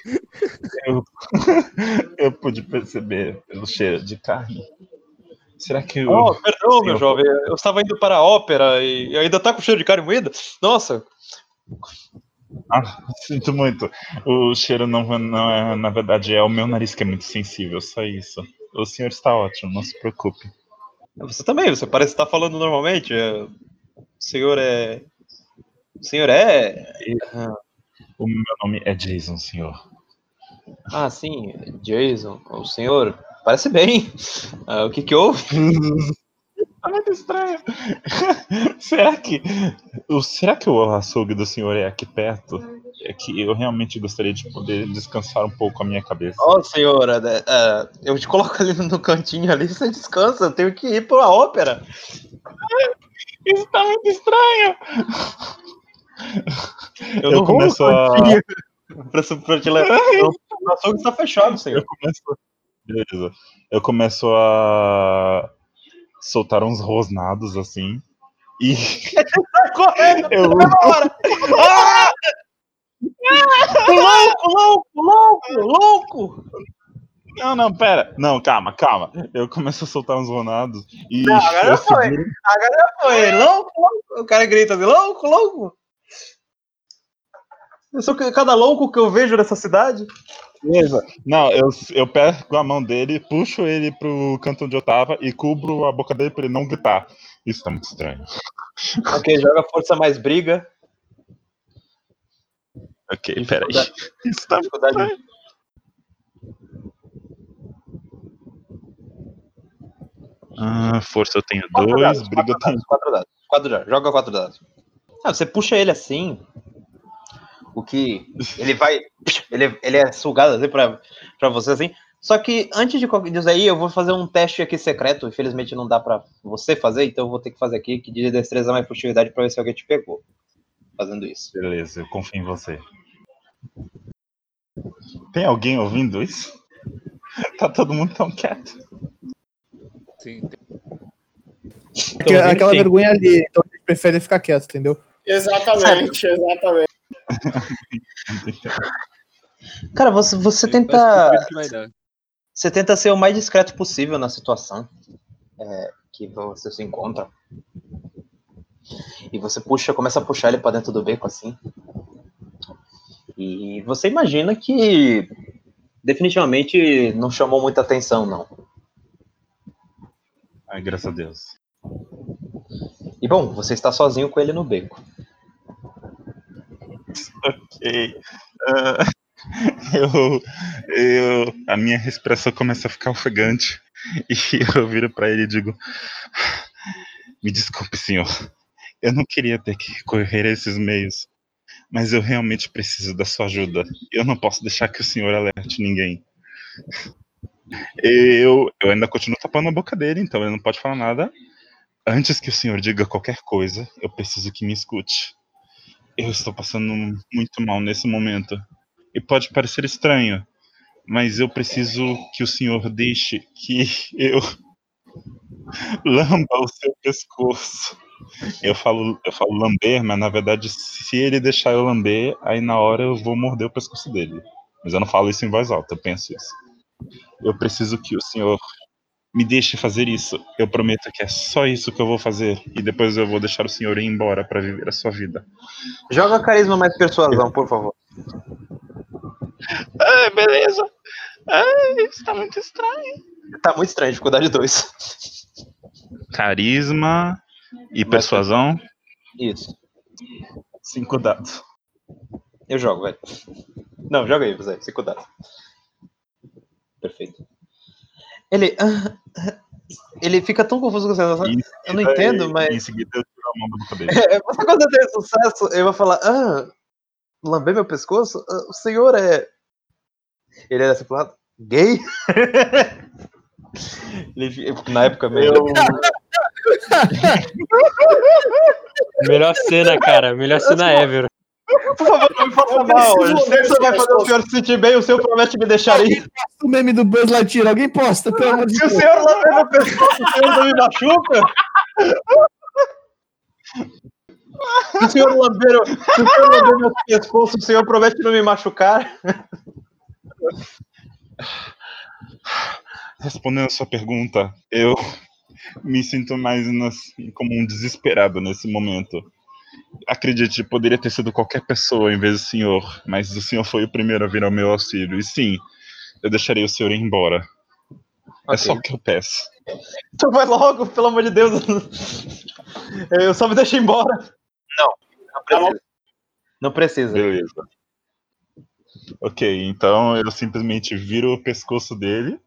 eu, eu pude perceber pelo cheiro de carne. Será que o. Oh, perdão, meu jovem. Eu estava indo para a ópera e ainda tá com cheiro de carne moída? Nossa, Ah, sinto muito. O cheiro não, não é, na verdade, é o meu nariz que é muito sensível, só isso. O senhor está ótimo, não se preocupe. você também, você parece estar falando normalmente. é, O senhor é. O senhor é. O meu nome é Jason, senhor. Ah, sim, Jason. O senhor parece bem. Ah, o que que houve? Tá muito estranho. será que. O, será que o açougue do senhor é aqui perto? É que eu realmente gostaria de poder descansar um pouco a minha cabeça. Ó, senhora, né, ah, eu te coloco ali no cantinho ali, você descansa. Eu tenho que ir para a ópera. Isso tá muito estranho! Eu, Eu não começo a- cantinho pra, pra te levar. O açougue está fechado, senhor. Eu começo. Beleza. Eu começo a soltar uns rosnados assim. E Correndo, eu, agora! Ah! Louco, louco, louco, louco! Não, não, pera. Não, calma, calma. Eu começo a soltar uns ronados e. Não, agora foi. seguro- Agora foi. Louco, louco. O cara grita assim, louco, louco. Eu sou ca- cada louco que eu vejo nessa cidade. Beleza. Não, eu, eu pego a mão dele, puxo ele pro canto onde eu tava e cubro a boca dele pra ele não gritar. Isso tá muito estranho. Ok, joga força mais briga. Ok, peraí. Isso tá muito Dificuldade. estranho. Ah, força eu tenho Quatro dois, dados, briga eu quatro tenho. dados, quatro dados. Quatro dados. Joga quatro dados. Ah, você puxa ele assim. O que. Ele vai. Ele, ele é sugado assim pra, pra você assim. Só que antes de qualquer- disso aí, eu vou fazer um teste aqui secreto. Infelizmente não dá pra você fazer, então eu vou ter que fazer aqui, que de destreza mais furtividade pra ver se alguém te pegou. Fazendo isso. Beleza, eu confio em você. Tem alguém ouvindo isso? Tá todo mundo tão quieto. Sim, tem- Aquela, aquela vergonha ali, então a gente prefere ficar quieto, entendeu? Exatamente, exatamente. Cara, você, você tenta. Você tenta ser o mais discreto possível na situação é, que você se encontra. E você puxa, começa a puxar ele pra dentro do beco assim. E você imagina que definitivamente não chamou muita atenção, não. Ai, graças a Deus. E bom, você está sozinho com ele no beco. Ok. Ah, eu, eu, a minha respiração começa a ficar ofegante e eu viro pra ele e digo: Me desculpe, senhor. Eu não queria ter que correr esses meios, mas eu realmente preciso da sua ajuda. Eu não posso deixar que o senhor alerte ninguém. Eu, eu ainda continuo tapando a boca dele, então ele não pode falar nada. Antes que o senhor diga qualquer coisa, eu preciso que me escute. Eu estou passando muito mal nesse momento. E pode parecer estranho, mas eu preciso que o senhor deixe que eu lamba o seu pescoço. Eu falo, eu falo lamber, mas na verdade, se ele deixar eu lamber, aí na hora eu vou morder o pescoço dele. Mas eu não falo isso em voz alta, eu penso isso. Eu preciso que o senhor me deixe fazer isso. Eu prometo que é só isso que eu vou fazer. E depois eu vou deixar o senhor ir embora para viver a sua vida. Joga carisma mais persuasão, por favor. Ah, beleza. Ah, isso tá muito estranho. Tá muito estranho, dificuldade 2. Carisma e persuasão, Isso. cinco dados. Eu jogo, velho. Não, joga aí, você. Cinco dados. Perfeito. Ele. Ele fica tão confuso com essa. Em Eu não entendo, Em mas. seguida eu tiro a mão da boca dele. É, Você quando tem sucesso, eu vou falar. Ah, lamber meu pescoço? Ah, o senhor é. Ele era assim pro lado. Gay? Ele, na época mesmo. Melhor cena, cara. Melhor cena ever. Por favor, não me faça mal. Você vai fazer o senhor se sentir bem, o senhor promete me deixar ir. O meme do Buzz Lightyear, alguém posta, pelo amor de Se o Deus. senhor lamber meu pescoço, o senhor não me machuca? Se o senhor lamber, o- se o senhor lamber meu pescoço, o senhor promete não me machucar? Respondendo a sua pergunta, eu me sinto mais nas- como um desesperado nesse momento. Acredite, poderia ter sido qualquer pessoa em vez do senhor, mas o senhor foi o primeiro a vir ao meu auxílio. E sim, eu deixarei o senhor ir embora. É só o que eu peço. Então vai logo, pelo amor de Deus. Eu só me deixa embora. Não, não precisa. Não precisa. Beleza. Ok, então eu simplesmente viro o pescoço dele,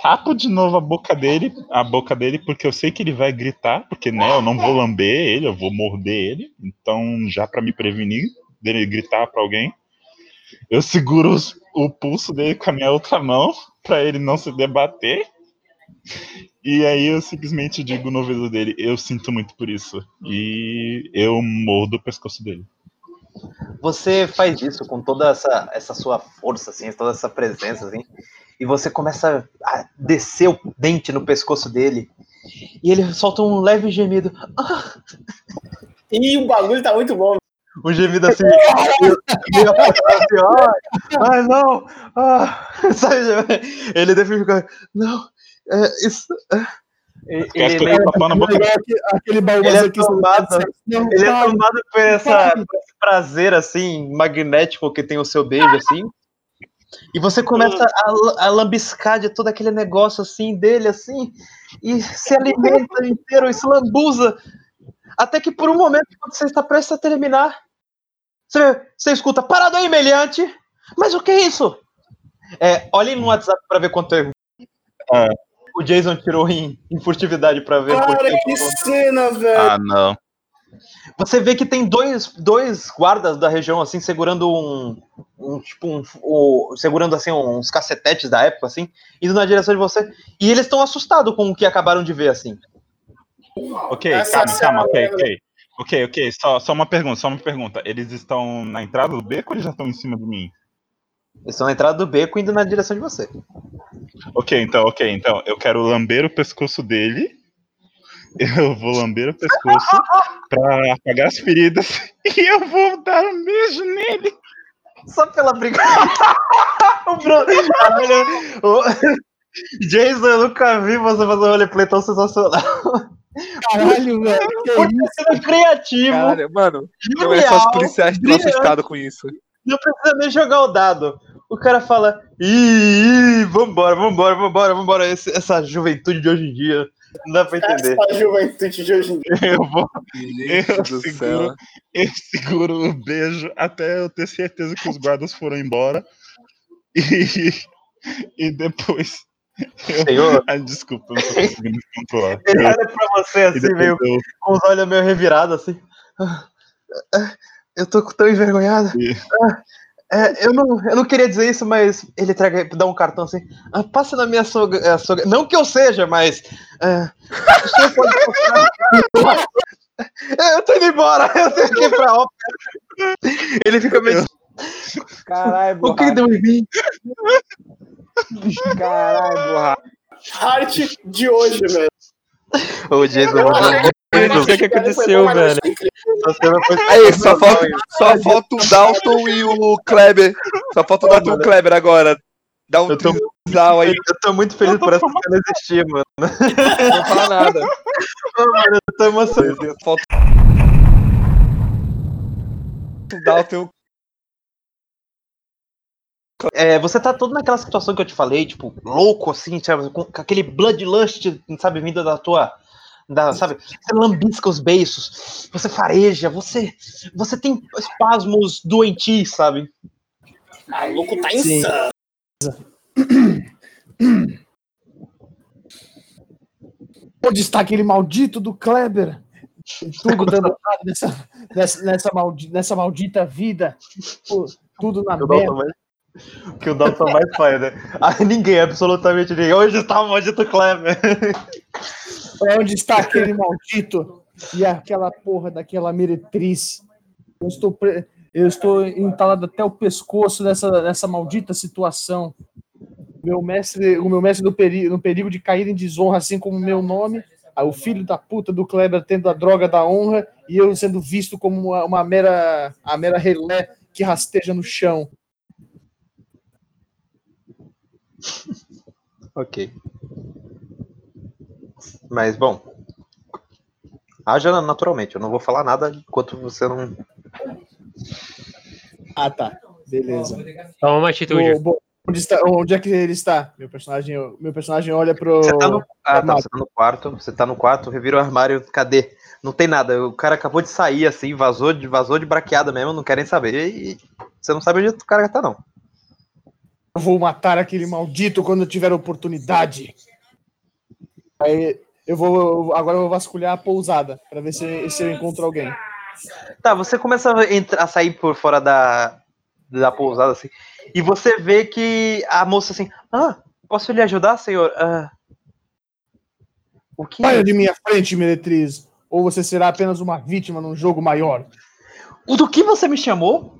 tapo de novo a boca dele, a boca dele, porque eu sei que ele vai gritar, porque né, eu não vou lamber ele, eu vou morder ele. Então, já pra me prevenir dele gritar pra alguém, eu seguro os- o pulso dele com a minha outra mão pra ele não se debater. E aí eu simplesmente digo no ouvido dele, eu sinto muito por isso. E eu mordo o pescoço dele. Você faz isso com toda essa, essa sua força, assim, toda essa presença, assim, e você começa a descer o dente no pescoço dele, e ele solta um leve gemido. Ah, E o bagulho tá muito bom. um gemido assim, meio, assim, ai, não, ah, ele depois fica, não, é, isso, é. Ele, na boca? Igual aquele, baú ele é tomado, ele é tomado por, essa, por esse prazer, assim, magnético que tem o seu beijo, assim, e você começa a, a lambiscar de todo aquele negócio, assim, dele, assim, e se alimenta inteiro, e se lambuza, até que por um momento, quando você está prestes a terminar, você, você escuta, parado aí, meliante, mas o que é isso? É, olhem no WhatsApp pra ver quanto erro. Ah. O Jason tirou em, em furtividade pra ver Cara, que cena, velho. Ah, não. Você vê que tem dois, dois guardas da região, assim, segurando um. um tipo, um, o- segurando, assim, uns cacetetes da época, assim, indo na direção de você. E eles estão assustados com o que acabaram de ver, assim. Ok, Essa calma, calma, ok, é- ok. Ok, ok, só, só uma pergunta, só uma pergunta. Eles estão na entrada do beco ou eles já estão em cima de mim? Eles estão na entrada do beco indo na direção de você. Ok, então, ok, então, eu quero lamber o pescoço dele. Eu vou lamber o pescoço pra apagar as feridas e eu vou dar um beijo nele. Só pela brincadeira. o Bruno. O- Jason, eu nunca vi você fazer um roleplay tão sensacional. Caralho, velho. Que é criativo, Cara, mano, não é só os genial, policiais que estão assustados com isso. Não precisa nem jogar o dado. O cara fala, ih, vambora, vambora, vambora, vambora. Esse- essa juventude de hoje em dia. Não dá pra entender. Essa juventude de hoje em dia. Eu vou, Eu do seguro. céu. eu seguro o beijo até eu ter certeza que os guardas foram embora. E, e depois. Eu, Senhor. ah, desculpa, eu não tô conseguindo me controlar. Ele olha pra você assim, meio, eu- com os olhos meio revirados, assim. Ah, Eu tô tão envergonhado. E- Ah, é, eu, não, eu não queria dizer isso, mas ele entrega, dá um cartão assim. Ah, passa na minha sogra, eh, sogra- Não que eu seja, mas. ah, passar. Eu tô indo embora, eu tenho que ir pra ópera. Ele fica meio. Caralho, O que deu em mim? Caralho, borracha. Arte de hoje, velho. O sei o que aconteceu, velho. Aí, só falta, só falta o Dalton e o Kleber. Só falta o Dalton e o Kleber agora. Dá um Eu tô- trisal aí, Eu tô muito feliz por essa cena existir, mano. não fala nada. Eu tô emocionado. Falta o Dalton e o É, você tá todo naquela situação que eu te falei, tipo, louco, assim, sabe, com, com aquele bloodlust, sabe, vindo da tua. Da, sabe, você lambisca os beiços, você fareja, você. Você tem espasmos doentios, sabe? O maluco tá Sim. insano. Onde está aquele maldito do Kleber? Tudo dando errado nessa, nessa, nessa, maldi- nessa maldita vida. Tudo na merda. Que o Dalton mais faz, né? Ah, ninguém, absolutamente ninguém. Hoje está o maldito Kleber. Onde está aquele maldito? E aquela porra daquela meretriz. Eu estou, pre- eu estou entalado até o pescoço nessa, nessa maldita situação. Meu mestre, o meu mestre no, peri, no perigo de cair em desonra, assim como o meu nome. Ah, O filho da puta do Kleber tendo a droga da honra e eu sendo visto como uma, uma mera, a mera relé que rasteja no chão. Ok. Mas, bom. Haja naturalmente, eu não vou falar nada enquanto você não. Ah, tá. Beleza. Toma uma atitude. Bom, onde, está, onde é que ele está? Meu personagem, meu personagem olha pro. Você tá no, ah, tá, armário. você tá no quarto, você tá no quarto, revira o armário, cadê? Não tem nada, o cara acabou de sair assim, vazou de, vazou de braqueada mesmo, não querem saber. E você não sabe onde o cara tá, não. Eu vou matar aquele maldito quando eu tiver oportunidade. Aí eu vou. Agora eu vou vasculhar a pousada para ver se, se eu encontro alguém. Tá, você começa a, entrar- a sair por fora da, da pousada, assim, e você vê que a moça assim, ah, posso lhe ajudar, senhor? Ah, o que? Saia de minha frente, meretriz, ou você será apenas uma vítima num jogo maior. O do que você me chamou?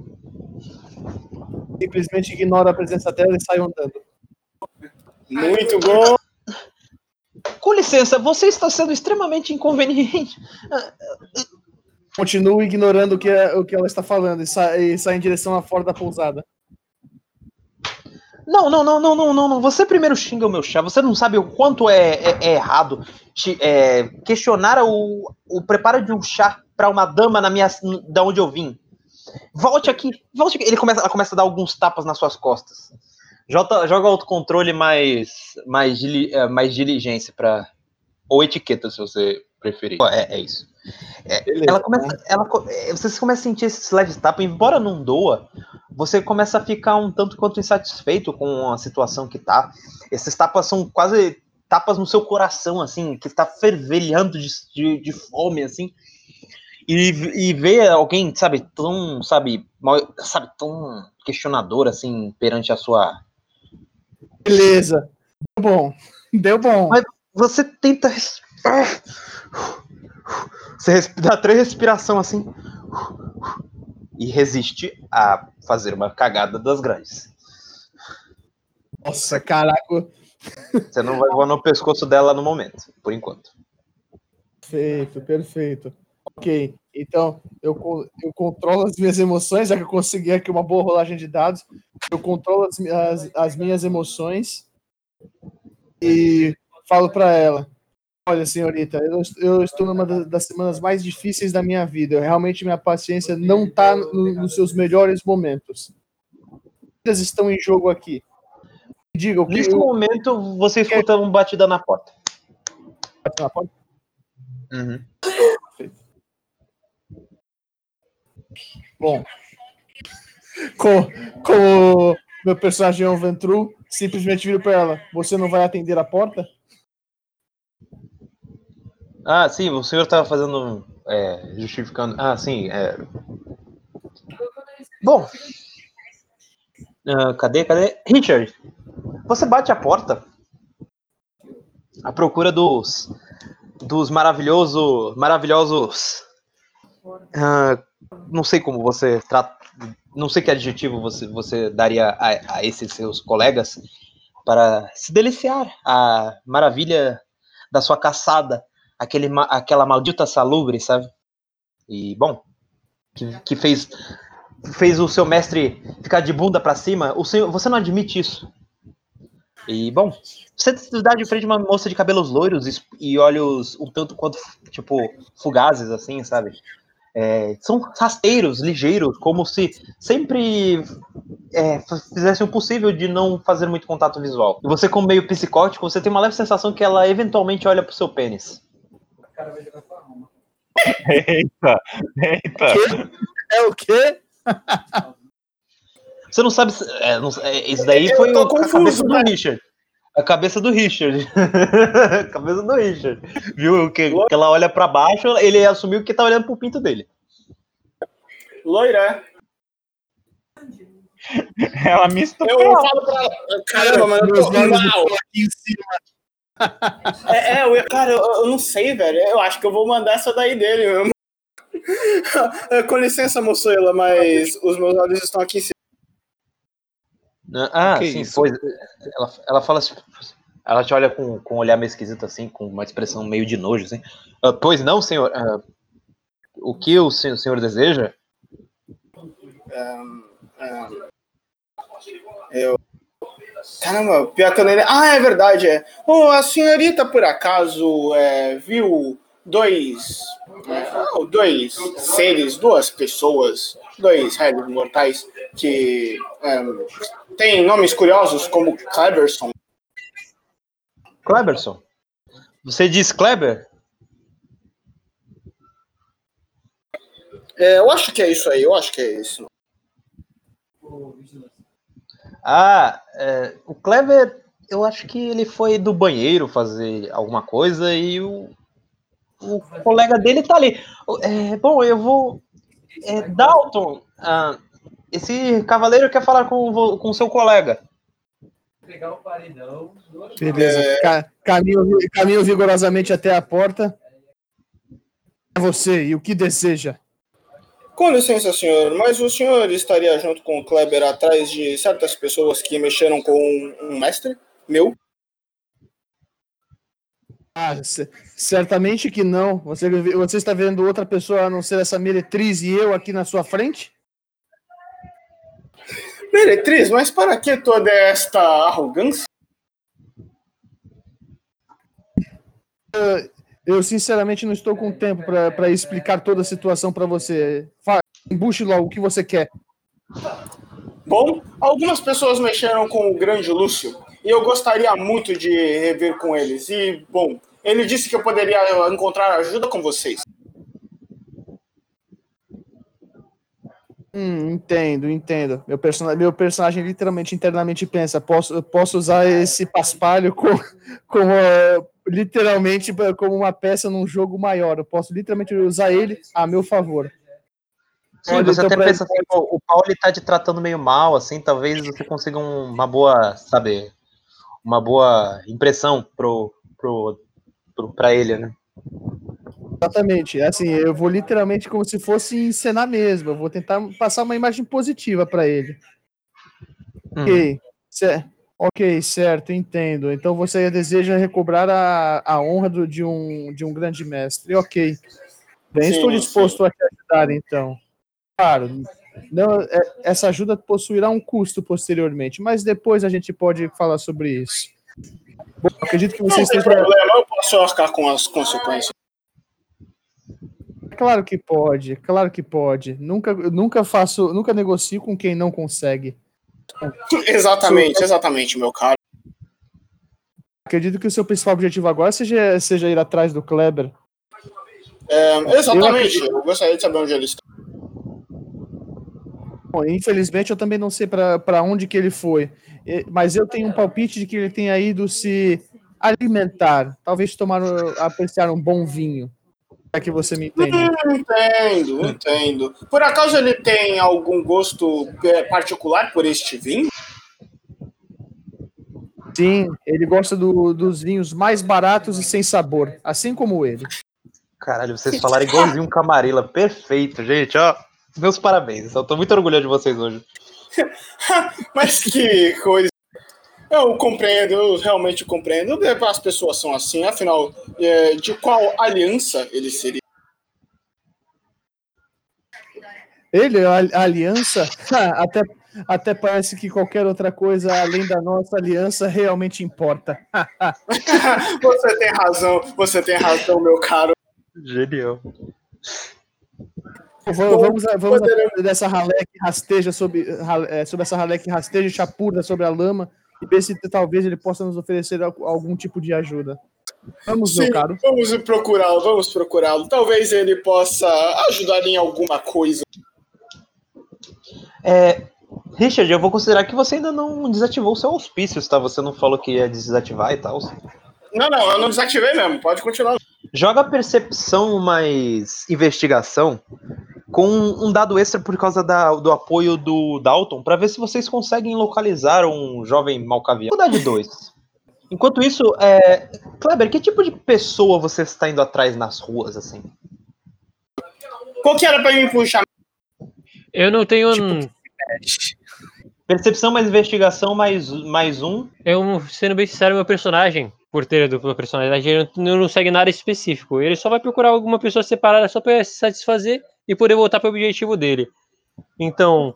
Simplesmente ignora a presença dela e sai andando. Muito bom. Com licença, você está sendo extremamente inconveniente. Continua ignorando o que, é- o que ela está falando e sai, e sai em direção à fora da pousada. Não, não, não, não, não, não, não. Você primeiro xinga o meu chá. Você não sabe o quanto é, é- é errado te- é, questionar o, o preparo de um chá para uma dama na minha, da onde eu vim. Volte aqui, volte aqui. Ele começa, ela começa a dar alguns tapas nas suas costas. Joga, joga autocontrole mais, mais, é, mais diligência para ou etiqueta, se você preferir. É, é isso. É, Beleza, ela começa, ela, co- é, você começa a sentir esses leves tapas, embora não doa, você começa a ficar um tanto quanto insatisfeito com a situação que tá. Esses tapas são quase tapas no seu coração, assim, que está fervelhando de, de, de fome, assim. E, e ver alguém, sabe, tão, sabe, mal, sabe, tão questionador, assim, perante a sua. Beleza. Deu bom. Deu bom. Mas você tenta. Você dá três respiração assim. E resiste a fazer uma cagada das grandes. Nossa, caraca. Você não vai voar no pescoço dela no momento, por enquanto. Perfeito, perfeito. Ok, então eu, eu controlo as minhas emoções, já que eu consegui aqui uma boa rolagem de dados. Eu controlo as, as, as minhas emoções e falo para ela: Olha, senhorita, eu, eu estou numa da- das semanas mais difíceis da minha vida. Eu, realmente, minha paciência não está nos seus melhores momentos. Vidas estão em jogo aqui. Me Diga o que. Nesse eu- momento, você escuta um batida na porta. na porta? Uhum. Bom, com, com o meu personagem é um Ventru, simplesmente viro para ela: Você não vai atender a porta? Ah, sim, o senhor estava fazendo. é, justificando. Ah, sim. É... Bom. Ah, cadê, cadê? Richard, você bate a porta à procura dos. dos maravilhoso, maravilhosos. Ah, não sei como você trata. Não sei que adjetivo você, você daria a, a esses seus colegas para se deliciar a maravilha da sua caçada aquele, aquela maldita salubre, sabe? E, bom, que, que fez, fez o seu mestre ficar de bunda pra cima, o senhor, você não admite isso. E, bom, você dá de frente uma moça de cabelos loiros e, e olhos um tanto quanto, tipo, fugazes, assim, sabe? É, são rasteiros, ligeiros, como se sempre é, fizesse o possível de não fazer muito contato visual. E você, como meio psicótico, você tem uma leve sensação que ela eventualmente olha pro seu pênis. Eita, eita. É o quê? Você não sabe. se- é, não- é, isso daí Eu foi tô o- a confuso, cabeça do né? Richard. A cabeça do Richard. a cabeça do Richard. Viu que, que ela olha pra baixo, ele assumiu que tá olhando pro pinto dele. Loira. Ela me estuprou. Eu falo pra ela. Caramba, mano, eu Meus tô. olhos Uau. estão aqui em cima. É, é, eu, cara, eu, eu não sei, velho. Eu acho que eu vou mandar essa daí dele mesmo. É, Com licença, moçoela, mas os meus olhos estão aqui em cima. Né? Ah, Que sim, isso? pois. Ela, ela fala assim. Ela te olha com, com um olhar meio esquisito, assim, com uma expressão meio de nojo, assim. "Ah, pois não, senhor. Ah, o que o senhor, o senhor deseja? Ah, Eu. Caramba, pior que eu nem. Ah, é verdade, é. Oh, a senhorita, por acaso, é, viu dois. é, dois seres, duas pessoas, dois réis mortais que é, têm nomes curiosos como Cleberson. Kleberson. Você diz Kleber? É, eu acho que é isso aí, eu acho que é isso. Ah, é, o Kleber, eu acho que ele foi do banheiro fazer alguma coisa e o, o colega dele tá ali. É, bom, eu vou. É, Dalton, ah, esse cavaleiro quer falar com o com seu colega. Pegar o paredão. Beleza. Ca- caminho, caminho vigorosamente até a porta. É você, e o que deseja? Com licença, senhor, mas o senhor estaria junto com o Kleber atrás de certas pessoas que mexeram com um mestre meu? Ah, certamente que não. Você, você está vendo outra pessoa a não ser essa meretriz e eu aqui na sua frente? Meretriz, mas para que toda esta arrogância? Eu sinceramente não estou com tempo para explicar toda a situação para você. Embuche logo o que você quer. Bom, algumas pessoas mexeram com o grande Lúcio e eu gostaria muito de rever com eles. E, bom, ele disse que eu poderia encontrar ajuda com vocês. Hum, entendo, entendo. Meu, person meu personagem literalmente internamente pensa: posso, eu posso usar esse paspalho como, como eh, literalmente como uma peça num jogo maior. Eu posso literalmente usar ele a meu favor. Sim, Olha, você até pra- pensa assim, o Paulo ele tá te tratando meio mal, assim, talvez você consiga um- uma boa, sabe, uma boa impressão pro, pro, pro, pra ele, né? Exatamente. Assim, eu vou literalmente como se fosse encenar mesmo. Eu vou tentar passar uma imagem positiva para ele. Hum. Ok, cer- ok, certo, entendo. Então você deseja recobrar a, a honra do- de, um, de um grande mestre. Ok. Bem, Sim, estou disposto a te ajudar, então. Claro, não, é- essa ajuda possuirá um custo posteriormente, mas depois a gente pode falar sobre isso. Bom, acredito que você Não tem esteja. problema, eu posso arcar com as consequências. Claro que pode, claro que pode. Nunca, nunca faço, nunca negocio com quem não consegue. Exatamente, exatamente, meu caro. Acredito que o seu principal objetivo agora seja, seja ir atrás do Kleber. É, exatamente, Eu eu gostaria de saber onde ele está. Bom, infelizmente eu também não sei para onde que ele foi, mas eu tenho um palpite de que ele tenha ido se alimentar, talvez tomar apreciar um bom vinho. É que você me entende. Entendo, entendo. Por acaso ele tem algum gosto é, particular por este vinho? Sim, ele gosta do- dos vinhos mais baratos e sem sabor, assim como ele. Caralho, vocês falaram igualzinho um camarela, perfeito, gente, ó. Meus parabéns, eu tô muito orgulhoso de vocês hoje. Mas que coisa. Eu compreendo, eu realmente compreendo. As pessoas são assim, afinal, é, de qual aliança ele seria? Ele, a, a aliança, até, até parece que qualquer outra coisa além da nossa aliança realmente importa. Você tem razão, você tem razão, meu caro. Genial. Vamos, vamos, a- vamos a- dessa ralé que rasteja sobre, é, sobre essa ralé que rasteja e chapurda sobre a lama e ver se talvez ele possa nos oferecer al- algum tipo de ajuda. Vamos, Sim, meu caro. vamos procurá-lo, vamos procurá-lo. Talvez ele possa ajudar em alguma coisa. É, Richard, eu vou considerar que você ainda não desativou o seu auspício, tá? Você não falou que ia desativar e tal. Não, não, eu não desativei mesmo, pode continuar. Joga percepção mais investigação com um dado extra por causa da- do apoio do Dalton pra ver se vocês conseguem localizar um jovem malcaviano. Vou dar de dois. Enquanto isso, é... Kleber, que tipo de pessoa você está indo atrás nas ruas, assim? Qual que era pra me puxar? Eu não tenho. um- Percepção mais investigação mais, mais um. Eu, sendo bem sincero, meu personagem, por ter a dupla personalidade, ele não, não segue nada específico. Ele só vai procurar alguma pessoa separada só pra se satisfazer e poder voltar pro objetivo dele. Então,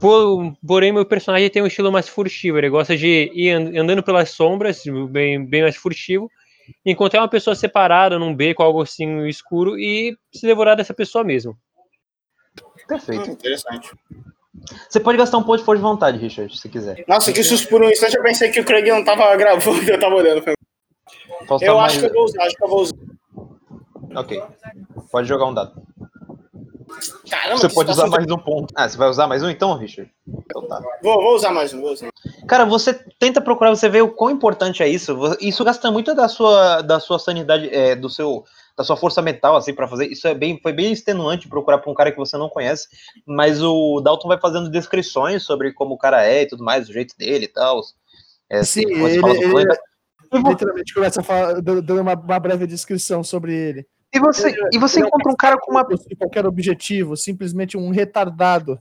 por- porém, meu personagem tem um estilo mais furtivo. Ele gosta de ir and- andando pelas sombras, bem, bem mais furtivo, encontrar uma pessoa separada num beco, algo assim escuro, e se devorar dessa pessoa mesmo. Perfeito. Hum, interessante. Você pode gastar um ponto de força de vontade, Richard, se quiser. Nossa, que susto por um instante eu pensei que o Craig não tava gravando, eu tava olhando. Posso Eu acho que eu vou usar, acho que eu vou usar. Ok. Pode jogar um dado. Caramba, Você pode usar mais um ponto. Ah, você vai usar mais um então, Richard? Então tá. Vou, vou usar mais um, vou usar. Cara, você tenta procurar, você vê o quão importante é isso. Isso gasta muito da sua, da sua sanidade, é, do seu, da sua força mental, assim, para fazer. Isso é bem, foi bem extenuante procurar pra um cara que você não conhece. Mas o Dalton vai fazendo descrições sobre como o cara é e tudo mais, o jeito dele e tal. É, Sim, ele, ele planeta. literalmente começa a falar, dando uma, uma breve descrição sobre ele. E você, e você encontra um cara com uma. Qualquer objetivo, simplesmente um retardado.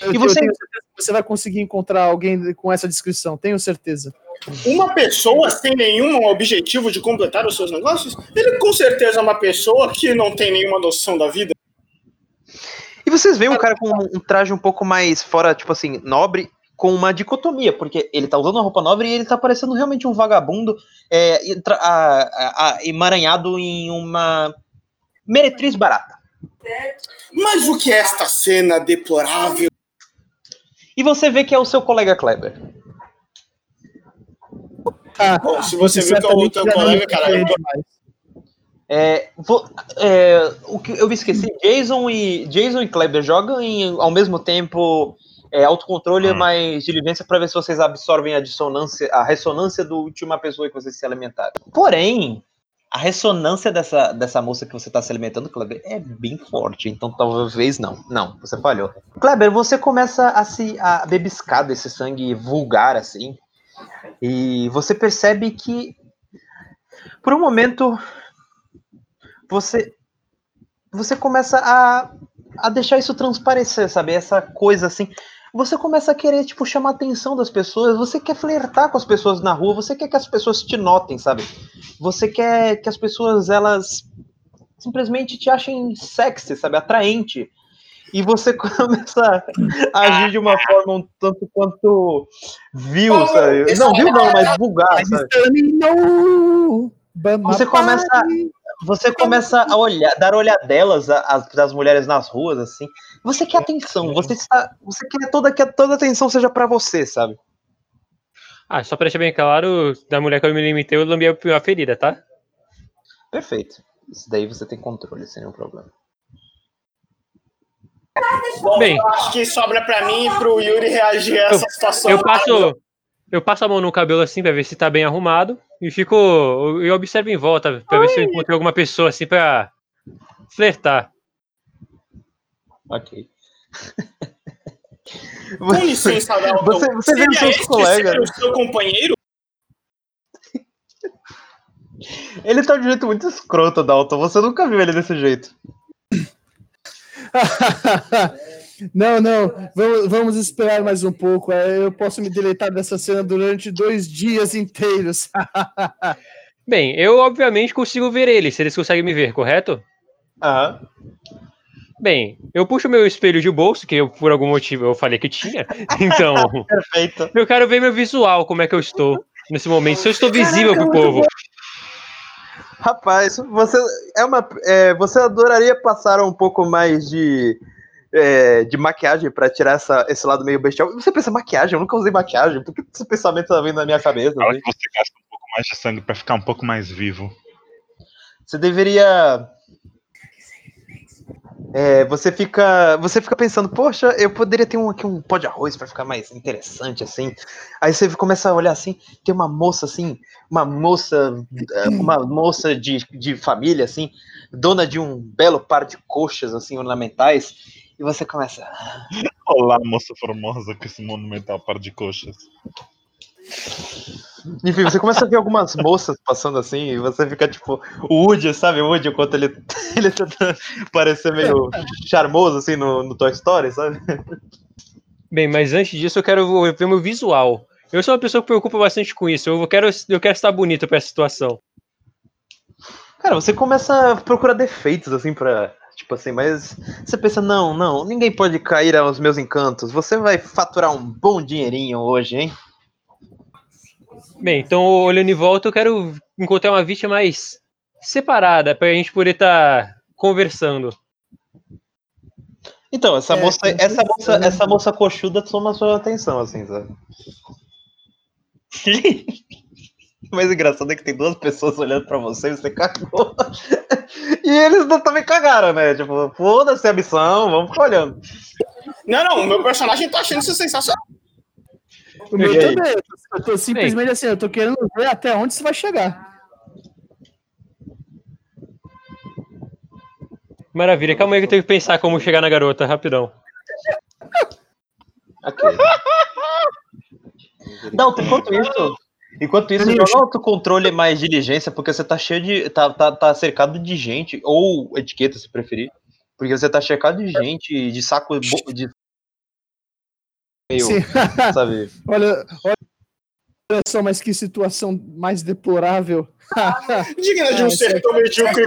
Eu, E eu você- tenho certeza que você vai conseguir encontrar alguém com essa descrição, tenho certeza. Uma pessoa sem nenhum objetivo de completar os seus negócios, ele com certeza é uma pessoa que não tem nenhuma noção da vida. E vocês veem um cara com um traje um pouco mais fora, tipo assim, nobre, com uma dicotomia, porque ele tá usando uma roupa nobre e ele tá parecendo realmente um vagabundo é, a- a- a- emaranhado em uma meretriz barata. Mas o que é esta cena deplorável? E você vê que é o seu colega Kleber. Ah, Bom, se você viu que é o teu colega, me cara, surpreende mais. É, vo- é, o que eu me esqueci, Jason e Jason e Kleber jogam em- ao mesmo tempo é, autocontrole Hum. mais diligência para ver se vocês absorvem a dissonância, a ressonância do última pessoa que vocês se alimentaram. Porém, a ressonância dessa, dessa moça que você está se alimentando, Kleber, é bem forte, então talvez não. Não, você falhou. Kleber, você começa a se a bebiscar desse sangue vulgar assim, e você percebe que por um momento você você começa a, a deixar isso transparecer, sabe? Essa coisa assim. Você começa a querer, tipo, chamar a atenção das pessoas, você quer flertar com as pessoas na rua, você quer que as pessoas te notem, sabe? Você quer que as pessoas, elas simplesmente te achem sexy, sabe? Atraente. E você começa a agir de uma forma um tanto quanto vil, sabe? Não, vil não, mas vulgar, sabe? Você começa- Você começa a olhar, dar olhadelas às, às mulheres nas ruas, assim. Você quer atenção, você está. Você quer toda, que toda atenção seja pra você, sabe? Ah, só pra deixar bem claro, da mulher que eu me limitei, eu lambi a ferida, tá? Perfeito. Isso daí você tem controle, sem nenhum problema. Bom, Bem. eu acho que sobra pra mim e pro Yuri reagir a essa situação. Eu passo, eu passo a mão no cabelo assim pra ver se tá bem arrumado e fico. Eu observo em volta pra ver se eu encontrei alguma pessoa assim pra flertar. Ok. Com licença. Você- você vê os seus colegas. ser o seu companheiro? Ele tá de um jeito muito escroto, Dalton. Você nunca viu ele desse jeito. não, não, vamos, vamos esperar mais um pouco. é, Eu posso me deleitar dessa cena durante dois dias inteiros. Bem, eu obviamente consigo ver eles, se eles conseguem me ver, correto? Aham. Bem, eu puxo meu espelho de bolso, que eu, por algum motivo eu falei que tinha. Então, Perfeito. eu quero ver meu visual, como é que eu estou nesse momento. Se eu estou visível pro povo. Rapaz, você é uma. é, você adoraria passar um pouco mais de. é, de maquiagem pra tirar essa, esse lado meio bestial. Você pensa maquiagem? Eu nunca usei maquiagem. Por que esse pensamento tá vindo na minha cabeça? Fala assim? que você gasta um pouco mais de sangue pra ficar um pouco mais vivo. Você deveria. É, você fica, você fica pensando, poxa, eu poderia ter um, aqui um pó de arroz para ficar mais interessante assim. Aí você começa a olhar assim, tem uma moça assim, uma moça, eh, uma moça de, de família assim, dona de um belo par de coxas assim ornamentais, e você começa, Olá, moça formosa com esse monumental par de coxas. Enfim, você começa a ver algumas moças passando assim, e você fica tipo, o Woody, sabe? O Woody, enquanto ele, ele tenta parecer meio charmoso assim no, no Toy Story, sabe? Bem, mas antes disso eu quero ver meu visual. Eu sou uma pessoa que preocupa bastante com isso. Eu quero, eu quero estar bonito pra essa situação. Cara, você começa a procurar defeitos assim pra. Tipo assim, mas você pensa, não, não, ninguém pode cair aos meus encantos. Você vai faturar um bom dinheirinho hoje, hein? Bem, então olhando em volta, eu quero encontrar uma vítima mais separada pra gente poder estar conversando. Então, essa É, moça, que essa moça, essa moça coxuda toma sua atenção, assim, sabe? O mais engraçado é que tem duas pessoas olhando pra você e você cagou. E eles não também cagaram, né? Tipo, foda-se a missão, vamos ficar olhando. Não, não, o meu personagem tá achando isso sensacional. O meu também. Eu tô simplesmente assim, eu tô querendo ver até onde você vai chegar. Maravilha, calma aí que eu tenho que pensar como chegar na garota, rapidão. Dalton, enquanto isso, enquanto isso, joga autocontrole mais diligência, porque você tá cheio de. tá, tá, tá cercado de gente, ou etiqueta se preferir. Porque você tá cercado de gente, de saco de Meio, sabe? olha, olha só, mas que situação mais deplorável. Digna de um é- sertão medíocre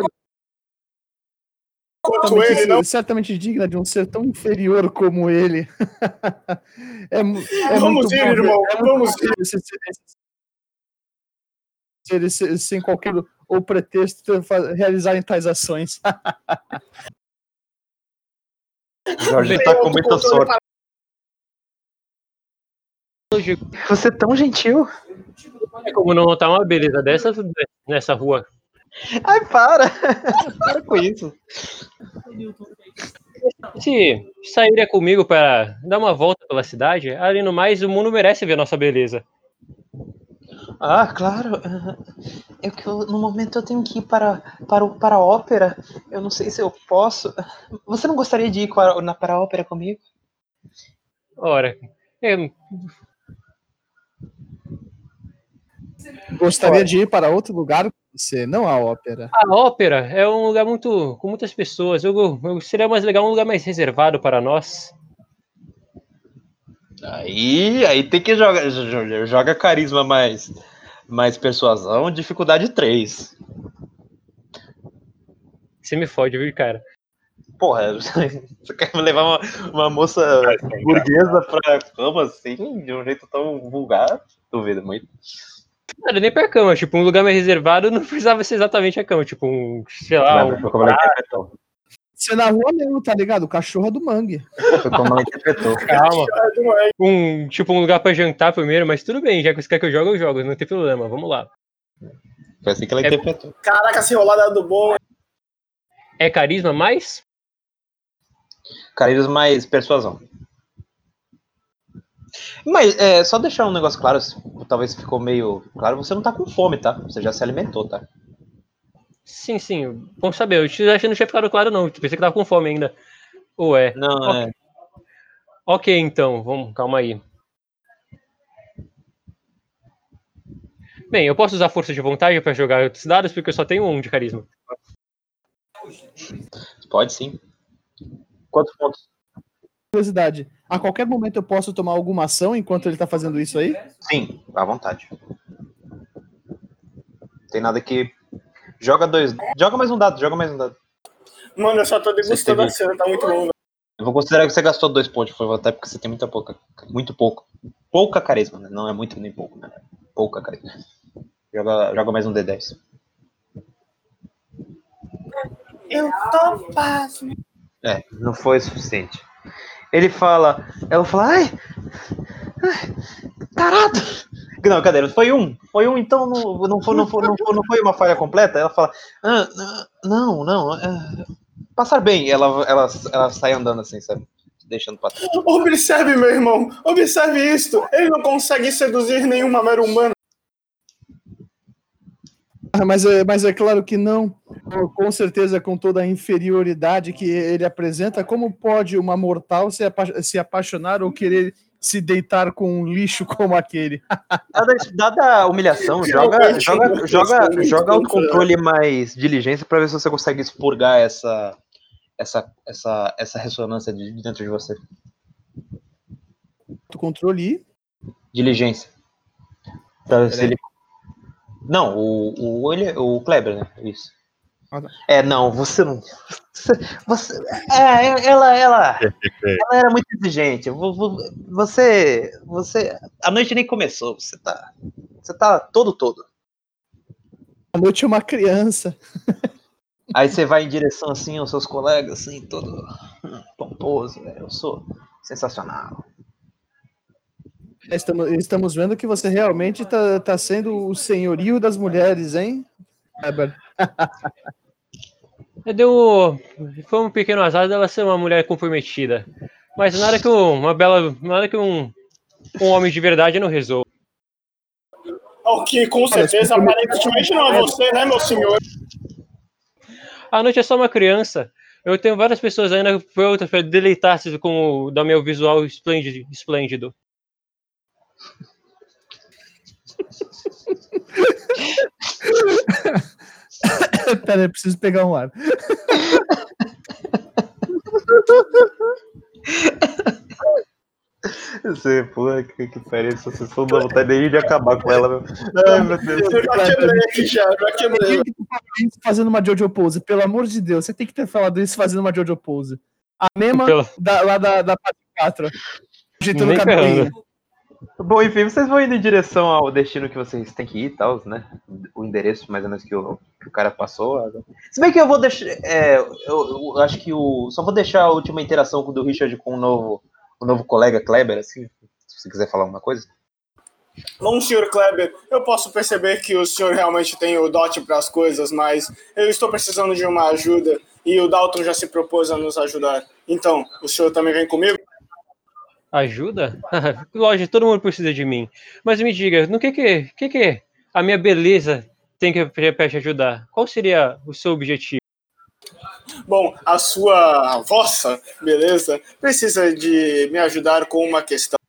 quanto ele, não? certamente, digna de um ser tão inferior como ele. é, é Vamos muito ir, bom ver- irmão, é vamos ver esse- esse- esse- esse- sem qualquer ou pretexto realizarem tais ações. Jorge tá com muita sorte. Você é tão gentil. É como não notar uma beleza dessa nessa rua. Ai, para! para com isso. Se sairia comigo para dar uma volta pela cidade, além do mais, o mundo merece ver nossa beleza. Ah, claro. É que eu, no momento eu tenho que ir para, para, para a ópera. Eu não sei se eu posso. Você não gostaria de ir para, a ópera comigo? Ora, é, Gostaria de ir para outro lugar com você, não a ópera. a ópera é um lugar muito com muitas pessoas. Eu, eu seria mais legal um lugar mais reservado para nós. Aí, aí tem que jogar. Joga, joga carisma mais, mais persuasão, dificuldade 3. Você me fode, viu, cara? Porra, você quer levar uma, uma moça burguesa pra cama assim, de um jeito tão vulgar? Duvido muito. Nada, nem pra cama, tipo, um lugar mais reservado não precisava ser exatamente a cama, tipo, um, sei lá, um, Foi como ela interpretou. Você na rua mesmo, tá ligado? O cachorro é do mangue. Foi como ela interpretou. calma, um, tipo, um lugar pra jantar primeiro, mas tudo bem, já que você quer que eu jogue, eu jogo, não tem problema, vamos lá. Foi assim que ela É- interpretou. Caraca, essa enrolada do bom. É carisma mais? Carisma mais persuasão. Mas, é, só deixar um negócio claro, talvez ficou meio claro, você não tá com fome, tá? Você já se alimentou, tá? Sim, sim, bom saber, eu achei que não tinha ficado claro não, pensei que tava com fome ainda. Ou é? Não, Ok. é. Ok, então, vamos, calma aí. Bem, eu posso usar força de vontade pra jogar outros dados, porque eu só tenho um de carisma. Pode sim. Quantos pontos? Curiosidade. A qualquer momento eu posso tomar alguma ação enquanto ele tá fazendo isso aí? Sim, à vontade. Tem nada que. Joga dois. Joga mais um dado, joga mais um dado. Mano, eu só tô degustando a cena, tá muito bom. Eu vou considerar que você gastou dois pontos, foi até porque você tem muita pouca. Muito pouco. Pouca carisma, né? Não é muito nem pouco, né? Pouca carisma. Joga, joga mais um D10. Eu tô pasmo. É, não foi o suficiente. Ele fala. Ela fala, ai! ai tarado! Não, cadê? Foi um. Foi um, então não, não, foi, não, foi, não, foi, não foi uma falha completa? Ela fala, ah, não, não. ah, passar bem. Ela, ela, ela sai andando assim, sabe? Deixando trás. Observe, meu irmão. Observe isto. Ele não consegue seduzir nenhuma mera humana. Ah, Mas é, mas é claro que não. Com certeza, com toda a inferioridade que ele apresenta, como pode uma mortal se, apa- se apaixonar ou querer se deitar com um lixo como aquele? Dada, dada a humilhação, joga, joga, joga, joga muito autocontrole mais diligência pra ver se você consegue expurgar essa, essa, essa, essa ressonância de de dentro de você. Controle Diligência. Pra ver se ele... Não, o, o, ele, o Kleber, né? Isso. Ah, tá. É, não, você não. Você, você- é, ela, ela, ela era muito exigente. Vo- vo- Você, você, a noite nem começou. Você tá, você tá todo todo. A noite é uma criança. Aí você vai em direção assim aos seus colegas, assim, todo pomposo. né? Eu sou sensacional. Estamos, estamos vendo que você realmente está tá sendo o senhorio das mulheres, hein? Kleber? Deu. Foi um pequeno azar dela ser uma mulher comprometida. Mas nada que um- uma bela. Nada que um, um homem de verdade não resolva. O que com certeza aparentemente não é você, né, meu senhor? A noite é só uma criança. Eu tenho várias pessoas ainda prontas para deleitar-se com o da meu visual esplêndido. esplêndido. Pera preciso pegar um ar. você, porra, que, que pariu, essa sessão não dá vontade nem de acabar com ela, meu. Ai, meu Deus. Eu já quebrei aqui já, já quebrei. Tem que ter falado isso fazendo uma Jojo Pose, pelo amor de Deus, você tem que ter falado isso fazendo uma Jojo Pose. A mesma Pela- da, lá da, da parte 4. Ajeitando o cabelinho. Bom, enfim, vocês vão indo em direção ao destino que vocês têm que ir e tal, né? O endereço mais ou menos que o, que o cara passou. Se bem que eu vou deixar. é, eu, eu acho que o. Só vou deixar a última interação do Richard com o novo, o novo colega Kleber, assim. Se você quiser falar alguma coisa. Bom, senhor Kleber, eu posso perceber que o senhor realmente tem o dote para as coisas, mas eu estou precisando de uma ajuda e o Dalton já se propôs a nos ajudar. Então, o senhor também vem comigo? Ajuda? Lógico, todo mundo precisa de mim. Mas me diga, no que que, que, que a minha beleza tem que te ajudar? Qual seria o seu objetivo? Bom, a sua a vossa beleza precisa de me ajudar com uma questão.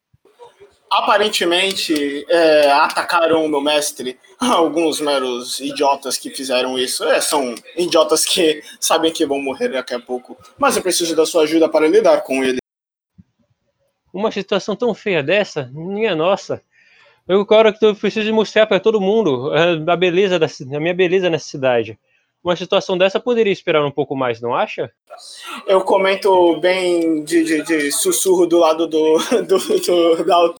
Aparentemente, é, atacaram o meu mestre alguns meros idiotas que fizeram isso. É, são idiotas que sabem que vão morrer daqui a pouco. Mas eu preciso da sua ajuda para lidar com ele. Uma situação tão feia dessa, minha nossa. Eu quero que eu preciso mostrar para todo mundo eh, a beleza da, a minha beleza nessa cidade. Uma situação dessa poderia esperar um pouco mais, não acha? Eu comento bem de, de- de sussurro do lado do, do, do Dalton.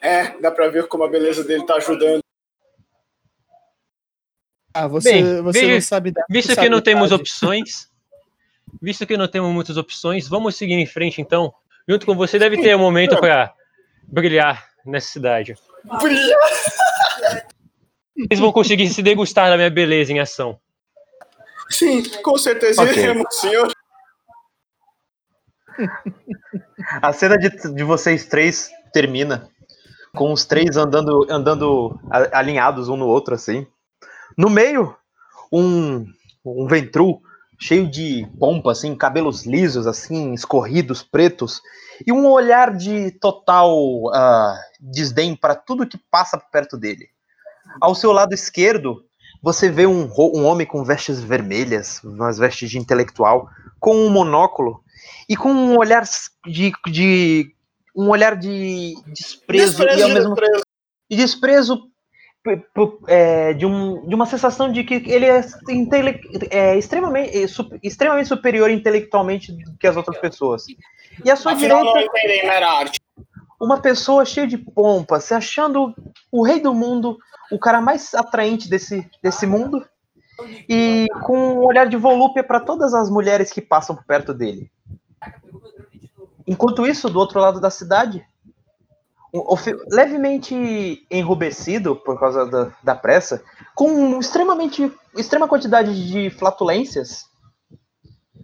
É, dá pra ver como a beleza dele tá ajudando. Ah, você, Bem, você veja- não sabe dar. Visto sabe que não temos opções, visto que não temos muitas opções, vamos seguir em frente então. Junto com você deve ter um momento para brilhar nessa cidade. Brilha! Vocês vão conseguir se degustar da minha beleza em ação. Sim, com certeza Ok. iremos, senhor. A cena de, de vocês três termina com os três andando, andando alinhados um no outro, assim. No meio, um, um ventru cheio de pompa, assim, cabelos lisos, assim, escorridos, pretos, e um olhar de total ah, desdém para tudo que passa perto dele. Ao seu lado esquerdo, você vê um, um homem com vestes vermelhas, umas vestes de intelectual, com um monóculo e com um olhar de, de um olhar de desprezo, e ao Desprezo, mesmo desprezo. de desprezo é, de, um, de uma sensação de que ele é, intele- é extremamente, é su- extremamente superior intelectualmente do que as outras pessoas. E à sua Afinal, não direita, entendem mera arte. uma pessoa cheia de pompa, se achando o rei do mundo, o cara mais atraente desse, desse mundo, e com um olhar de volúpia para todas as mulheres que passam por perto dele. Enquanto isso, do outro lado da cidade, levemente enrubescido por causa da, da pressa, com extremamente extrema quantidade de flatulências,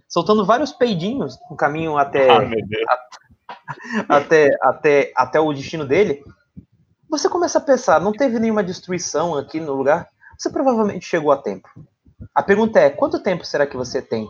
soltando vários peidinhos no caminho até Ah, Deus. até, até, até o destino dele, você começa a pensar, não teve nenhuma destruição aqui no lugar? Você provavelmente chegou a tempo. A pergunta é, quanto tempo será que você tem